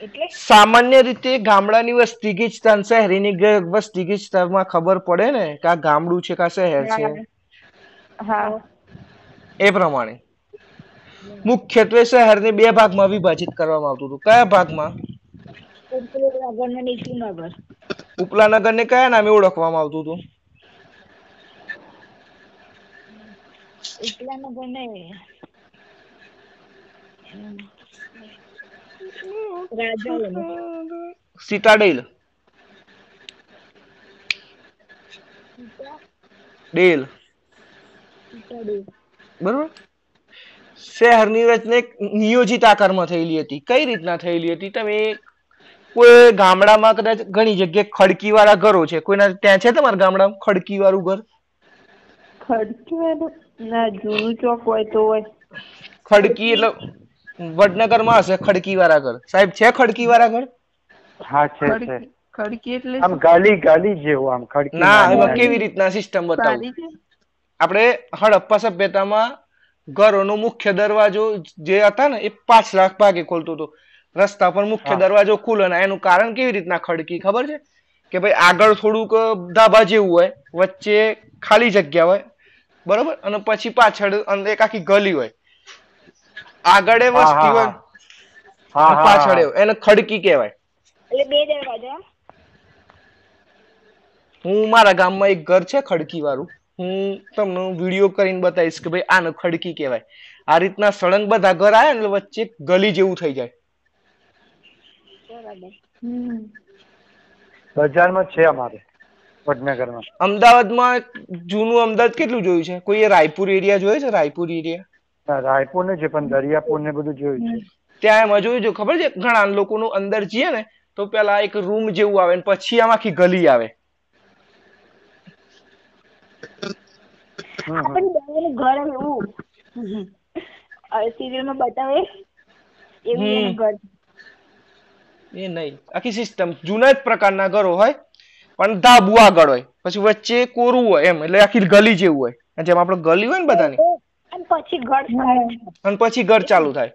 એટલે? સામાન્ય રીતે ગામડાની વસ્તી ગીચતા શહેરીની વસ્તી ગીચતામાં ખબર પડે ને કે આ ગામડું છે કે આ શહેર છે. હા. એ પ્રમાણે. મુખ્યત્વે શહેરને બે ભાગમાં વિભાજિત કરવામાં આવતું હતું. કયા ભાગમાં? ઉપલા નગર ને કયા નામે ઓળખવામાં આવતું હતું? ઉપલા નગર ને સિટાડેલ ડેલ બરોબર? શહેરની રચના એક નિયોજિત આકારમાં થયેલી હતી. કઈ રીતના થયેલી હતી? તમે કોઈ ગામડામાં કદાચ ઘણી જગ્યાએ ખડકી વાળા ઘરો છે. કોઈના ત્યાં છે તમારા ગામડામાં ખડકી વાળું ઘર? ખડકી ના જૂનું ચોક હોય તો હોય. ખડકી એટલે વડનગરમાં હશે ખડકી વાળા ઘર સાહેબ છે ખડકી વાળા ઘર હા છે છે. ખડકી એટલે આમ ગાલી ગાલી જેવું આમ ખડકી ના એમાં કેવી રીતના સિસ્ટમ બતાવું? આપણે હડપ્પા સભ્યતામાં ઘરોનો મુખ્ય દરવાજો જે હતા ને એ પાછલા ભાગે ખોલતો હતો. રસ્તા પર મુખ્ય દરવાજો ખુલ્લો ને એનું કારણ કેવી રીતના ખડકી ખબર છે? કે ભાઈ આગળ થોડુંક ધાબા જેવું હોય વચ્ચે ખાલી જગ્યા હોય બરોબર? અને પછી પાછળ અંદર એક આખી ગલી હોય. આગળ એ હા, પાછળ. એને ખડકી કહેવાય. એટલે બે દરવાજા? હું મારા ગામમાં એક ઘર છે ખડકી વાળું હું તમને વીડિયો કરીને બતાવીશ કે ભાઈ આને ખડકી કહેવાય. આ રીતના સળંગ બધા ઘર આવે ને એટલે વચ્ચે ગલી જેવું થઈ જાય. બરાબર. હમ. બજારમાં છે અમારે વડનગરમાં. અમદાવાદમાં જૂનું અમદાવાદ કેટલું જોયું છે? કોઈ રાયપુર એરિયા જોયો છે? રાયપુર એરિયા? ના, રાયપુર ને છે પણ દરિયાપુર ને બધું જોયું છે. ત્યાં એમાં જોયું છે ખબર છે? ઘણા લોકોનું અંદર જઈએ ને તો પેલા એક રૂમ જેવું આવે ને પછી આમ આખી ગલી આવે. ઘર એવું બતાવે એવું ઘર. એ નહીં. આખી સિસ્ટમ જૂના જ પ્રકારના ઘરો હોય પણ ધાબુ આગળ હોય. પછી વચ્ચે કોરું હોય એમ એટલે આખી ગલી જેવું હોય. જેમ આપણે ગલી હોય ને બધાની. અને પછી ઘર અને પછી ઘર ચાલુ થાય.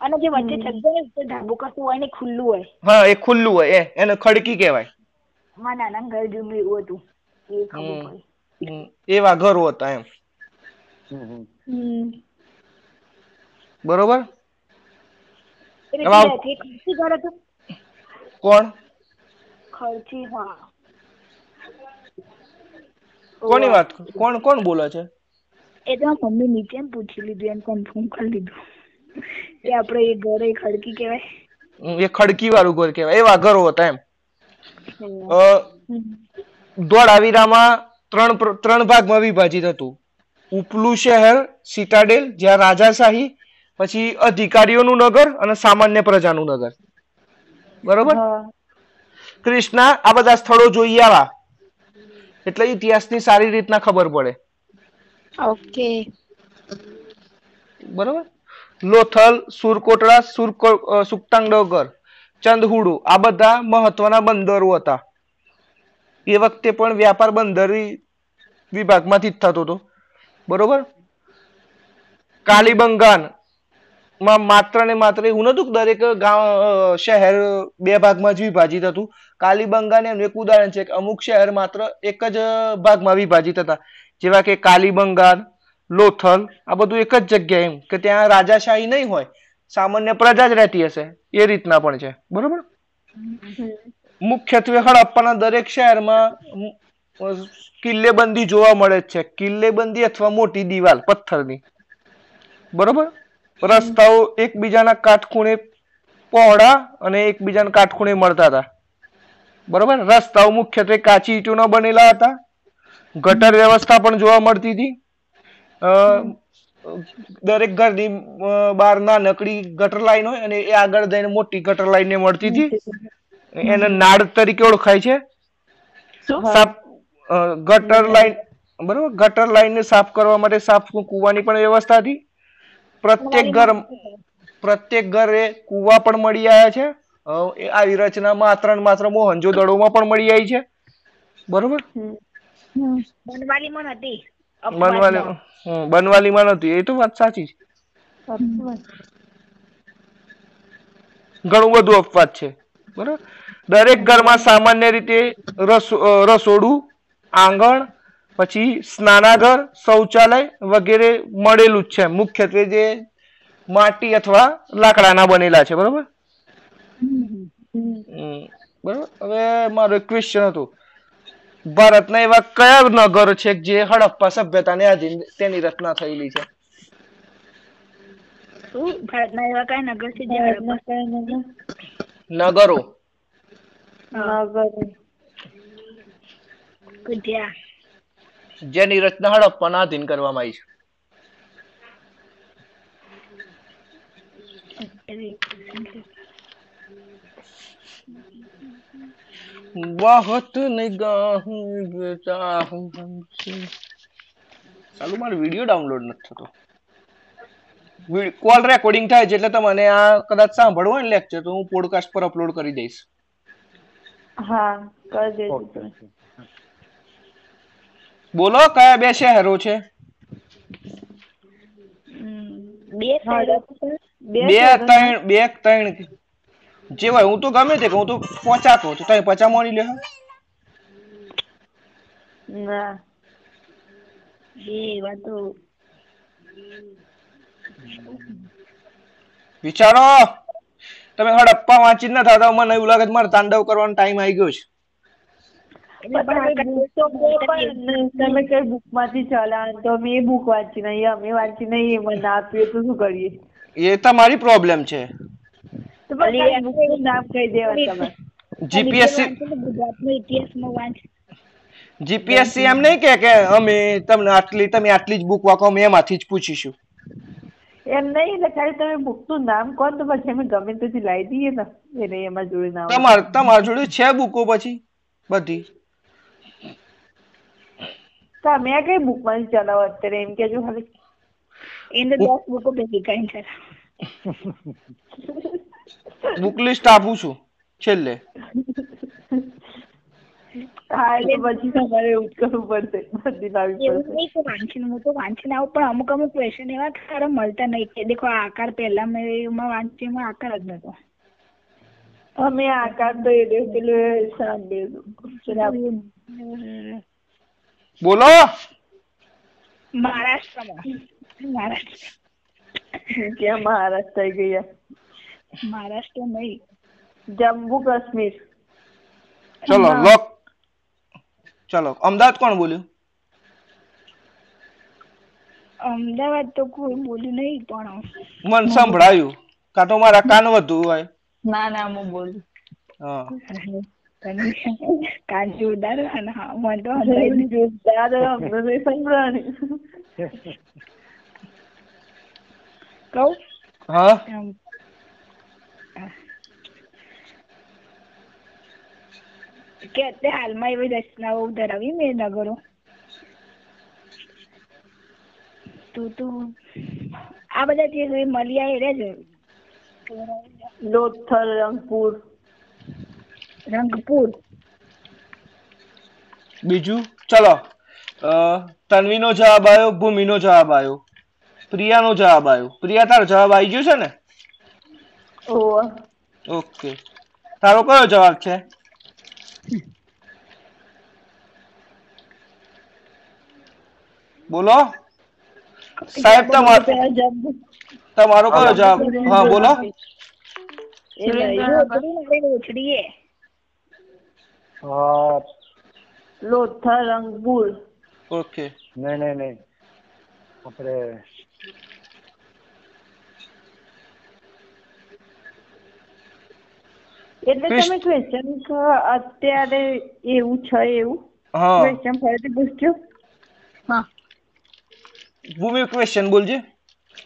અને જે વચ્ચે જગ્યા હોય તો ધાબુ કશું હોય ને ખુલ્લું હોય. હા એ ખુલ્લું હોય એ એને ખડકી કહેવાય. મારા નાના ઘર જેવું એવું હતું. એ ખબર એવા ઘરો હતા એમ. બરોબર? કોણ? ખર્ચી હા. કોની વાત? કોણ કોણ બોલે છે? એ તો મમ્મી નીચે પૂછી લીધું એમ કન્ફર્મ કરી લીધું. કે આપણે એ ઘર એ ખડકી કહેવાય. એ ખડકી વાળું ઘર કહેવાય એવા ઘરો હતા એમ. ધોળાવીરામાં ત્રણ ત્રણ ભાગમાં વિભાજિત હતું. ઉપલું શહેર સિટાડેલ જ્યાં રાજાશાહી પછી અધિકારીઓનું નગર અને સામાન્ય પ્રજાનું નગર. બરોબર? કૃષ્ણા આ બધા સ્થળો જોઈ આવા. એટલે ઇતિહાસની સારી રીતના ખબર પડે. ઓકે. બરોબર? લોથલ સુરકોટડા સુરકો અ, ચંદહુડુ આ બધા મહત્વના બંદરો હતા. એ વખતે પણ વ્યાપાર બંદરી વિભાગમાંથી જ થતો હતો. બરોબર? કાલીબંગાનમાં માત્ર ને માત્ર એવું નતું દરેક ગામ શહેર બે ભાગમાં જ વિભાજિત હતું. કાલીબંગાન એનું એક ઉદાહરણ છે કે અમુક શહેર માત્ર એક જ ભાગમાં વિભાજિત હતા. જેવા કે કાલીબંગાર લોથલ આ બધું એક જ જગ્યાએ એમ કે ત્યાં રાજાશાહી નહીં હોય સામાન્ય પ્રજા જ રહેતી હશે એ રીતના પણ છે. બરોબર? મુખ્યત્વે હડપ્પાના દરેક શહેરમાં કિલ્લેબંધી જોવા મળે જ છે. કિલ્લેબંધી અથવા મોટી દિવાલ પથ્થરની. બરોબર? રસ્તાઓ એકબીજાના કાટખૂણે પહોળા અને એકબીજાના કાટખૂણે મળતા હતા. બરોબર? રસ્તાઓ મુખ્યત્વે કાચી ઈટોના બનેલા હતા. ગટર વ્યવસ્થા પણ જોવા મળતી હતી. દરેક ઘરની બહારના નકડી ગટર લાઈન હોય અને એ આગળ જઈને મોટી ગટર લાઈન ને મળતી હતી. એને નાડ તરીકે ઓળખાય છે. ગટર લાઈન બરોબર ગટર લાઈન ને સાફ કરવા માટે સાફ કુવાની પણ વ્યવસ્થા હતી. પ્રત્યેક ઘર પ્રત્યેક ઘરે કુવા પણ મળી આવ્યા છે. આવી રચના માત્ર ને માત્ર મોહનજો દડોમાં પણ મળી આવી છે. બરોબર? બનવાલીમાં નથી બનવાલી બનવાલીમાં નથી એ તો વાત સાચી છે ઘણું બધું અપવાદ છે. બરાબર? દરેક ઘરમાં સામાન્ય રીતે રસોડું આંગણ પછી સ્નાનાગર શૌચાલય વગેરે મળેલું જ છે. મુખ્યત્વે જે માટી અથવા લાકડાના બનેલા છે. બરોબર? બરોબર? હવે મારો એક ક્વેશ્ચન હતું. ભારત ના એવા કયા નગર છે જે હડપ્પા સભ્યતાને આધીન તેની રચના થયેલી છે? નગરો જેની રચના હડપ્પાના આધીન કરવામાં આવી છે. Thank you. बेटा हूँ हमसे ચાલુ મારો વિડીયો ડાઉનલોડ નથી થતો કોલ રેકોર્ડિંગ થાય છે એટલે તમને આ કદાચ સાંભળવું હોય ને લેક્ચર તો હું પોડકાસ્ટ પર અપલોડ કરી દઈશ હા કરી દેજો ઓકે તમે. બોલો કયા બે શહેરો છે બે શહેરો બે બે ત્રણ બે ત્રણ જે હોય હું તો ગમે તે હું તો પચા કહું તો તમે પચા મોડી લે ના. વિચારો. તમે હડપ્પા વાંચી જ ન થતા મને એવું લાગે છે મારે તાંડવ કરવાનો ટાઈમ આવી ગયો છે. તમે કઈ બુકમાંથી ચલાવો તો અમે એ બુક વાંચી નહીં અમે વાંચી નહીં એ મને આપ્યું તો શું કરીએ? એ તમારી પ્રોબ્લેમ છે તો પણ કઈ book નું નામ કહી દેવા તમે? જીપીએસસી ગુજરાતનો ઇતિહાસમાં વાંચ. જીપીએસસી એમ નહીં કે કે અમે તમને આટલી તમે આટલી જ બુક વાંકો અમે એમાંથી જ પૂછીશું. એમ નહીં એટલે ખાલી તમે બુકનું નામ કહો તો પછી અમે ગમે તેથી લાવી દઈએ ને. એને એમાં જોડે નામ તમાર તમારા જોડે છે બુકો પછી? બધી? તમે આ કઈ બુકમાંથી ચલાવો અત્યારે? એમ કેજો ખાલી એને દસ બુકો ભેગી કઈ છે. બુક લિસ્ટ આપું છું છેલ્લે. હા એટલે પછી તમારે એવું કરવું પડશે બધી લાવવી પડશે વાંચીને હું તો વાંચીને આવું પણ અમુક અમુક ક્વેશ્ચન એવા સારા મળતા નહીં કે દેખો આ આકાર પહેલા મેં એમાં વાંચ્યું એમાં આકાર જ નતો અમે આકાર તો એ દિવસ પેલું સાંભળ્યું બોલો. મહારાષ્ટ્રમાં. મહારાષ્ટ્ર. ક્યાં મહારાષ્ટ્ર થઈ ગયા. મહારાષ્ટ્ર નહીં જમ્મુ કાશ્મીર. ચલો લોક ચલો અમદાવાદ કોણ બોલ્યું? અમદાવાદ તો કોઈ બોલ્યું નહીં પણ મન સંભળાયું. કાં તો મારા કાન વધુ હોય. ના ના હું બોલું. હા. કાન જોરદાર અને હા મને તો જોરદાર સંભળાણી કહું? હા. કે અત્યારે હાલમાં એવી રચનાઓ ધરાવી મેં નગરો તું તું આ બધા જે મળ્યા એ રે છે લોથલ રંગપુર. રંગપુર. બીજું? ચલો. તન્વીનો જવાબ આવ્યો ભૂમિનો જવાબ આવ્યો પ્રિયાનો જવાબ આવ્યો. પ્રિયા તારો જવાબ આવી ગયો છે ને? ઓકે. તારો કયો જવાબ છે? બોલો સાહેબ તમારો જમ્મુ તમારો કયો જવાબ હા બોલો એ નહીં. રોટડી મારી રોટડીએ હા લોથલ રંગપુર ઓકે નહીં નહીં નહીં આપણે એટલે તમે ક્વેશ્ચન અત્યારે એવું છે એવું? હા. ક્વેશ્ચન ફરીથી પૂછજો. હા. ભૂમિ ક્વેશ્ચન બોલજે.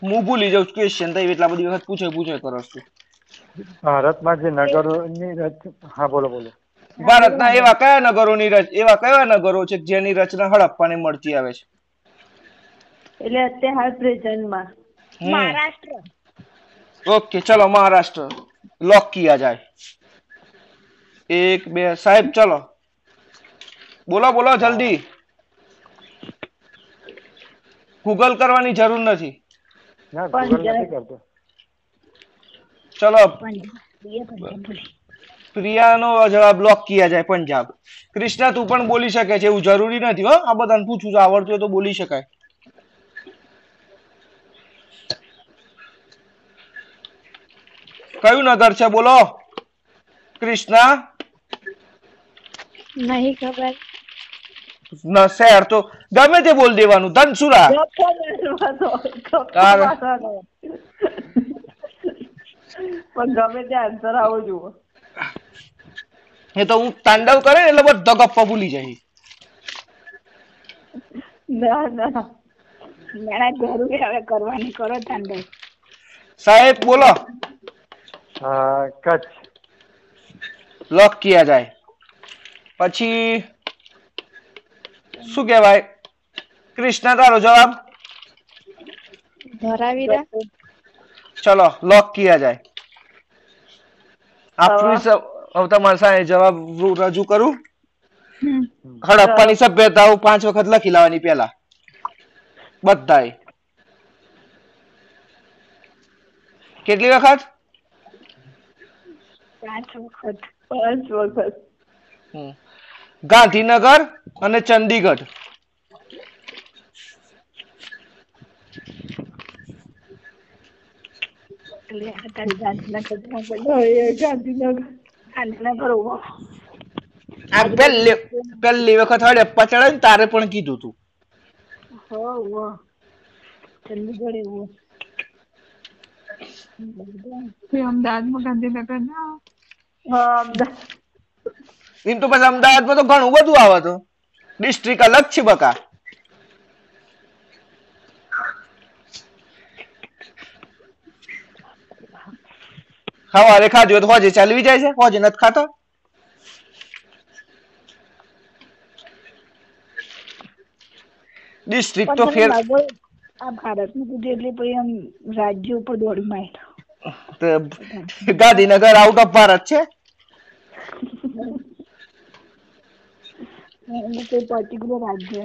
હું ભૂલી જાઉં ક્વેશ્ચન તો એટલા બધી વખત પૂછે પૂછે કરો છું. ભારતમાં જે નગરોની રચ હા બોલો બોલો. ભારતના એવા કયા નગરોની રચ એવા કયા નગરો છે જેની રચના હડપ્પાને મળતી આવે છે? એટલે અત્યારે હાલ પ્રેઝન્ટમાં. હમ. મહારાષ્ટ્ર. ઓકે ચલો મહારાષ્ટ્ર. લોક કિયા જાય. એક બે સાહેબ ચલો. બોલો બોલો જલ્દી. ગૂગલ કરવાની જરૂર નથી. ચલો. પ્રિયાનો જવાબ બ્લોક કિયા જાય પંજાબ. કૃષ્ણા તું પણ બોલી શકે છે એવું જરૂરી નથી હો. આ બધાને પૂછું છું આવડતું હોય તો બોલી શકાય. કયું નગર છે બોલો. કૃષ્ણા. નહીં ખબર. ના શહેર તો ગમે તે બોલ દેવાનું ધનસુરા. પણ ગમે તે આન્સર આવો જુઓ. એ તો હું તાંડવ કરે એટલે બધો ગપ્પા ભૂલી જાય ના ના. મેળા જરૂર હવે કરવાની કરો તાંડવ. સાહેબ બોલો. હા કચ્છ. લોક કિયા જાય? પછી શું કહેવાય? કૃષ્ણ તારો જવાબ? ધોરાવીરા ચલો લોક કિયા જાય. હવે? તમારા સામે જવાબ રજૂ કરું? હડપ્પાની સભ્યતાઓ પાંચ વખત લખી લાવવાની પેલા બધાય કેટલી વખત? પાંચ વખત. પાંચ વખત. ગાંધીનગર અને ચંદીગઢ પહેલી વખત ને તારે પણ કીધું તું. અમદાવાદ અમદાવાદમાં ગાંધીનગર ના અમદાવાદ. એમ તો પછી અમદાવાદમાં તો ઘણું બધું આવે તો. ડિસ્ટ્રિક્ટ અલગ છે બકા. સવારે ખાજો તો હોજે ચાલવી જાય છે? હોજે નથી ખાતો? ડિસ્ટ્રિક્ટ તો ફેર આ ભારતનું કીધું એટલે પછી આમ રાજ્ય ઉપર દોડી માંડ્યો ગાંધીનગર આઉટ ઓફ ભારત છે? એનું કોઈ રાજ્ય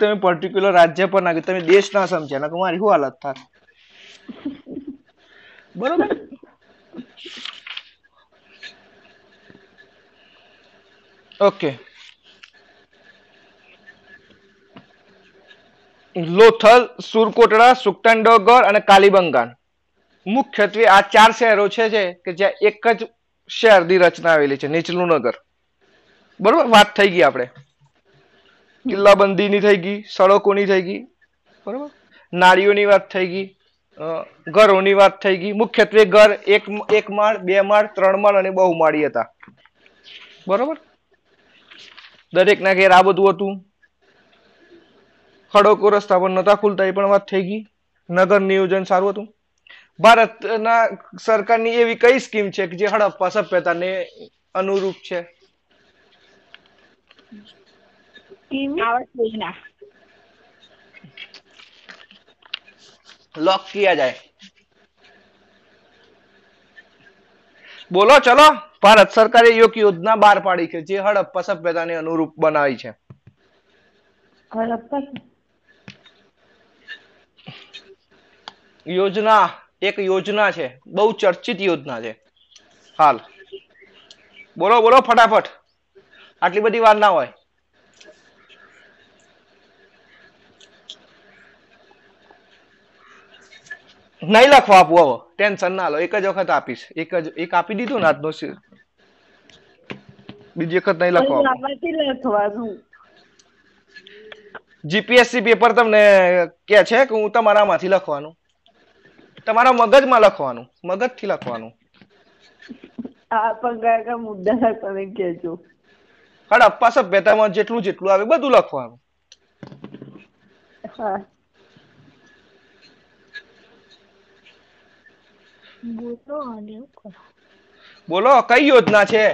તમે પર્ટિક્યુલર રાજ્ય પર નાખ્યું તમે દેશ ના સમજ્યા નકર મારી શું હાલત થાત બરોબર? ઓકે લોથલ, સુરકોટડા સુક્તંડોગર અને કાલીબંગાન. મુખ્યત્વે આ ચાર શહેરો છે કે જ્યાં એક જ શહેરની રચના આવેલી છે, નીચલું નગર. બરોબર? વાત થઈ ગઈ આપણે. કિલ્લાબંધીની થઈ ગઈ, સડકોની થઈ ગઈ, બરોબર? નાળીઓની વાત થઈ ગઈ ઘરોની વાત થઈ ગઈ. મુખ્યત્વે ઘર એક એક માળ, બે માળ, ત્રણ માળ અને બહુ માળી હતા. બરોબર? દરેકના ઘેર આ બધું હતું. ખડકો રસ્તા પર નતા ખુલતા, એ પણ વાત થઈ ગઈ. નગર નિયોજન સારું હતું. ભારતના સરકારની એવી કઈ સ્કીમ છે કે જે હડપ્પા સભ્યતાને અનુરૂપ છે આવાસ યોજના लॉक किया जाए બોલો ચલો ભારત સરકારે એક યોજના બહાર પાડી છે જે હડપ્પા સભ્યતાને અનુરૂપ બનાવી છે હડપ્પા યોજના એક યોજના છે બહુ ચર્ચિત યોજના છે. હાલ. બોલો બોલો ફટાફટ. આટલી બધી વાર ના હોય. નહીં લખવા આપવું હવે ટેન્શન ના લો. એક જ વખત આપીશ. એક જ એક આપી દીધું ને આજનો બીજી વખત નહીં લખવા જીપીએસસી પેપર તમને કે છે કે હું તમારામાંથી લખવાનું? તમારા મગજમાં લખવાનું મગજથી લખવાનું. આ કયા મુદ્દા તમે કહેજો. હડપ્પા સભ્યતામાં જેટલું જેટલું આવે બધું લખવાનું. હા. બોલો અને બોલો કઈ યોજના છે?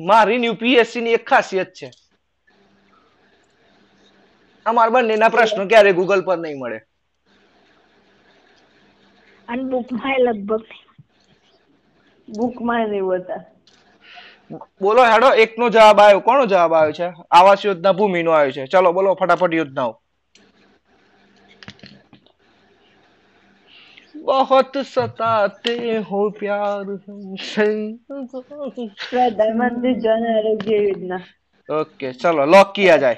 મારી યુપીએસસી ની એક ખાસિયત છે. અમારા બંનેના પ્રશ્નો ક્યારે ગૂગલ પર નહીં મળે અને બુકમાં લગભગ બુકમાં ને એવું હતા બોલો હેડો એકનો જવાબ આવ્યો કોનો જવાબ આવ્યો છે આવાસ યોજના ભૂમિનો આવ્યો છે ચલો બોલો ફટાફટ યોજનાઓ बहुत सताते हो प्यार हमसे प्रधानमंत्री जन आरोग्य योजना ओके चलो लॉक किया जाए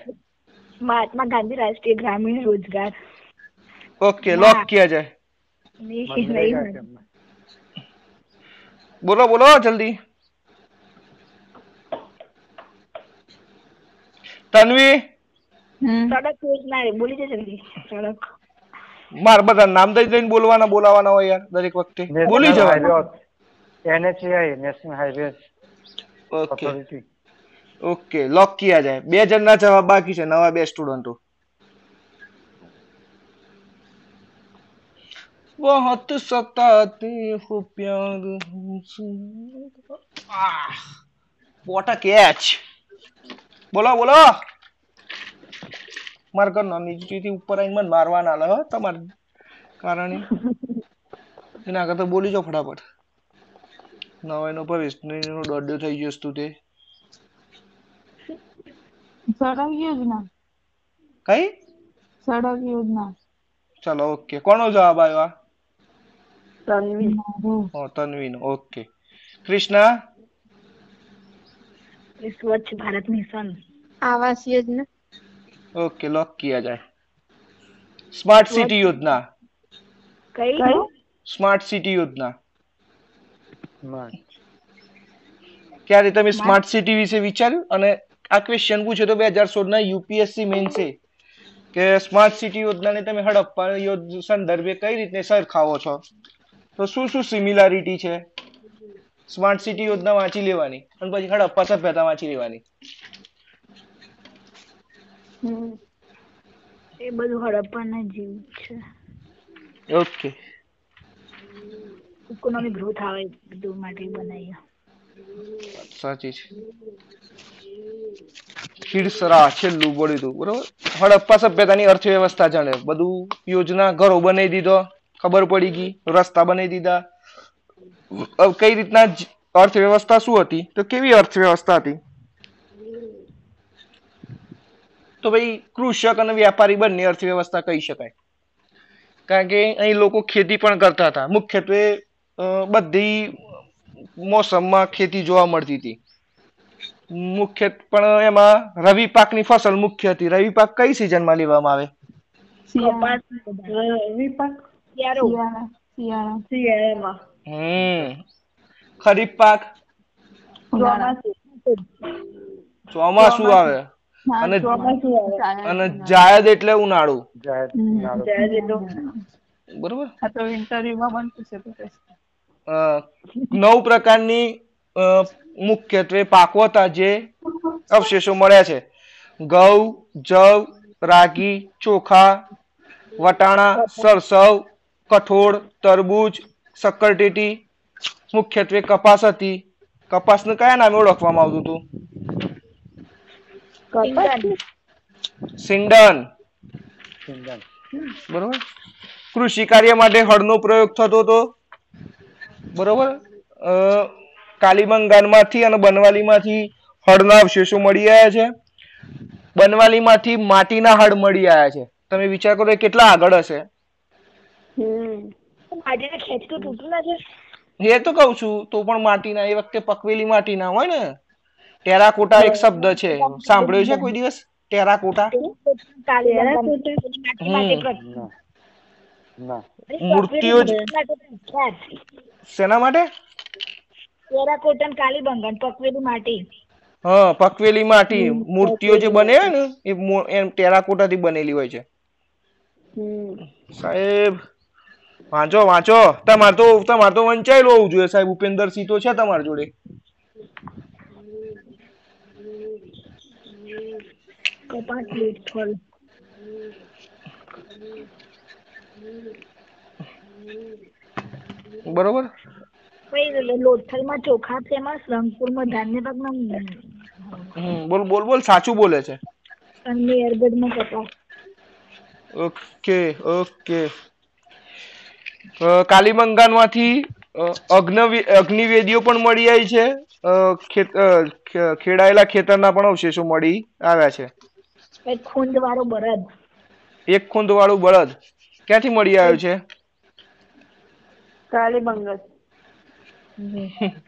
महात्मा गांधी राष्ट्रीय ग्रामीण रोजगार ओके लॉक किया जाए नहीं मनरेगा नहीं के- बोलो बोलो जल्दी તન્વી હમ સડક યોજના રે બોલી દે જલ્દી સડક માર બધા નામ દઈ દઈને બોલવાના બોલાવાના હોય યાર દરેક વખતે બોલી નેશનલ જવાય highway NHAI national highway okay authority okay lock કિયા જાય બે જણના જવાબ બાકી છે નવા બે સ્ટુડન્ટો बहुत सताते हो प्यार हमसे आह, what a catch બોલો બોલો મારા ઘરના નીચેથી ઉપર આવીને મને મારવા ના લે હો તમારે કારણે એના કરતા બોલી જાઓ ફટાફટ નવાઈનો ભવિષ્યનો દોડ્યો થઈ ગયો છે તું તે સડક યોજના. કઈ? સડક યોજના. ચલો ઓકે. કોનો જવાબ આવ્યો આ? તન્વી. તન્વી નો okay. Krishna? Swachh Bharat mission. Awas Yojana. Okay lock કિયા જાય. સ્માર્ટ સિટી યોજના. કઈ? સ્માર્ટ સિટી યોજના. ક્યારે તમે સ્માર્ટ. સિટી વિશે વિચાર્યું? અને આ ક્વેશ્ચન પૂછ્યો તો બે હજાર સોળ ના યુપીએસસી મેન છે કે સ્માર્ટ સિટી યોજનાને તમે હડપ્પા સંદર્ભે કઈ રીતે સરખાવો છો? તો શું શું સિમિલારિટી છે? સ્માર્ટ સિટી યોજના વાંચી લેવાની અને પછી હડપ્પા સભ્યતા વાંચી લેવાની. એ બધું હડપ્પાના જીવ છે. ઓકે ઇકોનોમિક ગ્રોથ આવે બધું માટે બનાવ્યા સાચી છે. ખીડસરા, છેલ્લું બોલ્યું હતું બરોબર? હડપ્પા સભ્યતાની અર્થવ્યવસ્થા જાણે. બધું યોજના ઘરો બનાવી દીધો, ખબર પડી ગઈ, રસ્તા બનાવી દીધા. કઈ રીતના અર્થવ્યવસ્થા શું હતી? તો કેવી અર્થવ્યવસ્થા હતી? તો ભાઈ, કૃષક અને વ્યાપારી બંને અર્થવ્યવસ્થા કહી શકાય. કારણ કે અહીં લોકો ખેતી પણ કરતા હતા. મુખ્યત્વે બધી મોસમમાં ખેતી જોવા મળતી હતી. મુખ્ય પણ એમાં રવિ પાકની ફસલ મુખ્ય હતી. રવિ પાક કઈ સિઝનમાં લેવામાં આવે? શિયાળા. શિયાળા શિયાળામાં. હમ. ખરીફ પાક? ચોમાસું. આવે. અને- ચોમાસું અને જાયદ એટલે ઉનાળુ. બરોબર? આ તો ઇન્ટરવ્યુમાં બનતું છે તો કઈ. અ, નવ પ્રકારની મુખ્યત્વે પાકવતા હતા જે અવશેષો મળ્યા છે. ઘઉં જવ રાગી ચોખા વટાણા સરસવ કઠોળ તરબૂચ શક્કરટેટી મુખ્યત્વે કપાસ હતી. કપાસને કયા નામે ઓળખવામાં આવતું હતું? સિંડન. બરોબર? કૃષિ કાર્ય માટે હળનો પ્રયોગ થતો હતો. બરોબર? અ, કાલીબંગાનમાંથી અને બનવાલીમાંથી હળના અવશેષો મળી આવ્યા છે. બનવાલીમાંથી માટીના હળ મળી આવ્યા છે. તમે વિચાર કરો કેટલા આગળ હશે? એ તો કઉ છું તો પણ માટીના એ વખતે પકવેલી માટીના હોય ને? ટેરાકોટા એક શબ્દ છે. સાંભળ્યો છે કોઈ દિવસ? ટેરાકોટા? મૂર્તિઓ શેના માટે? ટેરાકોટા ને બંગન પકવેલી માટી. હા પકવેલી માટી. મૂર્તિઓ જે બને ને એ એમ ટેરાકોટા થી બનેલી હોય છે. સાહેબ વાંચો વાંચો. તમાર તો તમાર તો વંચાયેલું હોવું જોઈએ સાહેબ. ઉપેન્દ્રસિંહ તો છે તમારી જોડે. બરોબર? લોથલમાં ચોખા ફેમસ રંગપુરમાં ધાન્ય બોલ બોલ બોલ સાચું બોલે છે. અને મેરગઢમાં કપાસ ઓકે ઓકે. કાલીબંગાનમાંથી અગ્નિવેદીઓ પણ મળી આવી છે. ખેડાયેલા ખેતરના પણ અવશેષો મળી આવ્યા છે. એક ખુંદ વાળો બળદ. એક ખૂંદ વાળું બળદ. ક્યાંથી મળી આવ્યું છે? કાલીબંગન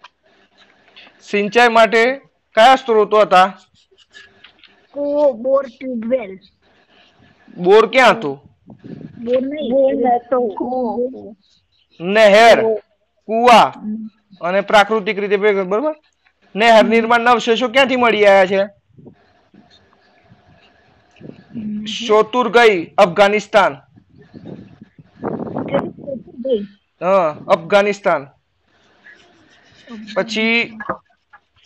સિંચાઈ માટે કયા સ્ત્રોતો હતા? કૂવો બોર ટ્યુબવેલ. બોર ક્યાં હતું? બોર નહીં નહેર કુવા. અને પ્રાકૃતિક રીતે બરોબર? નહેર નિર્માણના અવશેષો ક્યાંથી મળી આવ્યા છે? શોતુરગઈ અફઘાનિસ્તાન. હા અફઘાનિસ્તાન. પછી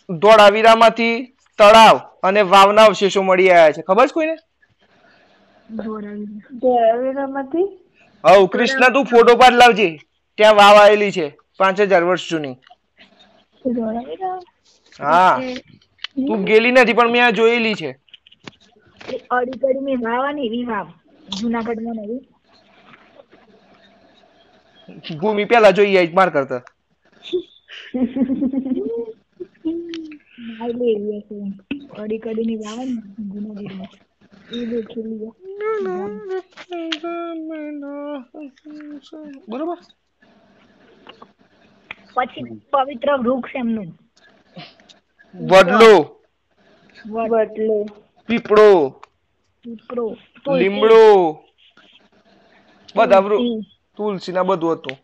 ધોળાવીરામાંથી તળાવ અને વાવના અવશેષો મળી આવ્યા છે. ખબર છે કોઈને? ધોળાવીરામાંથી હવ કૃષ્ણ તું ફોટો પાડ લાવજે. ત્યાં વાવ આવેલી છે પાંચ હજાર વર્ષ જૂની. હા. તું ગેલી નથી પણ મેં આ જોયેલી છે. અડી મેં વાવ ને એવી વાવ. જુનાગઢમાં નવી ભૂમિ પેલા જોઈ આવી માર કરતા. કડી ની ને એ બરોબર? પછી પવિત્ર વૃક્ષ એમનું. વડલો. વડલો. પીપળો. પીપળો. લીમડો. બધા વૃક્ષ તુલસી ના બધું હતું.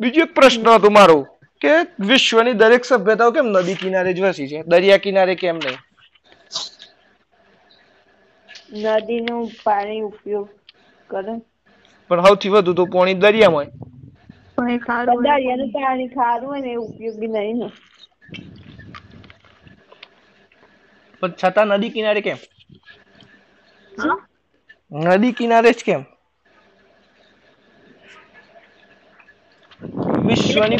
બીજો એક પ્રશ્ન હતો મારો. કે વિશ્વની દરેક સભ્યતાઓ કેમ નદી કિનારે જ વસી છે? દરિયા કિનારે કેમ નહીં? નદીનું પાણી ઉપયોગ કરે. પણ સૌથી વધુ તો પાણી દરિયામાં પણ એ ખારું હોય. દરિયાનું પાણી ખારું હોય ને એ ઉપયોગી નહીં ને. પણ છતાં નદી કિનારે કેમ? નદી કિનારે જ કેમ? વિશ્વની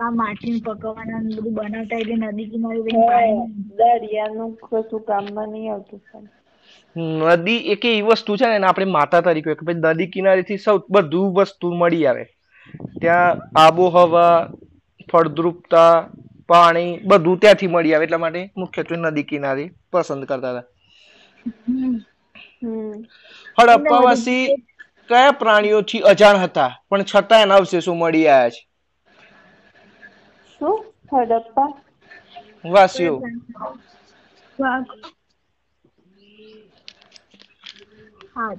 આ માછલી પકવવાના બધું બનાવતા એટલે નદી કિનારે દરિયાનું કશું કામમાં નહીં આવતું નદી એક એવી વસ્તુ છે ને આપણે માતા તરીકે કે ભાઈ નદી કિનારેથી સૌ બધું વસ્તુ મળી આવે. ત્યાં આબોહવા ફળદ્રુપતા પાણી બધું ત્યાંથી મળી આવે. એટલા માટે મુખ્યત્વે નદી કિનારે પસંદ કરતા હતા. હમ. હડપ્પાવાસી કયા પ્રાણીઓથી અજાણ હતા? પણ છતાં એના અવશેષો મળી આવ્યા છે. શું હડપ્પા વાસ્યુ વાઘ હા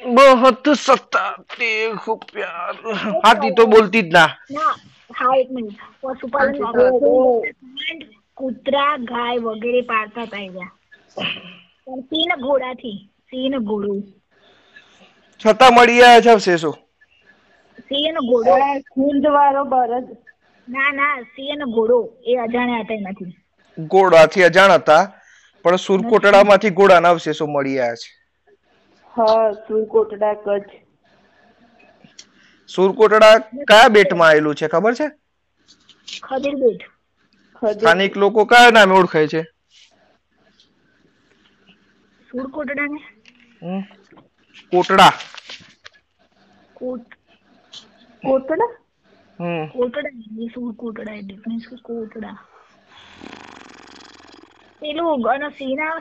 બહત સત્તા તે ખૂબ પ્યાર હાથી તો બોલતી જ ના ના હા એક મિનિટ પશુપાલન કૂતરા ગાય વગેરે પાળતા હતા એવા પણ સિંહ ને ઘોડાથી સિંહ ને ઘોડું છતાં મળી આવ્યા છે અવશેષો સિંહ નો ઘોડો. ખૂંદ વાળો બળદ ના ના સિંહ નો ઘોડો. એ અજાણ્યા હતા એનાથી ઘોડાથી અજાણ હતા પણ સુરકોટડામાંથી ઘોડાના અવશેષો મળી આવ્યા છે. હા સુરકોટડા કચ્છ. સુરકોટડા કયા બેટમાં આવેલું છે ખબર છે? ખદીર બેટ સ્થાનિક લોકો કયા નામે ઓળખાય છે? સુરકોટડા ને કોટડા. કોટ કોટડા હમ કોટડા એ સુરકોટડા એટલે મીન્સ કે કોટડા પેલું અને સિંહ ના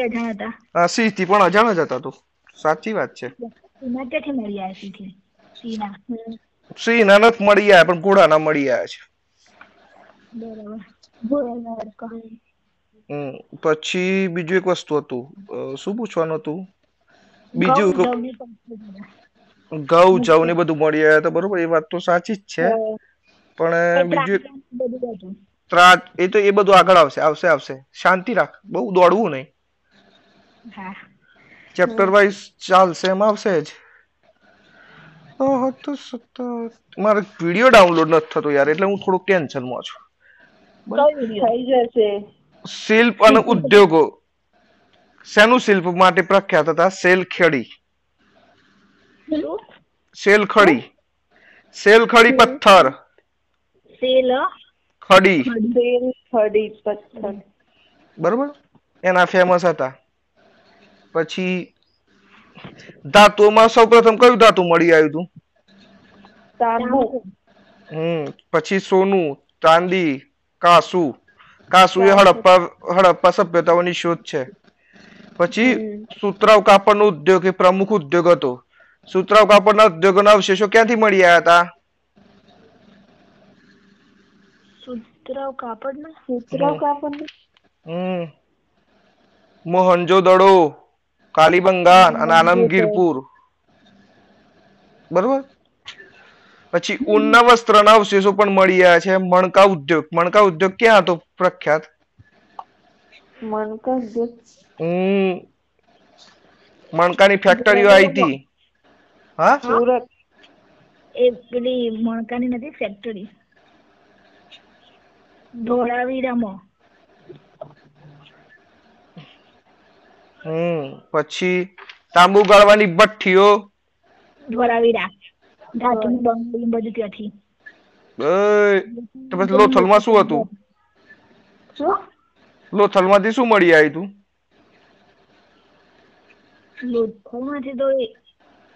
અજાણ હતા આ સિંહથી પણ અજાણ જ હતા તું સાચી વાત છે સિંહના ક્યાંથી મળી આવ્યા સિંહથી સિંહના સિંહના નથી મળી આવ્યા પણ ઘોડાના મળી આવ્યા છે બરાબર હમ પછી બીજું એક વસ્તુ હતું શું પૂછવાનું હતું બીજું ઘઉં જવ ને બધું મળી આવ્યા હતા બરોબર? એ વાત તો સાચી જ છે. પણ બીજું ત્રાટ એ તો એ બધું આગળ આવશે આવશે આવશે. શાંતિ રાખ. બહુ દોડવું નહીં. ચેપ્ટર વાઇઝ ચાલશે એમ આવશે જ. તો. મારે વીડિયો ડાઉનલોડ નથી થતો યાર એટલે હું થોડુંક ટેન્શનમાં છું. શિલ્પ અને ઉદ્યોગો. શેનું શિલ્પ માટે પ્રખ્યાત હતા? સેલખેડી. સેલ ખડી પથ્થર. સેલ? ખડી. સેલ ખડી પથ્થર. બરોબર? એના ફેમસ હતા. પછી ધાતુમાં સૌપ્રથમ કયું ધાતુ મળી આવ્યું હતું? તાંબુ. હમ પછી સોનું ચાંદી કાસુ. કાસુ એ હડપ્પા હડપ્પા સભ્યતાઓની શોધ છે. પછી સુતરાવ કાપડનો ઉદ્યોગ એ પ્રમુખ ઉદ્યોગ હતો. સુતરાવ કાપડના ઉદ્યોગોના અવશેષો ક્યાંથી મળી આવ્યા હતા? સુતરાવ કાપડના? સુતરાવ કાપડના? હમ. મોહનજો દડો કાલીબંગાન અને આલમગીરપુર બરોબર? પછી ઊનના વસ્ત્રના અવશેષો પણ મળી આવ્યા છે. મણકા ઉદ્યોગ. મણકા ઉદ્યોગ ક્યાં હતો પ્રખ્યાત? મણકા ઉદ્યોગ. હમ. મણકાની ફેક્ટરીઓ આવી હતી હા? સુરત. એ પેલી મણકાની નથી ફેક્ટરી ધોળાવીરામાં હમ પછી તાંબુ ગાળવાની ભઠ્ઠીઓ. ધોળાવીરા ધાતુનું બંગડી બધું ત્યાંથી. તો પછી લોથલમાં શું હતું? શું? લોથલમાંથી શું મળી જાય તું? લોથલ લોથલમાંથી તો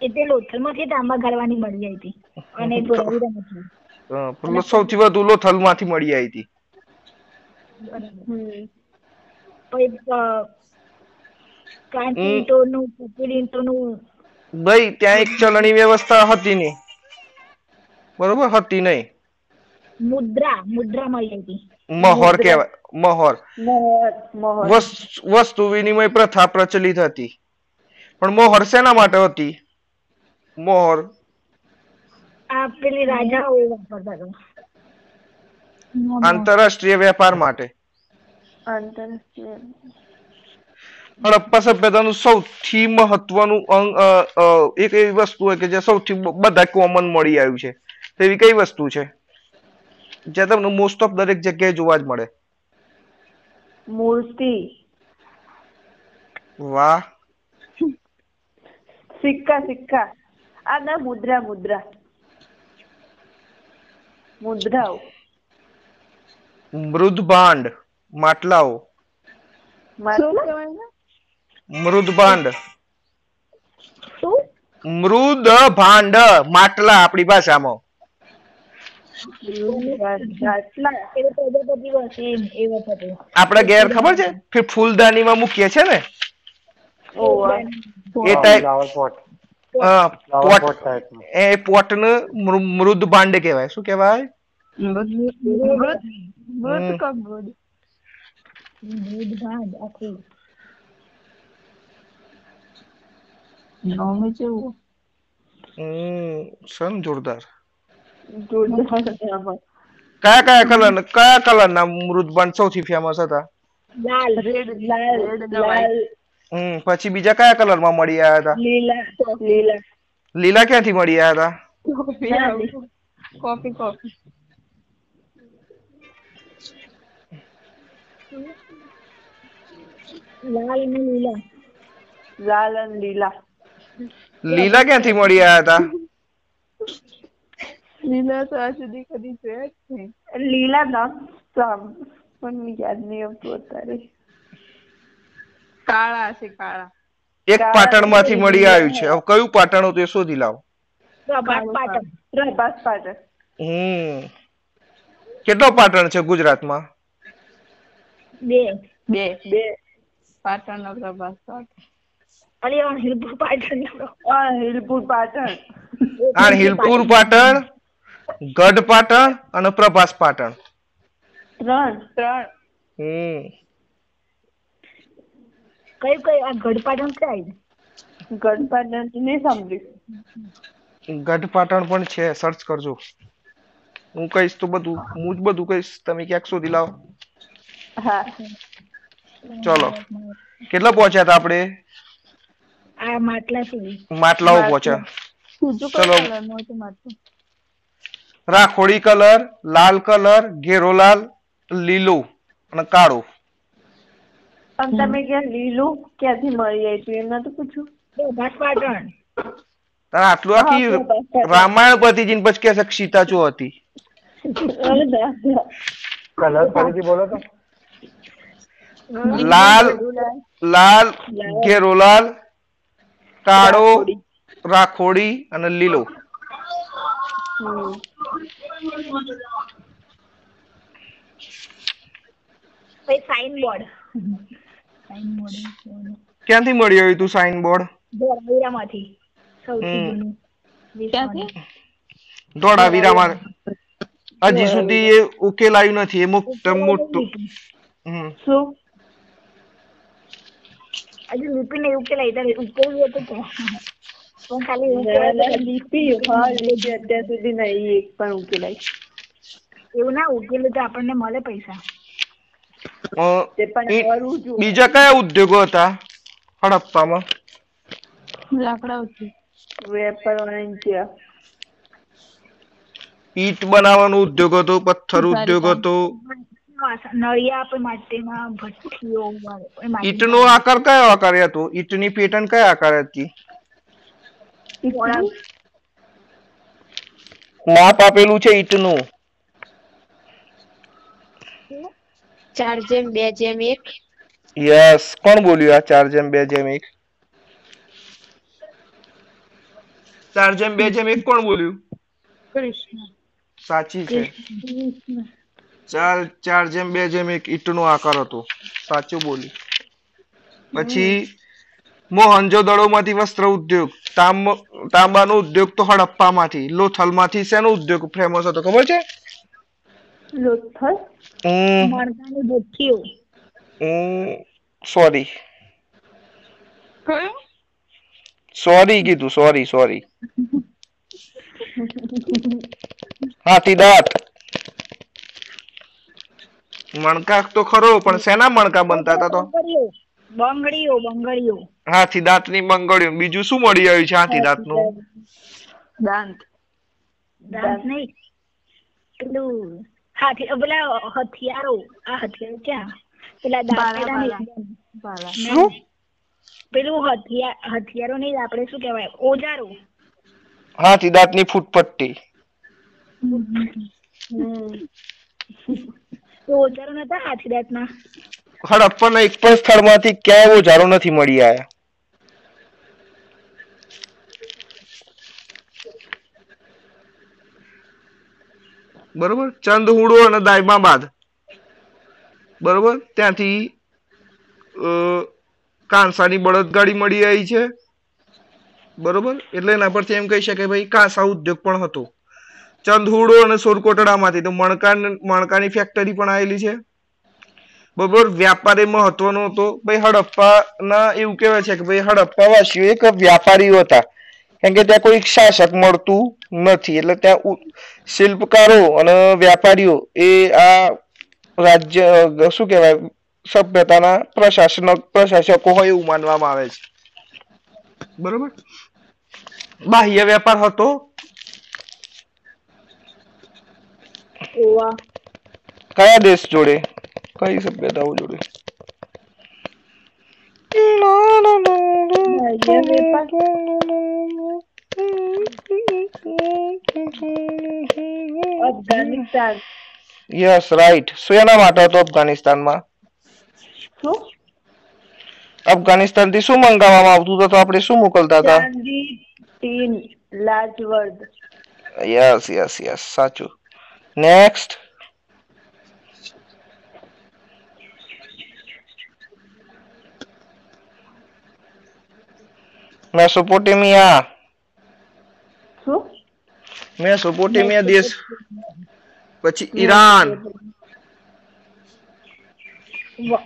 એ તે લોથલમાંથી તાંબા ગાળવાની મળી આવી હતી. અને ધોળાવીરામાંથી સૌથી વધુ લોથલમાંથી મળી આવી હતી. ભાઈ ત્યાં એક ચલણી વ્યવસ્થા હતી નહીં બરોબર હતી નહીં મુદ્રા મુદ્રા મળી હતી. મહોર કહેવાય મહોર. મોહર મોહર. વસ- વસ્તુ વિનિમય પ્રથા પ્રચલિત હતી. પણ મોહર શેના માટે હતી? મોહર આ પેલી રાજાઓ વાપરતા હતા આંતરરાષ્ટ્રીય વેપાર માટે. આંતરરાષ્ટ્રીય હડપ્પા સભ્યતાનું સૌથી મહત્વનું અંગ એક એવી વસ્તુ હોય કે જે સૌથી બધા કોમન મળી આવ્યું છે. તેવી કઈ વસ્તુ છે? જે તમને મોસ્ટ ઓફ દરેક જગ્યાએ જોવા જ મળે. મૂર્તિ. વાહ. સિક્કા સિક્કા. આ ના મુદ્રા મુદ્રા. મુદ્રાઓ. મૃદભાંડ માટલાઓ. મૃદભાંડ. મૃદ ભાંડ માટલા આપણી ભાષામાં. આપડે ઘેર ખબર છે? ફૂલદાની માં મૂકીએ છે ને? એ ટાઈપ ફ્લાવર પોટ એ પોટને મૃદ ભાંડ કહેવાય. શું કહેવાય? સન જોરદાર? કયા કયા કલર કયા કલર ના મૃદબાંડ સૌથી ફેમસ હતા? લાલ લાલ લાલ. હમ પછી બીજા કયા કલરમાં મળી આવ્યા હતા? લીલા લીલા. લીલા ક્યાંથી મળી આવ્યા હતા? કોફી કોફી લાલ અને લીલા. લાલ અને લીલા. લીલા ક્યાંથી મળી આવ્યા હતા? લીલા તો આજ સુધી કદી જોયા જ નહીં. લીલા નામ પણ યાદ નહીં આવતું અત્યારે. કાળા છે કાળા. એક પાટણમાંથી મળી આવ્યું છે. હવે કયું પાટણ હતું એ શોધી લાવો. પ્રભાસ પાટણ. હમ. કેટલો પાટણ છે ગુજરાતમાં? બે. બે. બે. પાટણ. નો પ્રભાસ પાટણ હિલપુર પાટણ હિલપુર પાટણ. આ હિલપુર પાટણ ગઢ પાટણ અને પ્રભાસ પાટણ. ત્રણ. ત્રણ. હમ. કયું કઈ આ ગઢપાટણ ક્યાં આવ્યું ગઢ નહીં સાંભળ્યું. ગઢપાટણ પણ છે સર્ચ કરજો. હું કહીશ તો બધું હું જ બધું કહીશ તમે ક્યાંક શોધી લાવો. હા. ચલો. કેટલા પહોંચ્યા હતા આપણે? આ માટલા સુધી. માટલાઓ પહોંચ્યા. ચલો. કઈ રાખોડી કલર લાલ કલર ઘેરો લાલ લીલો અને કાળો. પણ તમે ક્યાં લીલું ક્યાંથી મળી આવી એમ નતું પૂછ્યું. પાટણ તારે આટલું આખી રામાયણ પતી જીન પછી કે છે સીતા ચો હતી. કલર ફરીથી બોલો તો. લાલ લાલ ઘેરો લાલ કાળો રાખોડી અને લીલો. સાઇન બોર્ડ સાઇન બોર્ડ ક્યાંથી મળી આવ્યું તું સાઇન બોર્ડ ધોળાવીરામાંથી સૌથી જૂનું. ક્યાંથી? ધોળાવીરામાં. હજી સુધી એ ઉકેલાયું નથી એ મુક્ત મોટું. હમ. શું? હજુ લિપિને એવું કે લઈ ઉકેલ્યું હતું તો. પણ ખાલી લીપી હા અત્યાર સુધી નહીં એક પણ ઉકેલાય એવું ના ઉકેલું તો આપણને મળે પૈસા. તે પણ એ- છું બીજા કયા ઉદ્યોગો હતા? હડપ્પામાં. લાકડા ઉદ્યોગ. વેપાર વાણિજ્ય. ઈટ બનાવવાનો ઉદ્યોગ હતો પથ્થર ઉદ્યોગ હતો. નળિયા માટેના ભઠ્ઠીઓ ઈટનો આકાર કયો આકાર હતો? ઈટની પેટર્ન કયા આકાર હતી? માપ આપેલું છે ઈટનું. ચાર જેમ બે જેમ એક? યસ કોણ બોલ્યું આ ચાર જેમ બે જેમ એક? ચાર જેમ બે જેમ એક કોણ બોલ્યું? કૃષ્ણ. સાચી છે. ચાર ચાર જેમ બે જેમ એક ઈંટનો આકાર હતો. સાચું બોલી. પછી મોહનજો માંથી વસ્ત્ર ઉદ્યોગ તાંબા તાંબાનો ઉદ્યોગ તો હડપ્પામાંથી લોથલમાંથી શેનો ઉદ્યોગ ફેમસ હતો? ખબર છે? લોથલ? સોરી. કયું? સોરી કીધું સોરી સોરી. હાથી દાંત. મણકા તો ખરો પણ શેના મણકા બનતા હતા તો? બંગડીઓ બંગડીઓ હાથી હાથી દાંતની બંગડીઓ. બીજું શું મળી આવ્યું છે હાથી દાંતનું? દાંત. દાંત નહીં. પેલું હાથી પેલા હથિયારો આ હથિયારો ક્યાં પેલા દાંતેડા. શું પેલું હથિયાર હથિયારો નહીં આપણે શું કહેવાય ઓજારો હાથી દાંતની ફૂટપટ્ટી તો ઓજારો નતા હાથી દાંતના હડપ્પાના એક પણ સ્થળમાંથી ક્યાંય ઓજારો નથી મળી આયા બરોબર? ચંદહુડો અને દાયમાબાદ બરોબર? ત્યાંથી કાંસાની બળદગાડી મળી આવી છે. બરોબર? એટલે એના પરથી એમ કહી શકાય ભાઈ, કાંસા ઉદ્યોગ પણ હતો. ચંદહુડો અને સોરકોટડામાંથી તો મણકા, મણકાની ફેક્ટરી પણ આવેલી છે. બરોબર? વ્યાપાર એ મહત્વનો હતો. ભાઈ, હડપ્પાના એવું કહેવાય છે કે ભાઈ હડપ્પા વાસીઓ એક વ્યાપારીઓ હતા. કેમ કે ત્યાં કોઈ શાસક મળતું નથી. એટલે ત્યાં શિલ્પકારો અને વ્યાપારીઓ એ આ રાજ્ય શું કહેવાય સભ્યતાના પ્રશાસનક પ્રશાસકો હોય એવું માનવામાં આવે છે. બરોબર? બાહ્ય વેપાર હતો. કયા દેશ જોડે? કઈ સભ્યતાઓ જોડે? અફઘાનિસ્તાન યસ રાઈટ શેના માટે હતો અફઘાનિસ્તાનમાં શું? અફઘાનિસ્તાનથી શું મંગાવવામાં આવતું હતું? તો આપણે શું મોકલતા હતા? ચાંદી ટીન લાજવર્દ. યસ યસ યસ સાચું. નેક્સ્ટ મેસોપોટેમિયા શું મેસોપોટેમિયા દેશ. પછી ઈરાન.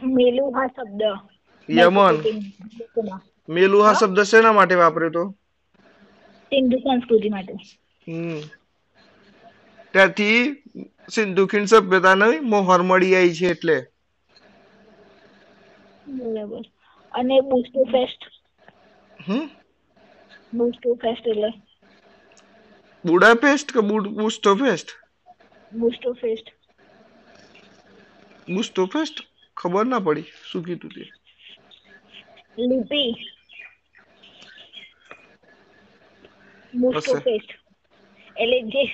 મેલુહા શબ્દ. યમન. મેલુહા શબ્દ શેના માટે વાપર્યો તો? સિંધુ સંસ્કૃતિ માટે. હમ. ત્યાંથી સિંધુ ખીણ સભ્યતાની મોહર મળી આવી છે એટલે. બરાબર. અને બુસ્ટો ફેસ્ટ. હમ? બુસ્ટો ફેસ્ટ એટલે? બુડાપેસ્ટ કે બુડ બુસ્ટોફેસ્ટ બુસ્ટો ફેસ્ટ બુસ્ટોફેસ્ટ ખબર ના પડી શું કીધું તે લિપી બુસ્ટો હશે. ફેસ્ટ એટલે જે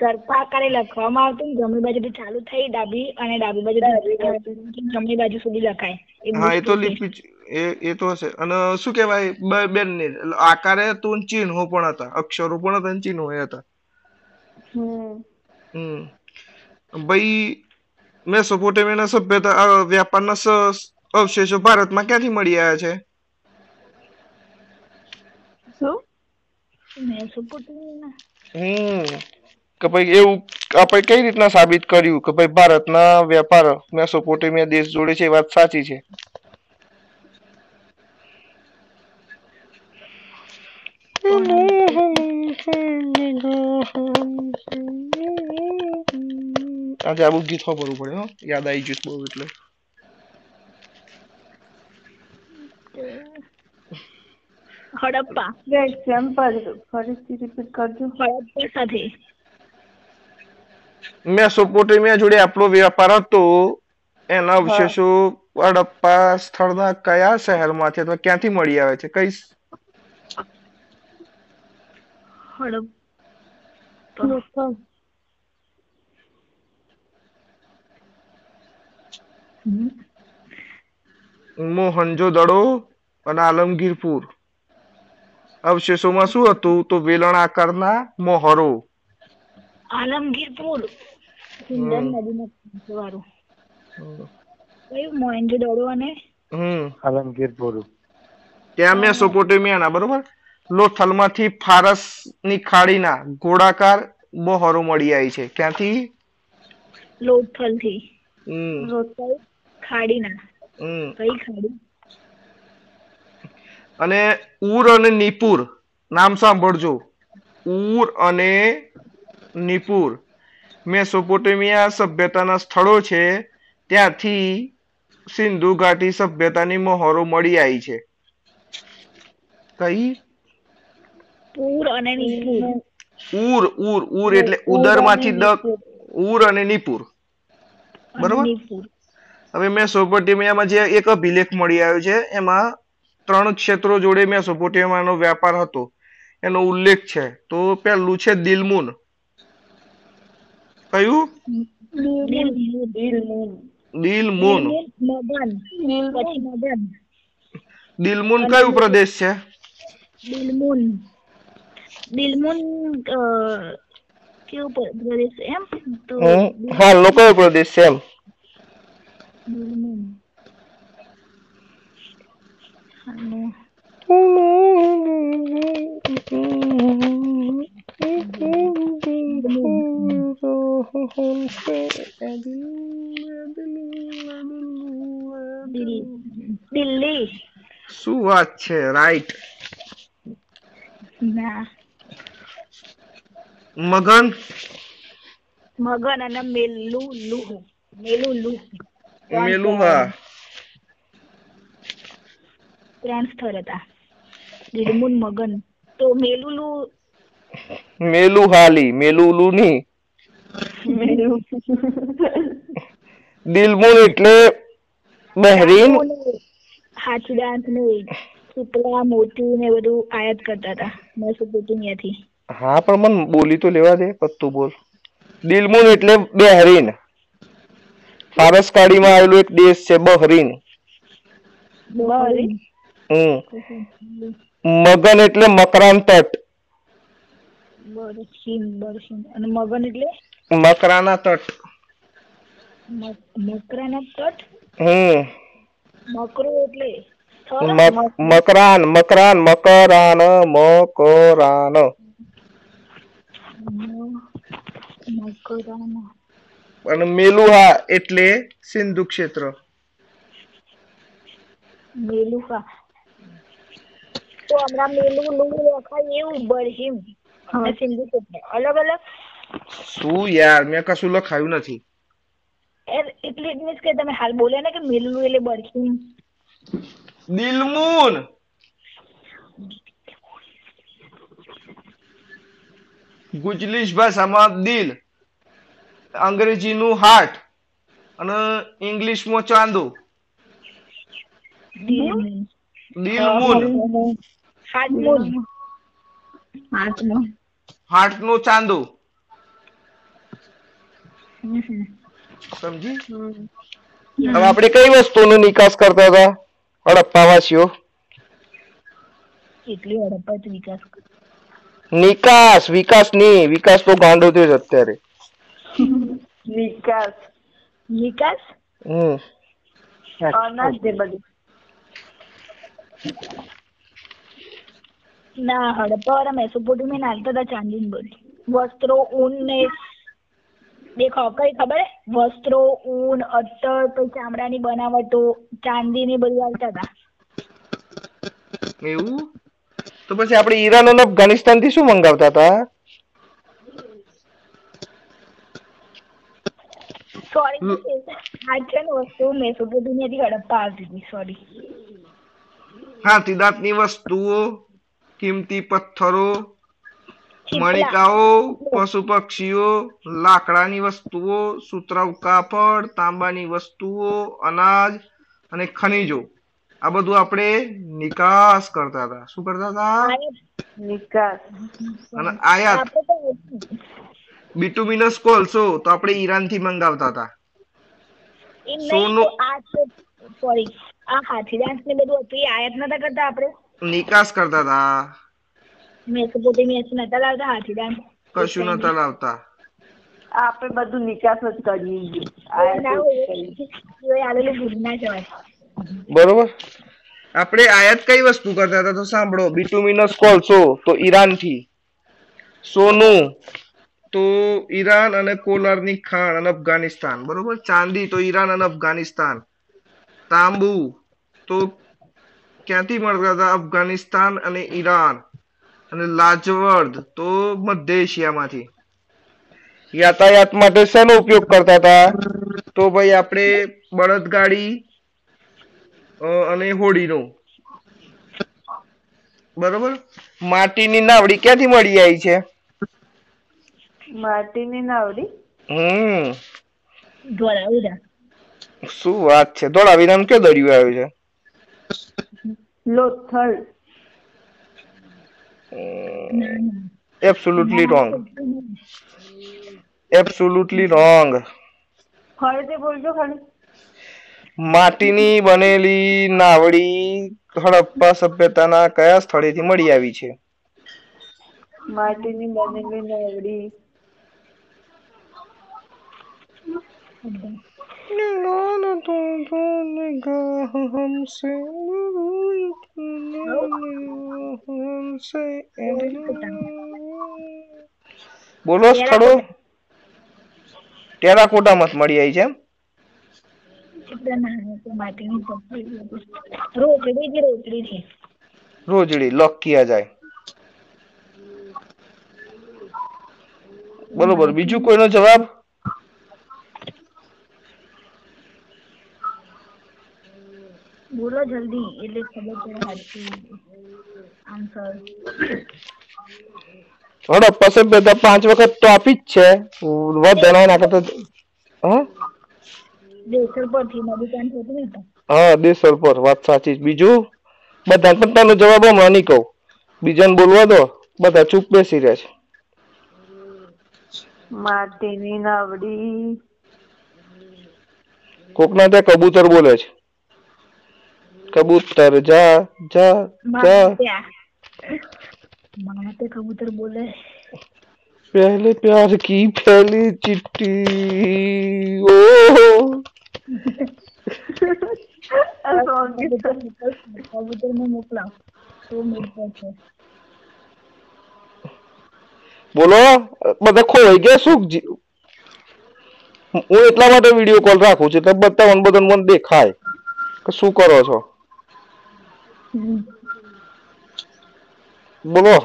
સરખા આકારે લખવામાં આવતું ને જમણી બાજુથી ચાલુ થઈ ડાબી અને ડાબી બાજુ જમણી બાજુ સુધી લખાય. હા એ તો લિપિ એ એ તો હશે. અને શું કહેવાય બેન ને આકારે તો ચિહ્નો પણ હતા. અક્ષરો પણ હતા ને ચિહ્નો એ હતા. હમ. ભાઈ મેસોપોટેમિયાના સભ્યતા વ્યાપારના સ- અવશેષો ભારતમાં ક્યાંથી મળી આવ્યા છે? શું? મેસોપોટેમિયા હમ. કે ભાઈ એવું આપણે કઈ રીતના સાબિત કર્યું? કે ભાઈ ભારતના વેપાર મેસોપોટેમિયા દેશ જોડે છે એ વાત સાચી છે? આજે આવું ગીત ખબર પડે હો. યાદ આવી ગયું બહુ એટલે. હડપ્પા. એક્ઝામ્પલ ફરીથી રિપીટ કરજો. હડપ્પા સાથે. મેસોપોટેમિયા જોડે આપણો વ્યાપાર હતો. એના અવશેષો હડપ્પા સ્થળના કયા શહેરમાંથી અથવા ક્યાંથી મળી આવે છે? કઈ હડપ્પા. હમ. મોહનજો દડો અને આલમગીરપુર. અવશેષોમાં શું હતું? તો વેલણ આકારના મોહરો. આલમગીરપુર સુંદર નદીના વાળું કયું? મોહેન્જો દડો અને? હમ આલમગીર પૂરું ત્યાં મેસોપોટેમિયાના બરોબર? લોથલમાંથી ફારસની ખાડીના ગોળાકાર મોહરો મળી આવી છે. ક્યાંથી? લોથલથી લોથલ ખાડીના. હમ. કઈ ખાડી? અને ઉર અને નિપુર નામ સાંભળજો. ઉર અને નિપુર. મેસોપોટેમિયા સભ્યતાના સ્થળો છે ત્યાંથી સિંધુ ઘાટી સભ્યતાની મોહરો મળી આવી છે. કઈ? ઉર અને નિપુર. ઉર ઉર ઉર એટલે ઉદરમાંથી દ ઉર અને નિપુર. બરોબર. હવે મેસોપોટેમિયામાં જે એક અભિલેખ મળી આવ્યો છે એમાં ત્રણ ક્ષેત્રો જોડે મેસોપોટેમિયાનો વ્યાપાર હતો. એનો ઉલ્લેખ છે. તો પહેલું છે દિલમુન કયું? દિલમુન. દિલમુન કયું પ્રદેશ છે? દિલમુન દિલમુન કયો પ્રદેશ એમ? તો હાલનો કયો પ્રદેશ છે એમ? દિલમુન હાલો. દિલ- દિલ્હી શું વાત છે રાઈટ ના મગન મગન અને મેલું લુહ મેલું લુહ મેલુહા ત્રણ સ્થળ હતા. દિલમુન મગન. તો મેલુલુ મેલુહાલી મેલુલુ ની દિલમુન એટલે બહેરીન. હાચડાંત ને સુપલા મોતી ને બધું આયાત કરતા હતા. મેસોપોટેમિયાથી હા પણ મન બોલી તો લેવા દે પત્તું બોલ. દિલમુન એટલે બહેરીન. ફારસ કાડીમાં આવેલું એક દેશ છે બહરીન. બહરીન? મગન એટલે મકરાન તટ. બરસીન બરસીન અને મગન એટલે? મકરાના તટ. મકરાના તટ? હમ. મકરો એટલે? મકરાન મકરાન મકરાન મકરાન. અને મેલુહા એટલે સિંધુ ક્ષેત્ર. મેલુકા તો હમણાં મેલું લું લખાય એવું બરહીમ અને સિંધુ અલગ અલગ. શું યાર મેં કશું લખાયું નથી. એટલે જ મીન્સ કે તમે હાલ બોલ્યા ને કે મેલું એટલે બરહીમ દિલમૂન! ગુજલીશ ભાષામાં દિલ અંગ્રેજીનું હાર્ટ અને ઇંગ્લિશમાં ચાંદો. દિલમુન. દિલમુન. હાથમુન હાથનો હાર્ટ નો ચાંદો હમ હમ. સમજી હવે આપણે કઈ વસ્તુનો નિકાસ કરતા હતા હડપ્પાવાસીઓ એટલી હડપ્પા જ વિકાસ કર્યો. નિકાસ વિકાસની વિકાસ તો ગાંડો થયો છે અત્યારે. નિકાસ. નિકાસ? હમ. અનાજ છે બધું. ના હડપ્પા મેસોપોટેમિયન હાલતા હતા ચાંદીન બધી વસ્ત્રો ઊન ને દેખો કઈ ખબર? વસ્ત્રો ઊન અત્તર પછી ચામડાની બનાવટો ચાંદીની બધું આવતા હતા એવું? તો પછી આપણે ઈરાન અને અફઘાનિસ્તાનથી શું મંગાવતા હતા સોરી આ છે ને વસ્તુ મેસોપોટેમિયા થી હડપ્પા આવતી હતી સોરી હાથીદાંતની વસ્તુઓ. કિંમતી પથ્થરો મણિકાઓ પશુ પક્ષીઓ લાકડાની વસ્તુઓ સુતરાઉ કાપડ તાંબાની વસ્તુઓ અનાજ અને ખનિજો. આ બધું આપણે નિકાસ કરતા હતા. શું કરતા હતા? નિકાસ. અને આયાત. બિટુમિનસ કોલસો તો આપણે ઈરાનથી મંગાવતા હતા. સોનું- આ સોરી આ હાથીદાંત ને બધું હતું એ આયાત નતા કરતા આપણે? નિકાસ કરતા હતા મેસોપોટેમિયા થી નતા લાવતા હાથીદાંત કશું નતા લાવતા. આપણે બધું નિકાસ જ કરીએ બરોબર? આપણે આયાત કઈ વસ્તુ કરતા હતા તો સાંભળો. બિટુમિનસ કોલસો તો ઈરાનથી સોનું. તો ઈરાન અને કોલારની ખાણ અને અફઘાનિસ્તાન બરોબર? ચાંદી તો ઈરાન અને અફઘાનિસ્તાન. તાંબુ તો ક્યાંથી મળતા હતા? અફઘાનિસ્તાન અને ઈરાન અને લાજવર્દ તો મધ્ય એશિયામાંથી. યાતાયાત માટે શેનો ઉપયોગ કરતા હતા? તો ભાઈ આપણે બળદગાડી અને હોડીનો. બરોબર? માટીની નાવડી ક્યાંથી મળી આવી છે? માટીની નાવડી? હમ. ધોળાવીરા શું વાત છે? ધોળાવીરામ કે દરિયો આવ્યું છે? Lothal absolutely wrong absolutely wrong ફરીથી બોલજો ખાલી માટીની બનેલી નાવડી હડપ્પા સભ્યતાના કયા સ્થળેથી મળી આવી છે? માટીની બનેલી નાવડી. બોલો સ્થળો ટેરાકોટામાં મળી આવી છે એમ એટલે નાની તો માટીની પથ્થરી રોકડી જ રોકડી છે રોજડી લોક કિયા જાય બરોબર બીજું કોઈનો જવાબ બોલો જલ્દી એટલે ખબર પડે સાચું આન્સર હડપ્પા સભ્યતા પાંચ વખત તો આપી જ છે વધારે ના કરતા હા? દેસર પરથી નદી કાંઠ હતું ને હા દેસર પર વાત સાચી. બીજું? બધા પોતાનો જવાબ હમણાં નહીં કહું. બીજાને બોલવા દો બધા ચૂપ બેસી રહે છે. માટીની નાવડી. કોકના ત્યાં કબૂતર બોલે છે. કબૂતર જા જા જા મારા ત્યાં મારા તે કબૂતર બોલે पहले प्यार की पहली चिट्ठी ओ કબૂતર ને મોકલાવ તો મળતો છે બોલો બધા ખોવાઈ ગયા શું જી- હું એટલા માટે વિડીયો કોલ રાખું છું એટલે બતાવવાનું બધું મને દેખાય કે શું કરો છો બોલો.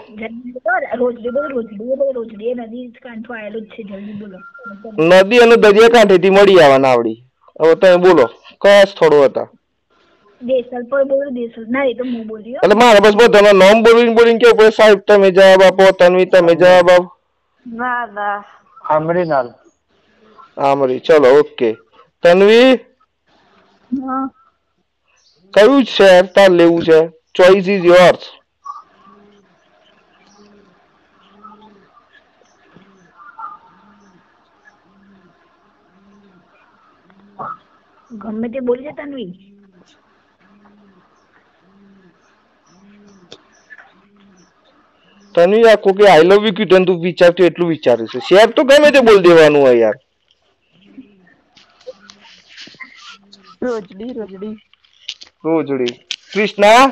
રોજડી બોલો રોજડી બોલો રોજડી નદી કાંઠો આવેલું જ છે જલ્દી બોલો. નદી અને દરિયા કાંઠેથી મળી આવવાના આવડી. હવે તમે બોલો કયા સ્થળો હતા? દેસલ પર બોલો દેસલ. ના એ તો હું બોલી એટલે મારે બસ બધાના નામ બોલીને બોલીને કેવું પડે? સાહેબ તમે જવાબ આપો તન્વી તમે જવાબ આપો. ના ના આમરીનાલ. આમરી ચલો ઓકે. તન્વી? હા. કયું શહેર તાર લેવું છે? ચોઈસ ઇઝ યોર્સ ગમે તે બોલી જતા તન્વી. તને આખું કે આઈ લવ યુ કીધું તું વિચારતું એટલું વિચારે છે. શેર તો ગમે તે બોલ દેવાનું હોય યાર. રોજડી રોજડી. રોજડી કૃષ્ણા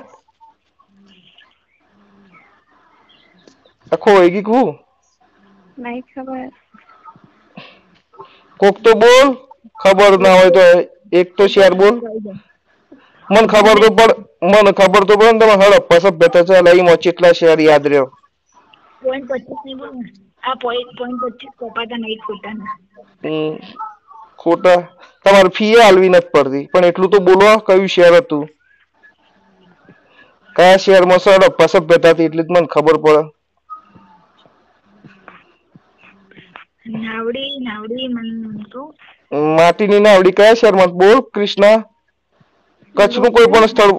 આખો હોય ગઈ કું નહીં ખબર કોક તો બોલ ખબર ના હોય તો એક તો શેર બોલ મને ખબર તો પડ મને ખબર તો પડે ને તમે હડપ્પા સભ્યતા ચાલે એમાં કેટલા શેર યાદ રહ્યો પોઈન્ટ પચીસ નહીં બોલું આ પોઈન્ટ પોઈન્ટ પચીસ કપાતા નહીં ખોટાના હમ, ખોટા તમારે ફી હાલવી નથી પડતી. પણ એટલું તો બોલો કયું શેર હતું? કયા શેરમાં સર અસભ્યતા સભ્યતા હતી એટલી જ મને ખબર પડે. નાવડી નાવડી મન તો માટીની નાવડી કયા શહેરમાં બોલ કૃષ્ણા. કચ્છનું કોઈ પણ સ્થળ.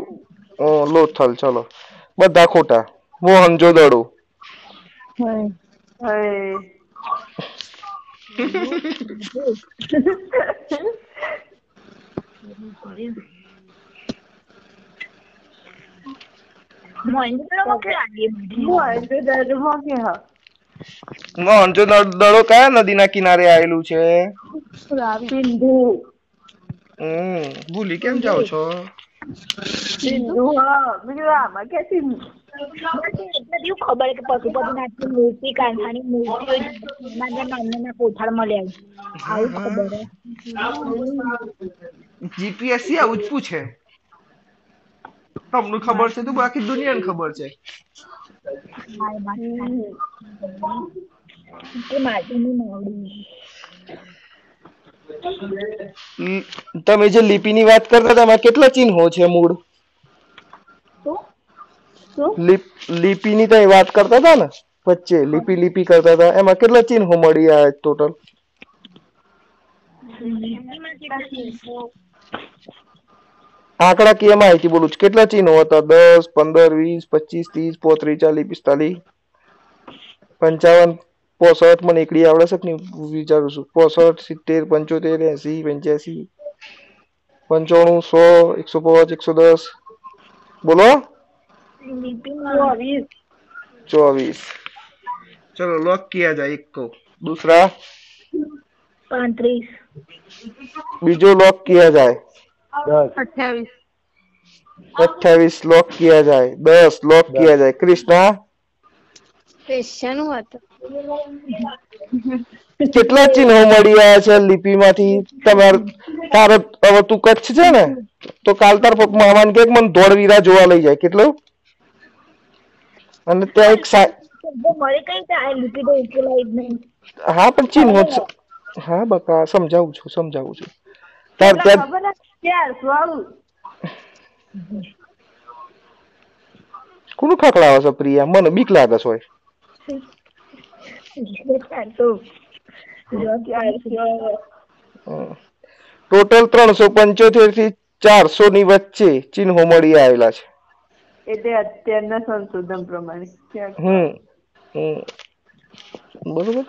લોથલ ચલો બધા ખોટા. મોહનજો દડો હવે મોહિન્દ્રમાં કે આગે બધી મોહેન્દ્રગઢમાં કે હા મોહનજો દડો કયા નદીના કિનારે આવેલું છે? સિંધુ હમ ભૂલી કેમ જાઓ છો? સિંધુ હા મેં કીધું આમાં કે સિંધુ એવું ખબર કે પશુપતિનાથની મૂર્તિ કાંઠાની મૂર્તિઓ નાના નાના કોઠાળ મળ્યા આવું ખબર. જીપીએસસી આવું જ પૂછે. તમને ખબર છે તો બાકી દુનિયાને ખબર છે. તમે જે લિપિની વાત કરતા હતા એમાં કેટલા ચિહ્નો છે મૂળ? લિપિની તો વાત કરતા હતા ને? વચ્ચે, લિપી લિપી કરતા હતા. એમાં કેટલા ચિહ્નો મળી આ ટોટલ આંકડાકીય માહિતી બોલું છું. કેટલા ચિહ્નો હતા? દસ, પંદર, વીસ, પચીસ, ત્રીસ, પોત્રીસ, ચાલીસ, પિસ્તાલીસ, પંચાવન, પોસઠ. મને એકડી આવડે છે કે વિચારું છું. પોસઠ, સિત્તેર, પંચોતેર, એસી, પંચ્યાસી, પંચાણું, સો, એકસો પાંચ, એકસો દસ. બોલો? ચોવીસ चौबीस चलो लॉक किया जाए एक को दूसरा પાંત્રીસ बीजो लॉक किया जाए દસ અઠ્યાવીસ अट्ठाईस लॉक किया जाए दस लॉक किया जाए कृष्णा ક્વેશ્ચન હતું કેટલા ચિહ્નો મળી રહ્યા છે લિપિમાંથી તમાર તારે હવે તું કચ્છ છે ને તો કાલ તાર પપ્પા મામાને કે મને ધોળવીરા જોવા લઈ જાય કેટલું અને ત્યાં એક કઈ હા પણ જ છે. હા બકા સમજાવું છું સમજાવું છું. તાર ત્યાં કોનું ખકડાવે છે પ્રિયા? મને બીક લાગે છે ટોટલ ત્રણસો પંચોતેરથી ચારસો ની વચ્ચે ચિહ્નો મળી આવેલા છે. એટલે અત્યારના સંશોધન પ્રમાણે. હમ હમ બરોબર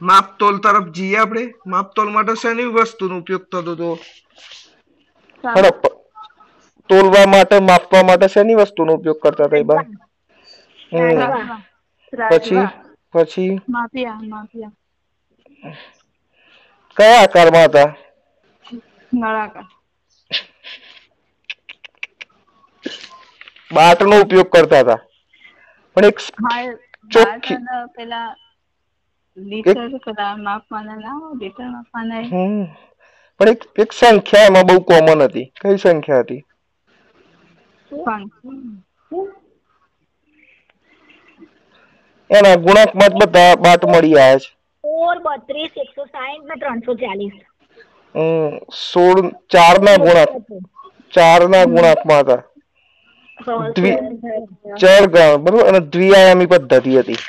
માપતોલ તરફ જઈએ આપણે માપતોલ માટે શેની વસ્તુનો ઉપયોગ થતો હતો તોલવા માટે માપવા માટે શેની વસ્તુનો ઉપયોગ કરતા હતા બા પછી પછી કયા આકારમાં હતા નળાકાર. બાટનો ઉપયોગ કરતા હતા. પણ એક ચોખ્ખી. પેલા લીટર પેલા માપવાના ના લીટર માપવાના પણ એક એક સંખ્યા એમાં બહુ કોમન હતી. કઈ સંખ્યા હતી? એના ગુણાંકમાં જ બધા બાટ મળી આવ્યા છે. સોળ બત્રીસ એકસો સાહીઠ ને ત્રણસો ચાલીસ. હમ સોળ ચાર ના ગુણાંક. ચાર ના ગુણાંકમાં હતા. દ્વિ ગણ બરોબર? અને દ્વિઆયામી પદ્ધતિ હતી.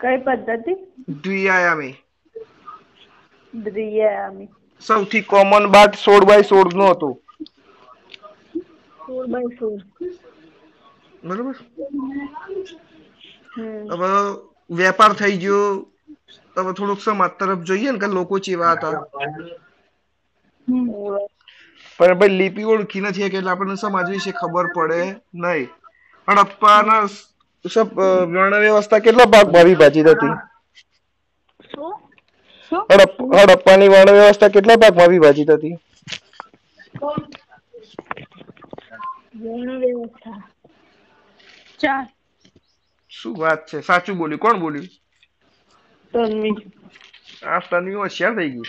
કઈ પદ્ધતિ? દ્વિઆયામી. દ્વિયામી સૌથી કોમન બાદ સોળ બાય સોળનું હતું. સોળ બાય સોળ. બરોબર? હમ. હવે વેપાર થઈ ગયો. હવે થોડુંક સમાજ તરફ જોઈએ ને કે લોકો ચેવા હતા પણ ભાઈ લિપિ ઓળખી નથી કે એટલે આપણને સમાજ વિશે ખબર પડે નહીં હડપ્પાના વર્ણ વ્યવસ્થા કેટલા ભાગ ભાવી ભાજી હતી હડપ્પાની વર્ણ વ્યવસ્થા કેટલા ભાગમાં વિભાજિત હતી વર્ણ વ્યવસ્થા ચાર શું વાત છે સાચું બોલ્યું કોણ બોલ્યું તન્વી આ તન્વી હોશિયાર થઈ ગઈ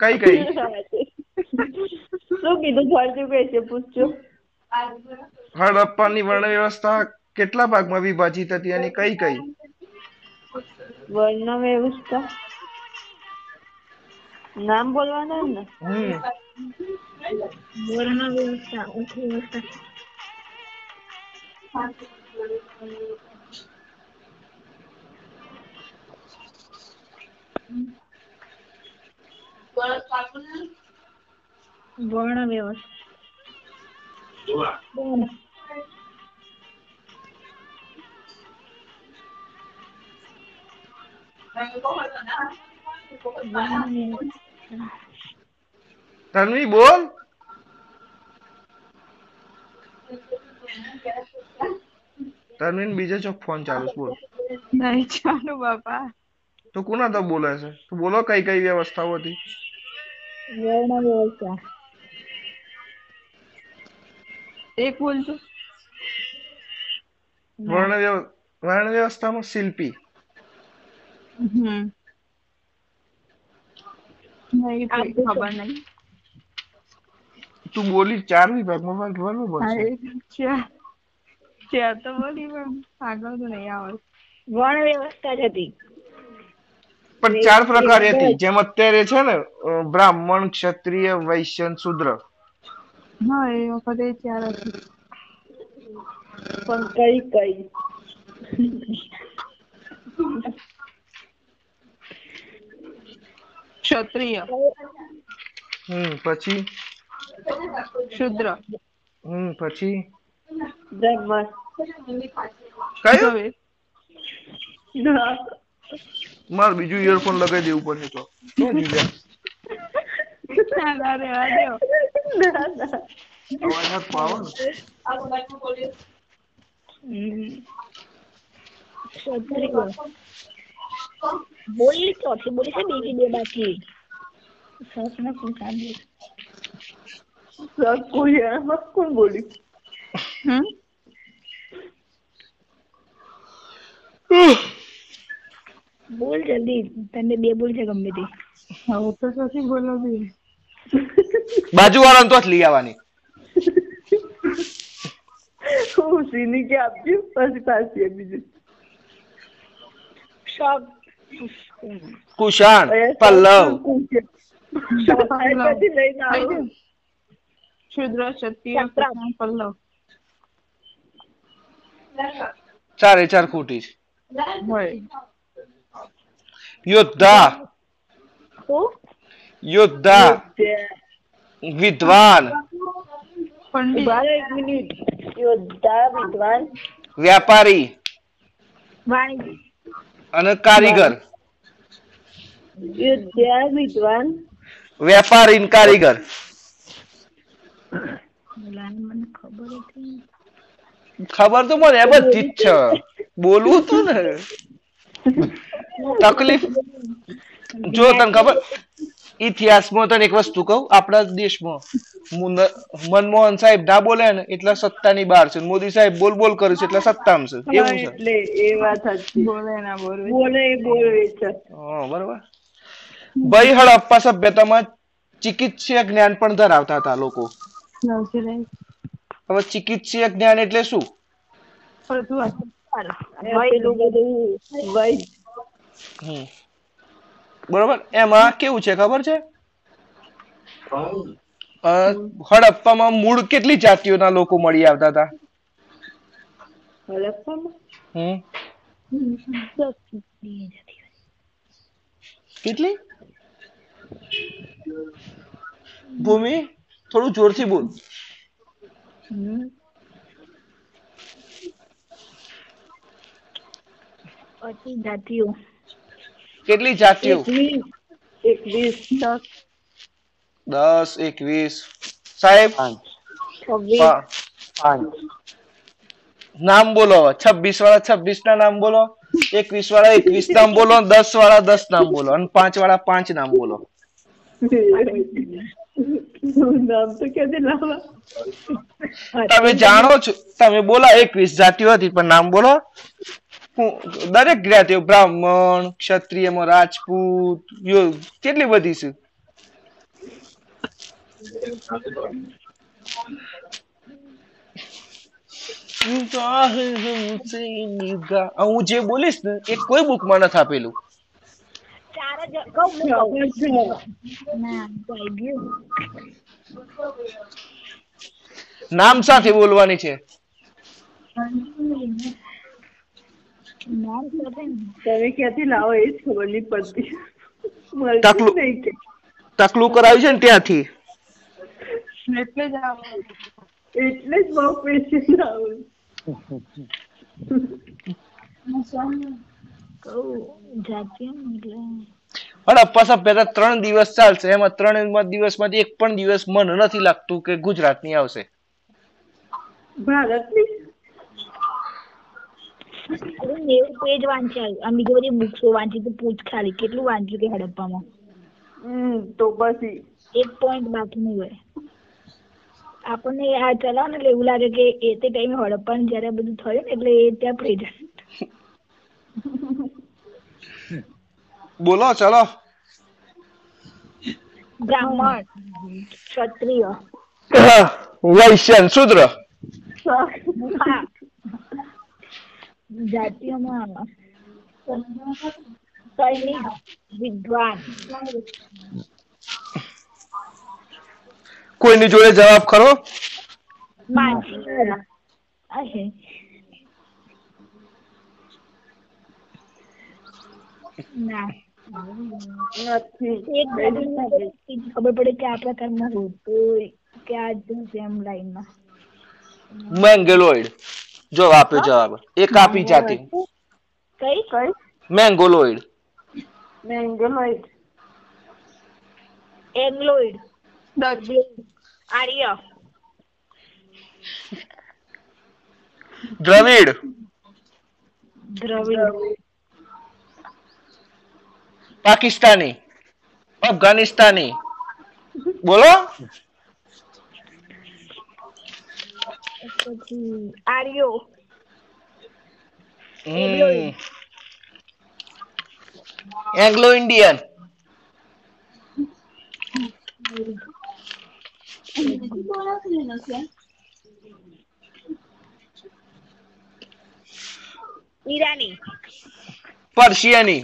કઈ કઈ શું કીધું ફરતું કહે છે પૂછજો હડપ્પાની વર્ણ વ્યવસ્થા કેટલા ભાગમાં વિભાજિત હતી અને કઈ કઈ વર્ણ વ્યવસ્થા નામ બોલવાના ને વર્ણ વ્યવસ્થા ઉચ્ચ વ્યવસ્થા વર્ણ વ્યવસ્થા વર્ણ. વર્ણ વ્યવસ્થા. તન્વી બોલ તન્વી બીજો ચોક ફોન ચાલુ છે, બોલ નહીં ચાલુ બાપા તો કોના તો બોલે છે? તો બોલો કઈ કઈ વ્યવસ્થાઓ હતી? વર્ણ વ્યવસ્થા. એક બોલજો. વર્ણ વર્ણ વ્યવસ્થામાં શિલ્પી. હમ. ખબર નહીં. તું બોલી ચાર વિભાગમાં ભાગ ભરવું પડશે. ચાર. તો બોલી પણ આગળ તો નહીં આવે વર્ણ વ્યવસ્થા જ હતી. પણ ચાર પ્રકાર હતી જેમ અત્યારે છે ને બ્રાહ્મણ ક્ષત્રિય વૈશ્ય શુદ્ર. હા એ વખતે ચાર હતી. પણ કઈ કઈ. ક્ષત્રિય. હમ પછી? શુદ્ર. હમ પછી? બ્રાહ્મણ. કયું? હવે મારે બીજું ઇયરફોન લગાવી દેવું પડશે તો. શું જીવ્યા? ના રહેવા દ્યો અવાજ હાથ પાવો ને? હમ. ક્ષત્રિય બોલી ચોથી બોલી છે બીજી બે બાકી. સરસ ને પૂછાડી કોઈ એમાં કોણ બોલ્યું હમ? બોલ જલ્દી તને બે બોલ છે ગમે તે. હવે તો પછી બોલાવી બાજુ વાળાને તો જ લઈ આવવાની. હું સીની કે આપજો પછી પાછી બીજું શોખ. કુશાણ પલ્લવ. પછી લઈને આવું. શુદ્ર ક્ષત્રિય પલ્લવ. ચારે ચાર ખોટી છે. હોય. યોદ્ધા યોદ્ધા વિદ્વાન યોદ્ધા વિદ્વાન વ્યાપારી અને કારીગર. યોદ્ધા વિદ્વાન વેપારી કારીગર. ખબર તો મને બધી જ છે. બોલવું તું ને. તકલીફ જો તને ખબર ઇતિહાસમાં તને એક વસ્તુ કહું આપણા દેશમાં મનમોહન સાહેબ ના બોલે ને એટલે સત્તાની બહાર છે મોદી સાહેબ બોલ બોલ કરે છે એટલે સત્તામાં છે એવું છે એટલે એ વાત સાચી બોલે ના બોલવે બોલે બોલે છે હા, બરોબર ભાઈ હડપ્પા સભ્યતામાં ચિકિત્સીય જ્ઞાન પણ ધરાવતા હતા લોકો હવે ચિકિત્સીય જ્ઞાન એટલે શું બરોબર. એમાં કેવું છે ખબર છે? હડપ્પામાં મૂળ કેટલી જાતિઓના લોકો મળી આવતા હતા? કેટલી? ભૂમિ થોડું જોરથી બોલ. જાતિઓ. કેટલી જાતિઓ? એકવીસ દસ એકવીસ. સાહેબ? નામ બોલો છવ્વીસ વાળા છવ્વીસ ના નામ બોલો એકવીસ વાળા એકવીસ નામ બોલો દસ વાળા દસ નામ બોલો અને પાંચ વાળા પાંચ નામ બોલો તમે જાણો છો તમે બોલા એકવીસ જાતિઓ હતી પણ નામ બોલો. દરેક જ્ઞાતિઓ બ્રાહ્મણ ક્ષત્રિયમાં રાજપૂત કેટલી બધી છે? હું જે બોલીશ ને એ કોઈ બુકમાં નથી આપેલું. નામ સાથે બોલવાની છે. તમે ક્યાંથી લાવો એ જ ખબર નહીં પડતી. તાકલું. કરાવ્યું છે ને ત્યાંથી? એટલે જ એટલે જ બહુ પેશન્ટ આવું ને ત્રણ દિવસ ચાલશે. એમાં ત્રણ દિવસમાંથી એક પણ દિવસ મન નથી લાગતું કે ગુજરાતની આવશે. ભારતની નેવું પેજ વાંચ્યા. આમ બીજી બધી બુક્સો વાંચી તો પૂછ ખાલી કેટલું વાંચ્યું કે હડપ્પામાં? હમ તો પછી. એક પોઈન્ટ બાકી નહીં હોય આપણને આ ચલાવ ને એટલે એવું લાગે કે એ તે ટાઈમે હડપ્પાનું જ્યારે બધું થયું ને એટલે એ ત્યાં પ્રેઝન્ટ બોલો ચલો. બ્રાહ્મણ ક્ષત્રિય. વૈશ્યન શુદ્ર. જાતિઓમાં સૈનિક વિદ્વાન કોઈની જોડે જવાબ ખરો માનસિક આ છે ના નથી એક બાજુ ખબર પડે કે આ પ્રકારમાં હોતું કે આ જ એમ લાઈનમાં મેંગેલોઇડ જો આપ્યો જવાબ એક આપી જાતિ કઈ કઈ મેંગોલોઇડ મેંગલોઇડ એંગ્લોઇડ દર્દી આર્ય દ્રવિડ દ્રવિડ પાકિસ્તાની અફઘાનિસ્તાની બોલો પછી આર્યો. એંગ્લો ઇન્ડિયન ઈરાની. પર્શિયની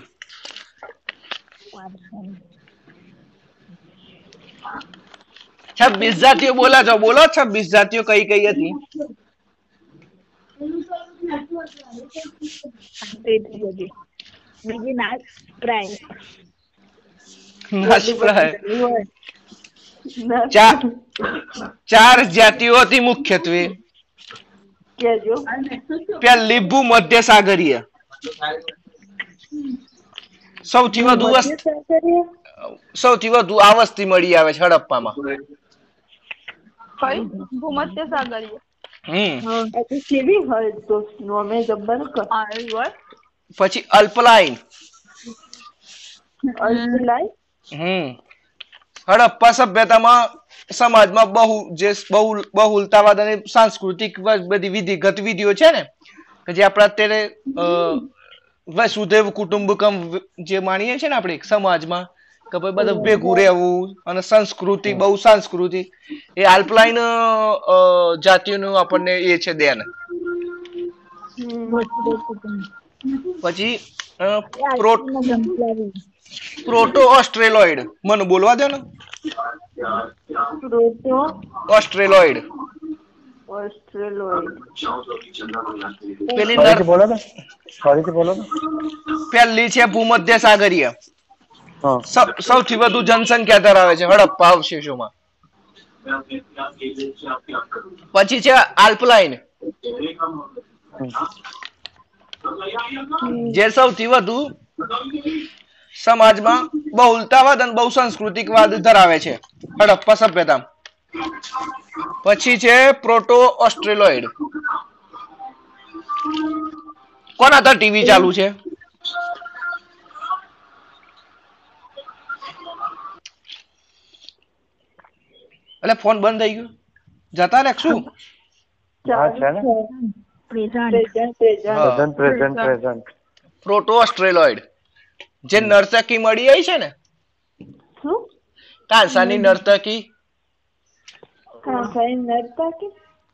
છવ્વીસ જાતિઓ બોલા છો બોલો છવ્વીસ જાતિઓ કઈ કઈ હતી? બીજી પ્રાય. ચાર ચાર જાતિઓ હતી મુખ્યત્વે પહેલી ભૂમધ્ય સાગરીય. સૌથી વધુ સૌથી વધુ આ વસ્તી મળી આવે છે હડપ્પામાં. કઈ ભૂમધ્ય સાગરીય. હમ. કેવી હોય તો? નોમે કર હોય પછી અલ્પલાઈન અલ્પલાઈન હમ. હડપ્પા સભ્યતામાં સમાજમાં બહુ જે બહુ બહુલતાવાદ અને સાંસ્કૃતિક બધી વિધિ ગતિવિધિઓ છે ને કે જે આપણે અત્યારે વસુદેવ કુટુંબકમ જે માણીએ છીએ ને આપણે સમાજમાં કે ભાઈ બધા ભેગું રહેવું અને સંસ્કૃતિ બહુ સંસ્કૃતિ. એ આલ્પલાઈન જાતિઓનું આપણને એ છે દેન. પછી પ્રોટો ઓસ્ટ્રેલોઇડ. મને બોલવા દો ને. પ્રોટો? ઓસ્ટ્રેલોઇડ. ઓસ્ટ્રેલોઇડ. પેલી બોલો ને. ફરીથી બોલો ને. પહેલી છે ભૂમધ્ય સાગરીય. સૌથી વધુ જનસંખ્યા ધરાવે છે. હડપ્પા અવશેષોમાં પછી છે આલ્પલાઇન. જે સૌથી વધુ સમાજમાં બહુલતાવાદ અને બહુસાંસ્કૃતિકવાદ ધરાવે છે. હડપ્પા સભ્યતા. પછી છે પ્રોટો ઓસ્ટ્રેલોઇડ કોના ટીવી ચાલુ છે? એટલે ફોન બંધ થઈ ગયો. જતા રે શું? હા છે ને? પ્રેઝન્ટ. Present present. હા. Present present present. Proto Australoid. જે નર્તકી મળી આવી છે ને? શું? કાંસાની નર્તકી. કાંસાઈ નડતા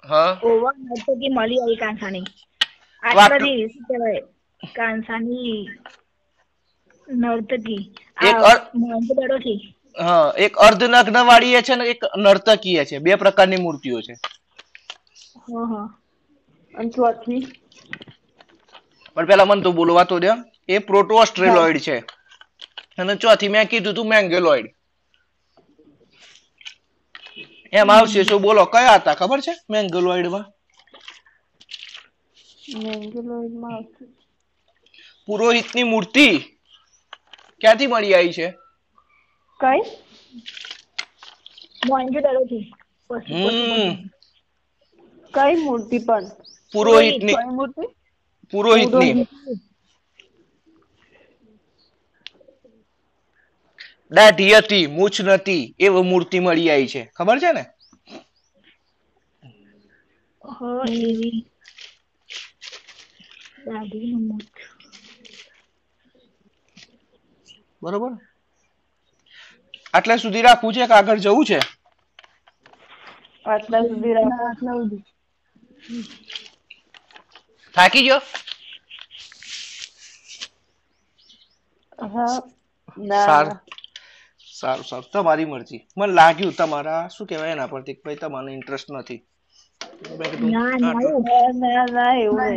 હા. ઓવર નર્તકી મળી આવી કાંસાની આ બધી કાંસાની નર્તકી. એક હા એક અર્ધનગ્ન વાળી છે ને એક નર્તકીય છે. બે પ્રકારની મૂર્તિઓ છે. હા હા. અને પણ પેલા મને તો બોલવા તો દે. એ પ્રોટો ઓસ્ટ્રેલોઇડ છે. અને ચોથી મેં કીધું તું મેંગેલોઇડ. એમ આવશે શું બોલો કયા હતા? ખબર છે? મેંગેલોઇડમાં મેંગેલોઇડમાં આવશે. પુરોહિતની મૂર્તિ ક્યાંથી મળી આવી છે? કઈ? મોહનજોદડોથી હમ. કઈ મૂર્તિ પણ? પુરોહિતની કઈ મૂર્તિ? પુરોહિતની. દાઢી હતી મૂછ નથી એવો મૂર્તિ મળી આવી છે. ખબર છે ને? બરોબર? આટલા સુધી રાખવું છે કે આગળ જવું છે? આટલા સુધી રાખવું થાકી ગયો? સારું. સારું સારું. તમારી મરજી. મને લાગ્યું તમારા શું કહેવાય એના પરથી? ભાઈ તમને ઇન્ટરેસ્ટ નથી. ના ના ના એવું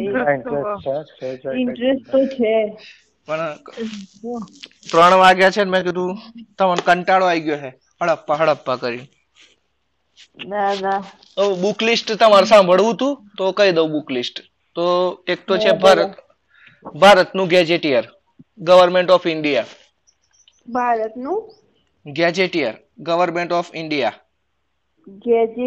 ઇન્ટરેસ્ટ તો છે. પણ ત્રણ વાગ્યા છે ને મેં કીધું તમને કંટાળો આવી ગયો છે. હડપ્પા હડપ્પા કરી. ના ના. બુક લિસ્ટ તમારે સાંભળવું હતું તો કહી દઉં બુક લિસ્ટ તો એક તો છે ભારત ભારતનું ગેજેટિયર ગવર્મેન્ટ ઓફ ઇન્ડિયા ભારતનું? Gazetteer government of India gazette